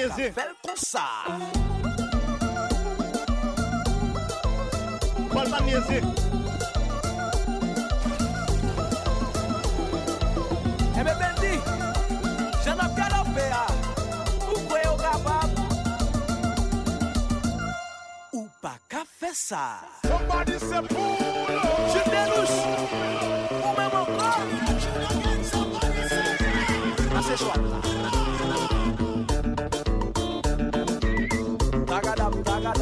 Denise. Café com sal. Bota É meu bendi, já na ver. o coelho é gabado. Upa café sal. ser puro. Chinelos, o meu corre. Acessório. I got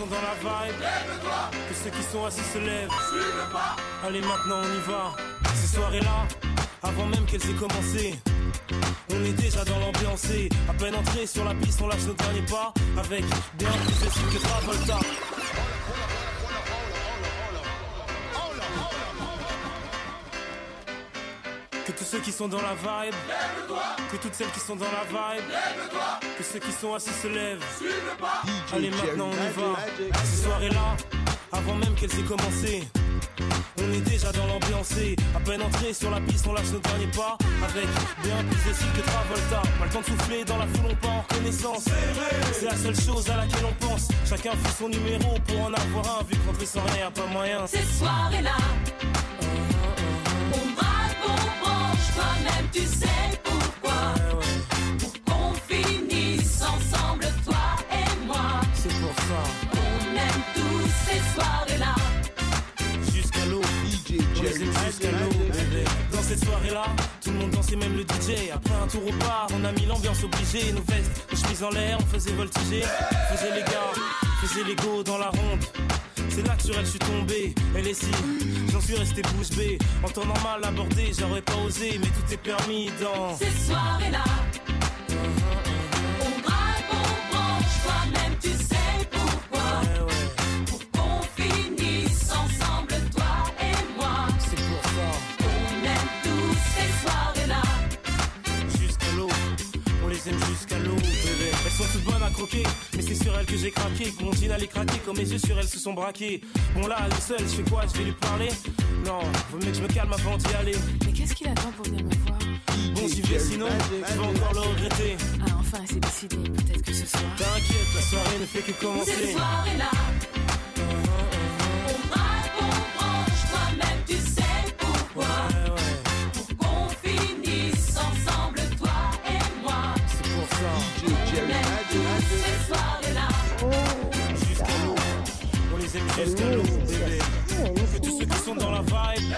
sont dans la vibe, que ceux qui sont assis se lèvent. Allez, maintenant on y va. Ces soirées-là, avant même qu'elles aient commencé. On est déjà dans l'ambiance et à peine entré sur la piste, on lâche nos derniers pas avec bien plus de style que Travolta. Que tous ceux qui sont dans la vibe, que toutes celles qui sont dans la vibe, que ceux qui sont assis se lèvent. Allez, maintenant on y va. Ces soirées-là, avant même qu'elles aient commencé. On est déjà dans l'ambiance et à peine entré sur la piste, on lâche nos derniers pas avec bien plus de style que Travolta. Pas le temps de souffler dans la foule, on part en reconnaissance. C'est la seule chose à laquelle on pense. Chacun fait son numéro pour en avoir un, vu qu'entrer sans rien, y a pas moyen. Ces soirées-là, on braque, on branche, toi-même tu sais Jusqu'à l'eau, aime jusqu'à l'eau, bébé. Dans cette soirée-là, tout le monde dansait, même le DJ. Après un tour au bar, on a mis l'ambiance obligée. Nos vestes, nos chemises en l'air, on faisait voltiger. On faisait les gars, on faisait les go dans la ronde. C'est là que sur elle je suis tombé, elle est si, j'en suis resté bouche bée. En temps normal abordé, j'aurais pas osé, mais tout est permis dans Ces soirées-là, on jusqu'à l'eau, bébé. Elles sont toutes bonnes à croquer, mais c'est sur elles que j'ai craqué. Que mon jean allait craquer, quand mes yeux sur elles se sont braqués. Bon là, elle est seule, je fais quoi? Je vais lui parler? Non, vaut mieux que je me calme avant d'y aller. Mais qu'est-ce qu'il attend pour venir me voir? Bon, j'y vais, sinon, je vais encore le regretter. Ah, enfin, c'est décidé. Peut-être que ce soir. T'inquiète, la soirée ne fait que commencer. soirées-là, on braque, on branche, toi-même tu sais l'eau, bébé. Que tous ceux qui sont dans la vibe,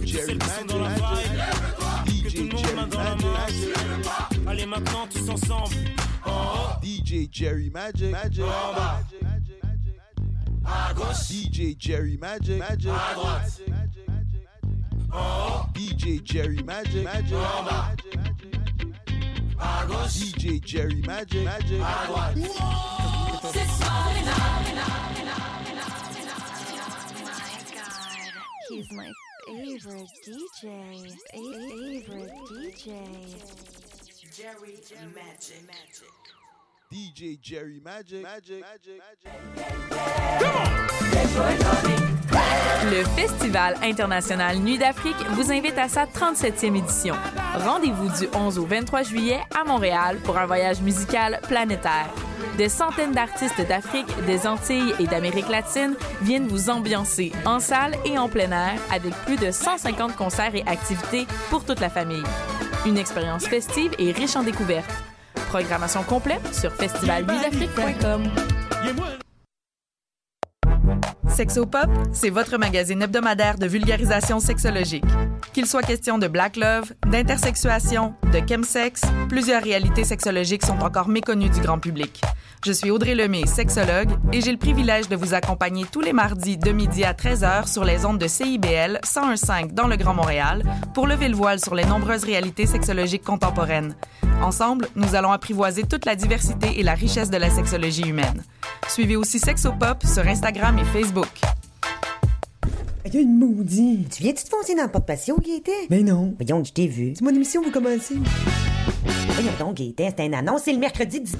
que celles qui sont dans la vibe, que tout le monde main dans la main. Allez maintenant tous ensemble. Oh, DJ Jerry Magic. Magic. À gauche. DJ Jerry Magic. Magic. À droite. DJ Jerry Magic. Magic. À gauche. DJ Jerry Magic. Magic. À droite. Ces soirées-là, He's my favorite DJ. Favorite DJ. Jerry Magic. DJ Jerry Magic. Magic. Magic. Le Festival international Nuit d'Afrique vous invite à sa 37e édition. Rendez-vous du 11 au 23 juillet à Montréal pour un voyage musical planétaire. Des centaines d'artistes d'Afrique, des Antilles et d'Amérique latine viennent vous ambiancer en salle et en plein air avec plus de 150 concerts et activités pour toute la famille. Une expérience festive et riche en découvertes. Programmation complète sur festivalnuitdafrique.com. Sexopop, c'est votre magazine hebdomadaire de vulgarisation sexologique. Qu'il soit question de black love, d'intersexuation, de chemsex, plusieurs réalités sexologiques sont encore méconnues du grand public. Je suis Audrey Lemay, sexologue, et j'ai le privilège de vous accompagner tous les mardis de midi à 13h sur les ondes de CIBL 101.5 dans le Grand Montréal pour lever le voile sur les nombreuses réalités sexologiques contemporaines. Ensemble, nous allons apprivoiser toute la diversité et la richesse de la sexologie humaine. Suivez aussi Sexopop sur Instagram et Facebook. Il y a une maudite. Tu viens-tu te foncer dans le porte-patio, Gaëtan? Mais non. Voyons, je t'ai vu. C'est mon émission, vous commencez. Voyons donc, Gaëtan, c'est une annonce, c'est le mercredi 10...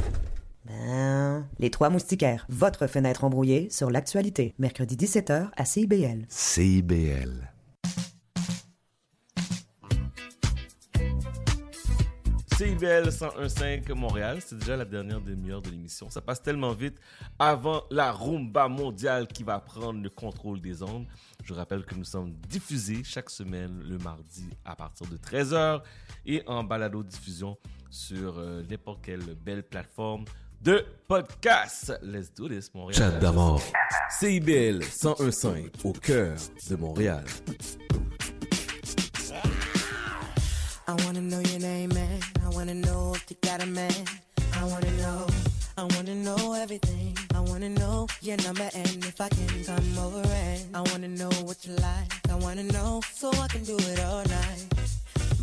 Ben... Les Trois Moustiquaires, votre fenêtre embrouillée sur l'actualité. Mercredi 17h à CIBL. CIBL. CIBL 101.5 Montréal, c'est déjà la dernière demi-heure de l'émission. Ça passe tellement vite avant la rumba mondiale qui va prendre le contrôle des ondes. Je rappelle que nous sommes diffusés chaque semaine le mardi à partir de 13h et en balado-diffusion sur euh, n'importe quelle belle plateforme de podcast. Let's do this, Montréal. Chat d'amour. CIBL 101.5 au cœur de Montréal. I wanna know your name, man. I wanna know if you got a man. I wanna know. I wanna know everything. I wanna know your number and if I can come over and I wanna know what you like. I wanna know so I can do it all night.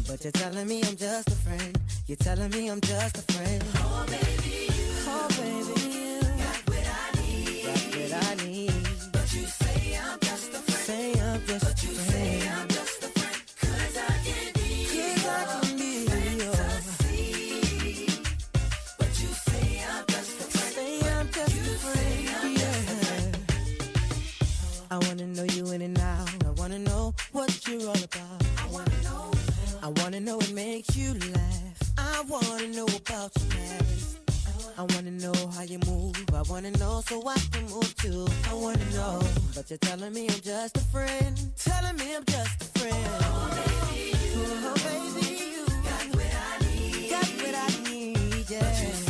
But you're telling me I'm just a friend. You're telling me I'm just a friend. Oh baby, you. Oh baby. Got what I need. Got what I need. But you say I'm just a friend. Say I'm just but a friend. Say I'm I wanna know you in and out. I wanna know what you're all about. I wanna know. I wanna know what makes you laugh. I wanna know about your past. I wanna know how you move. I wanna know so I can move too. I wanna know, but you're telling me I'm just a friend. Telling me I'm just a friend. Oh baby, you, oh, baby, you got what I need. Got what I need, yeah.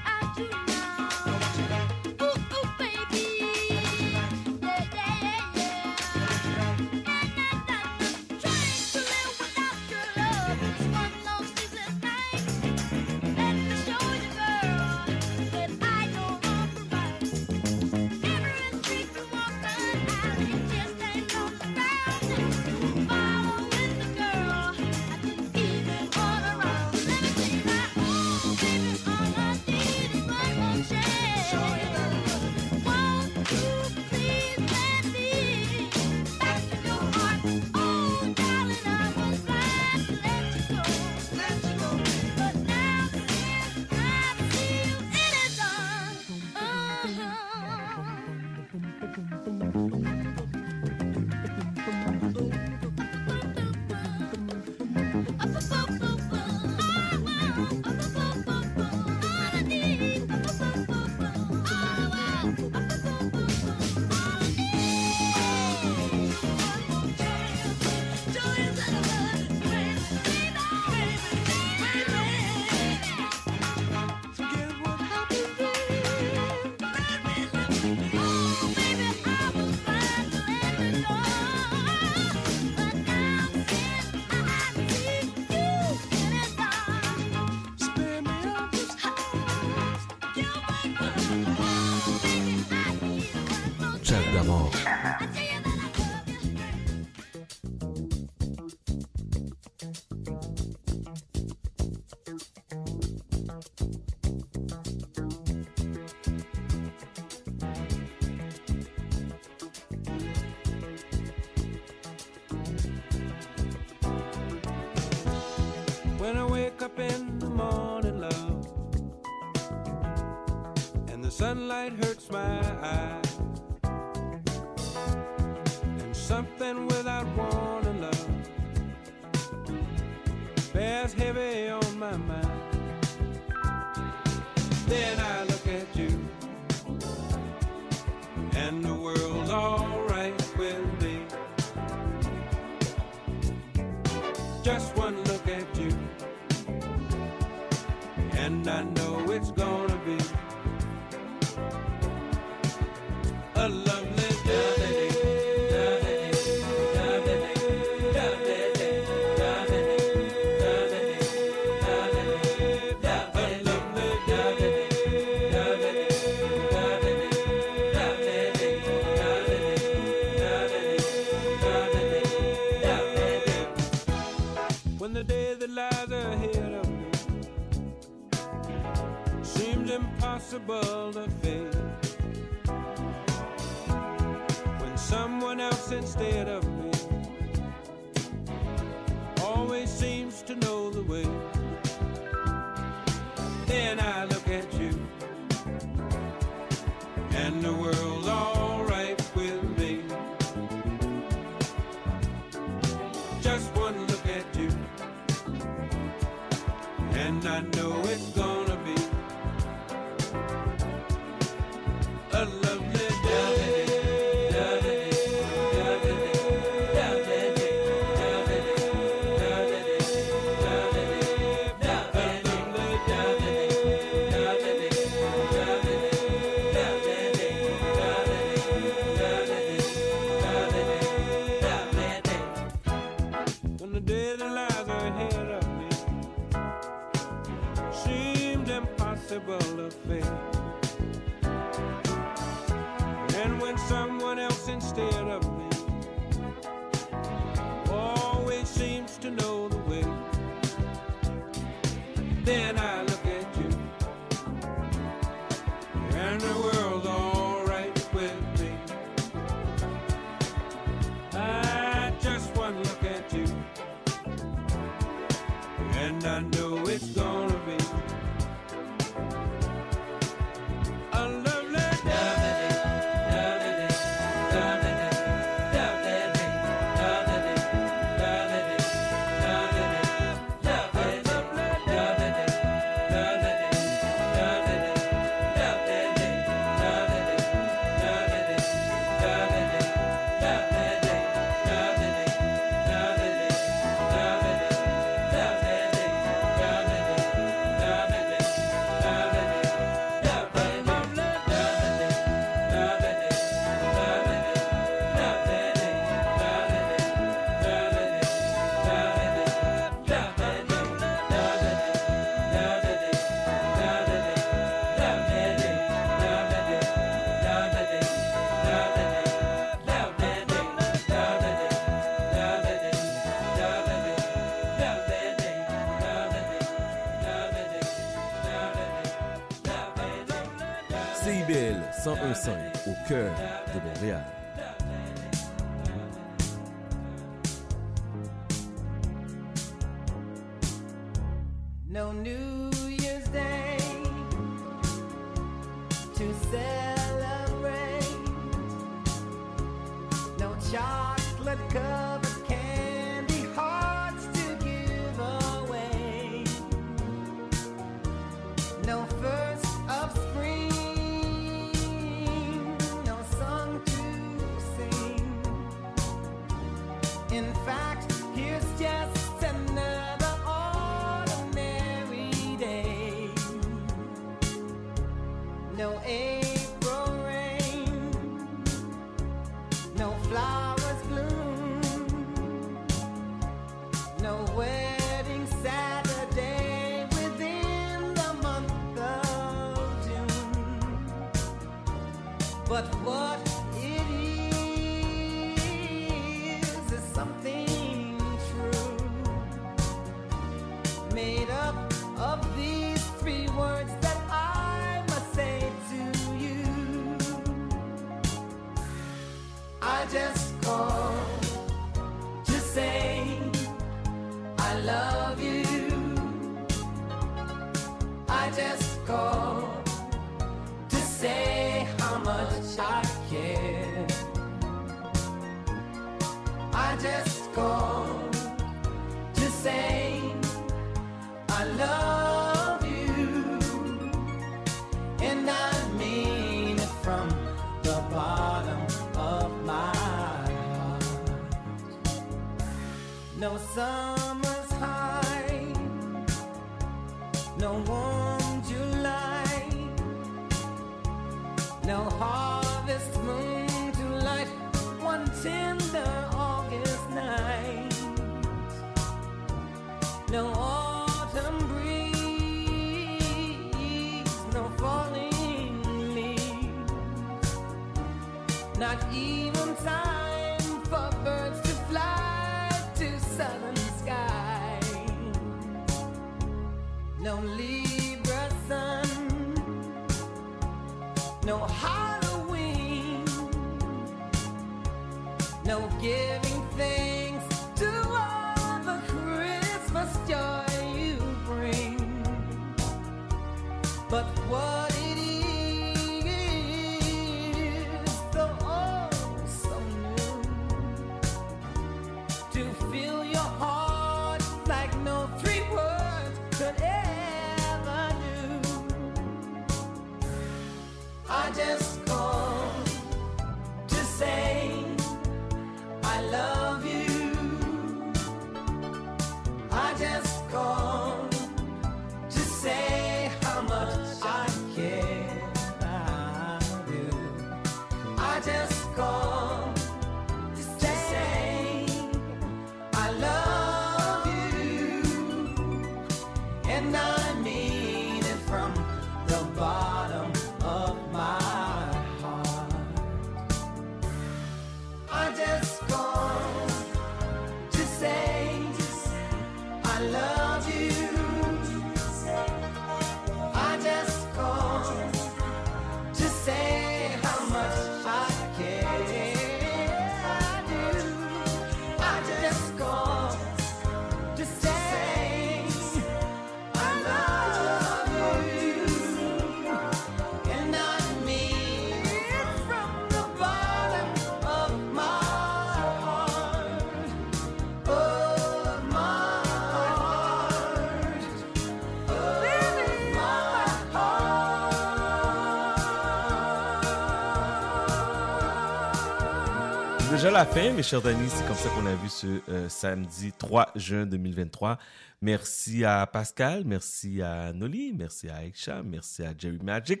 la fin, mes chers amis. C'est comme ça qu'on a vu ce euh, samedi 3 juin 2023. Merci à Pascal, merci à Noli, merci à Aïcha, merci à Jerry Magic.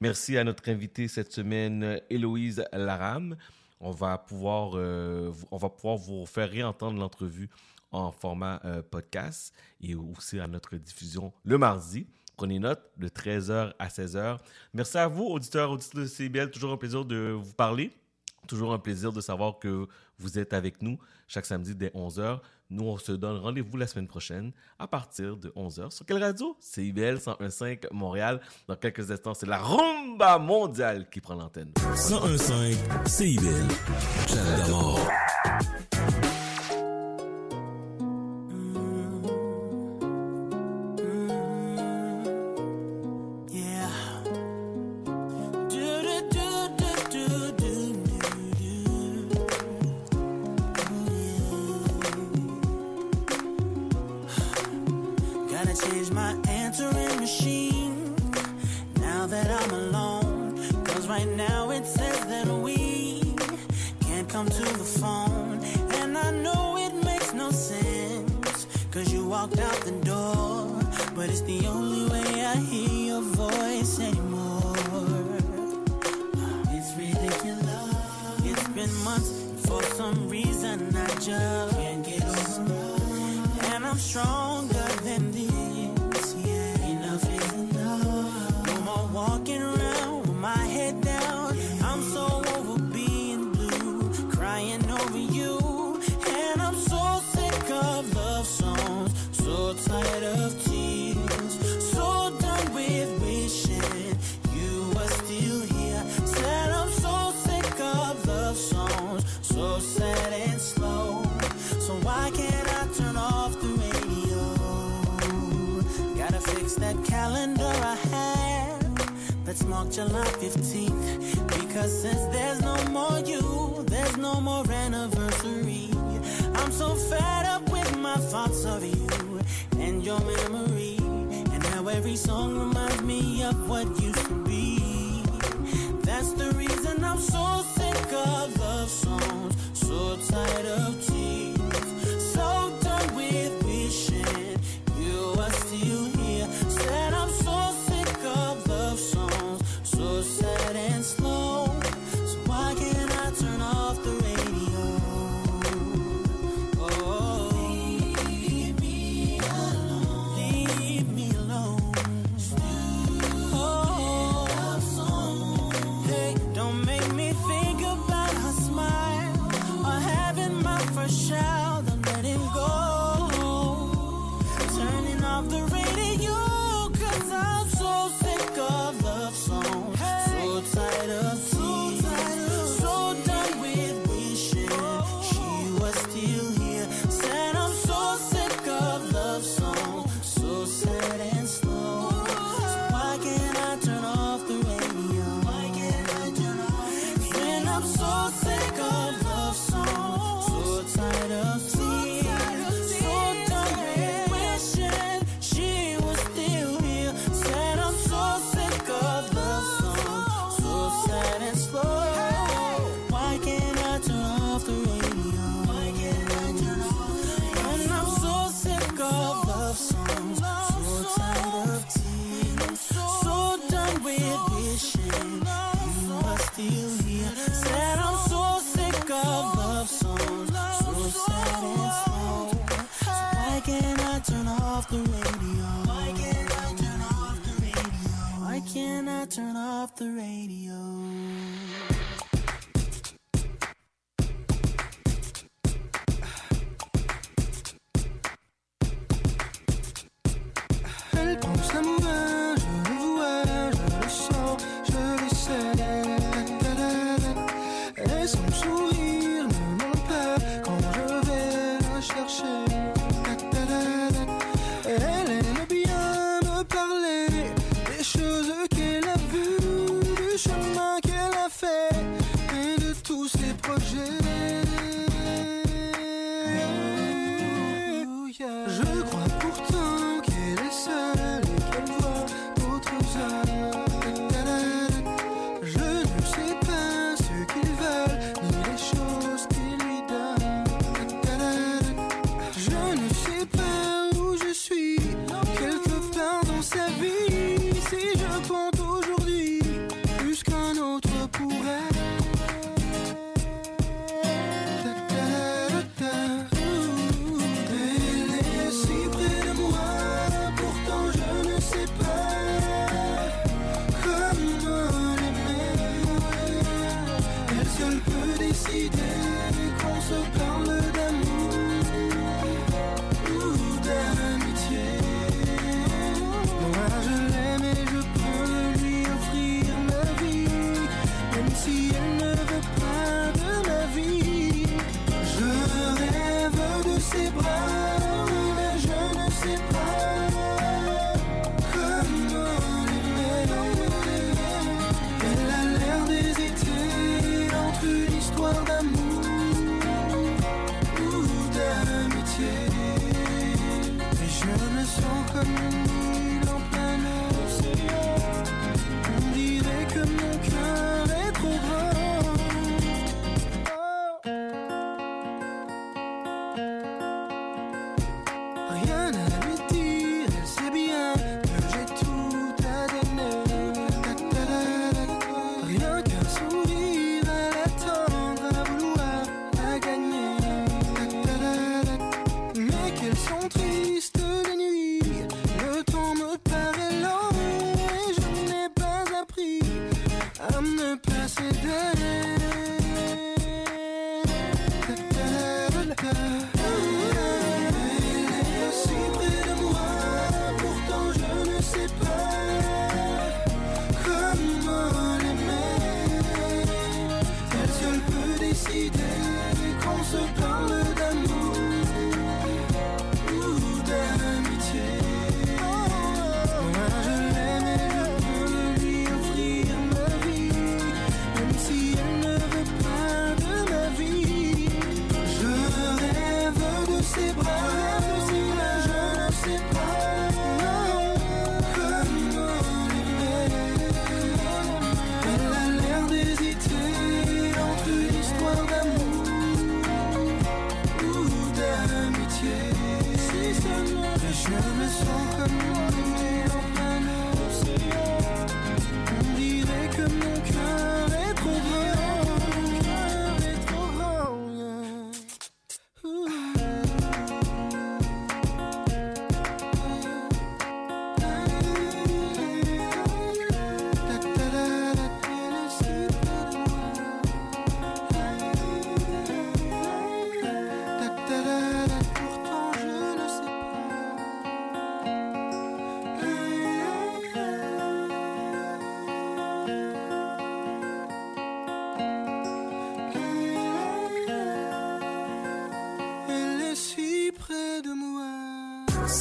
Merci à notre invitée cette semaine, Héloïse Laram. On va pouvoir, euh, on va pouvoir vous faire réentendre l'entrevue en format euh, podcast et aussi à notre diffusion le mardi. Prenez note de 13h à 16h. Merci à vous, auditeurs, auditeurs de CBL. Toujours un plaisir de vous parler. Toujours un plaisir de savoir que vous êtes avec nous chaque samedi dès 11h. Nous, on se donne rendez-vous la semaine prochaine à partir de 11h. Sur quelle radio? CIBL 1015 Montréal. Dans quelques instants, c'est la rumba mondiale qui prend l'antenne. 1015 CIBL. Chat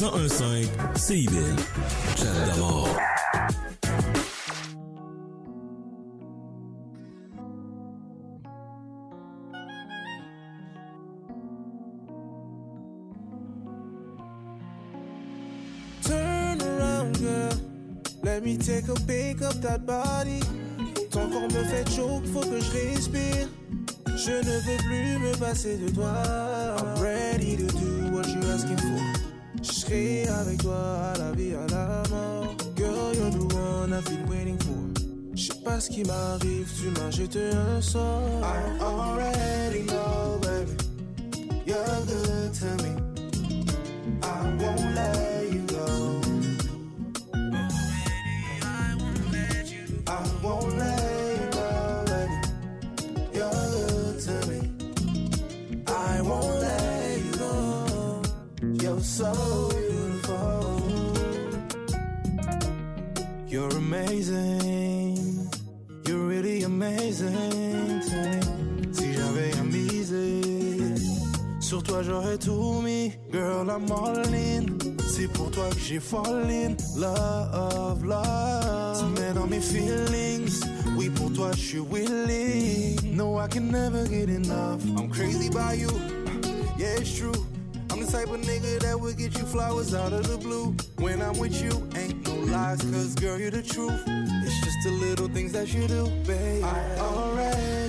1015 CIBL. Chat d'amour. Turn around, girl. Let me take a pick up that body. Ton corps me fait choke, faut que je respire. Je ne veux plus me passer de toi. J'ai fall in. Love, love. Tu mets dans feelings. Oui, pour toi je suis willing. No, I can never get enough. I'm crazy by you. Yeah, it's true. I'm the type of nigga that would get you flowers out of the blue. When I'm with you, ain't no lies, cause girl, you're the truth. It's just the little things that you do, babe. I already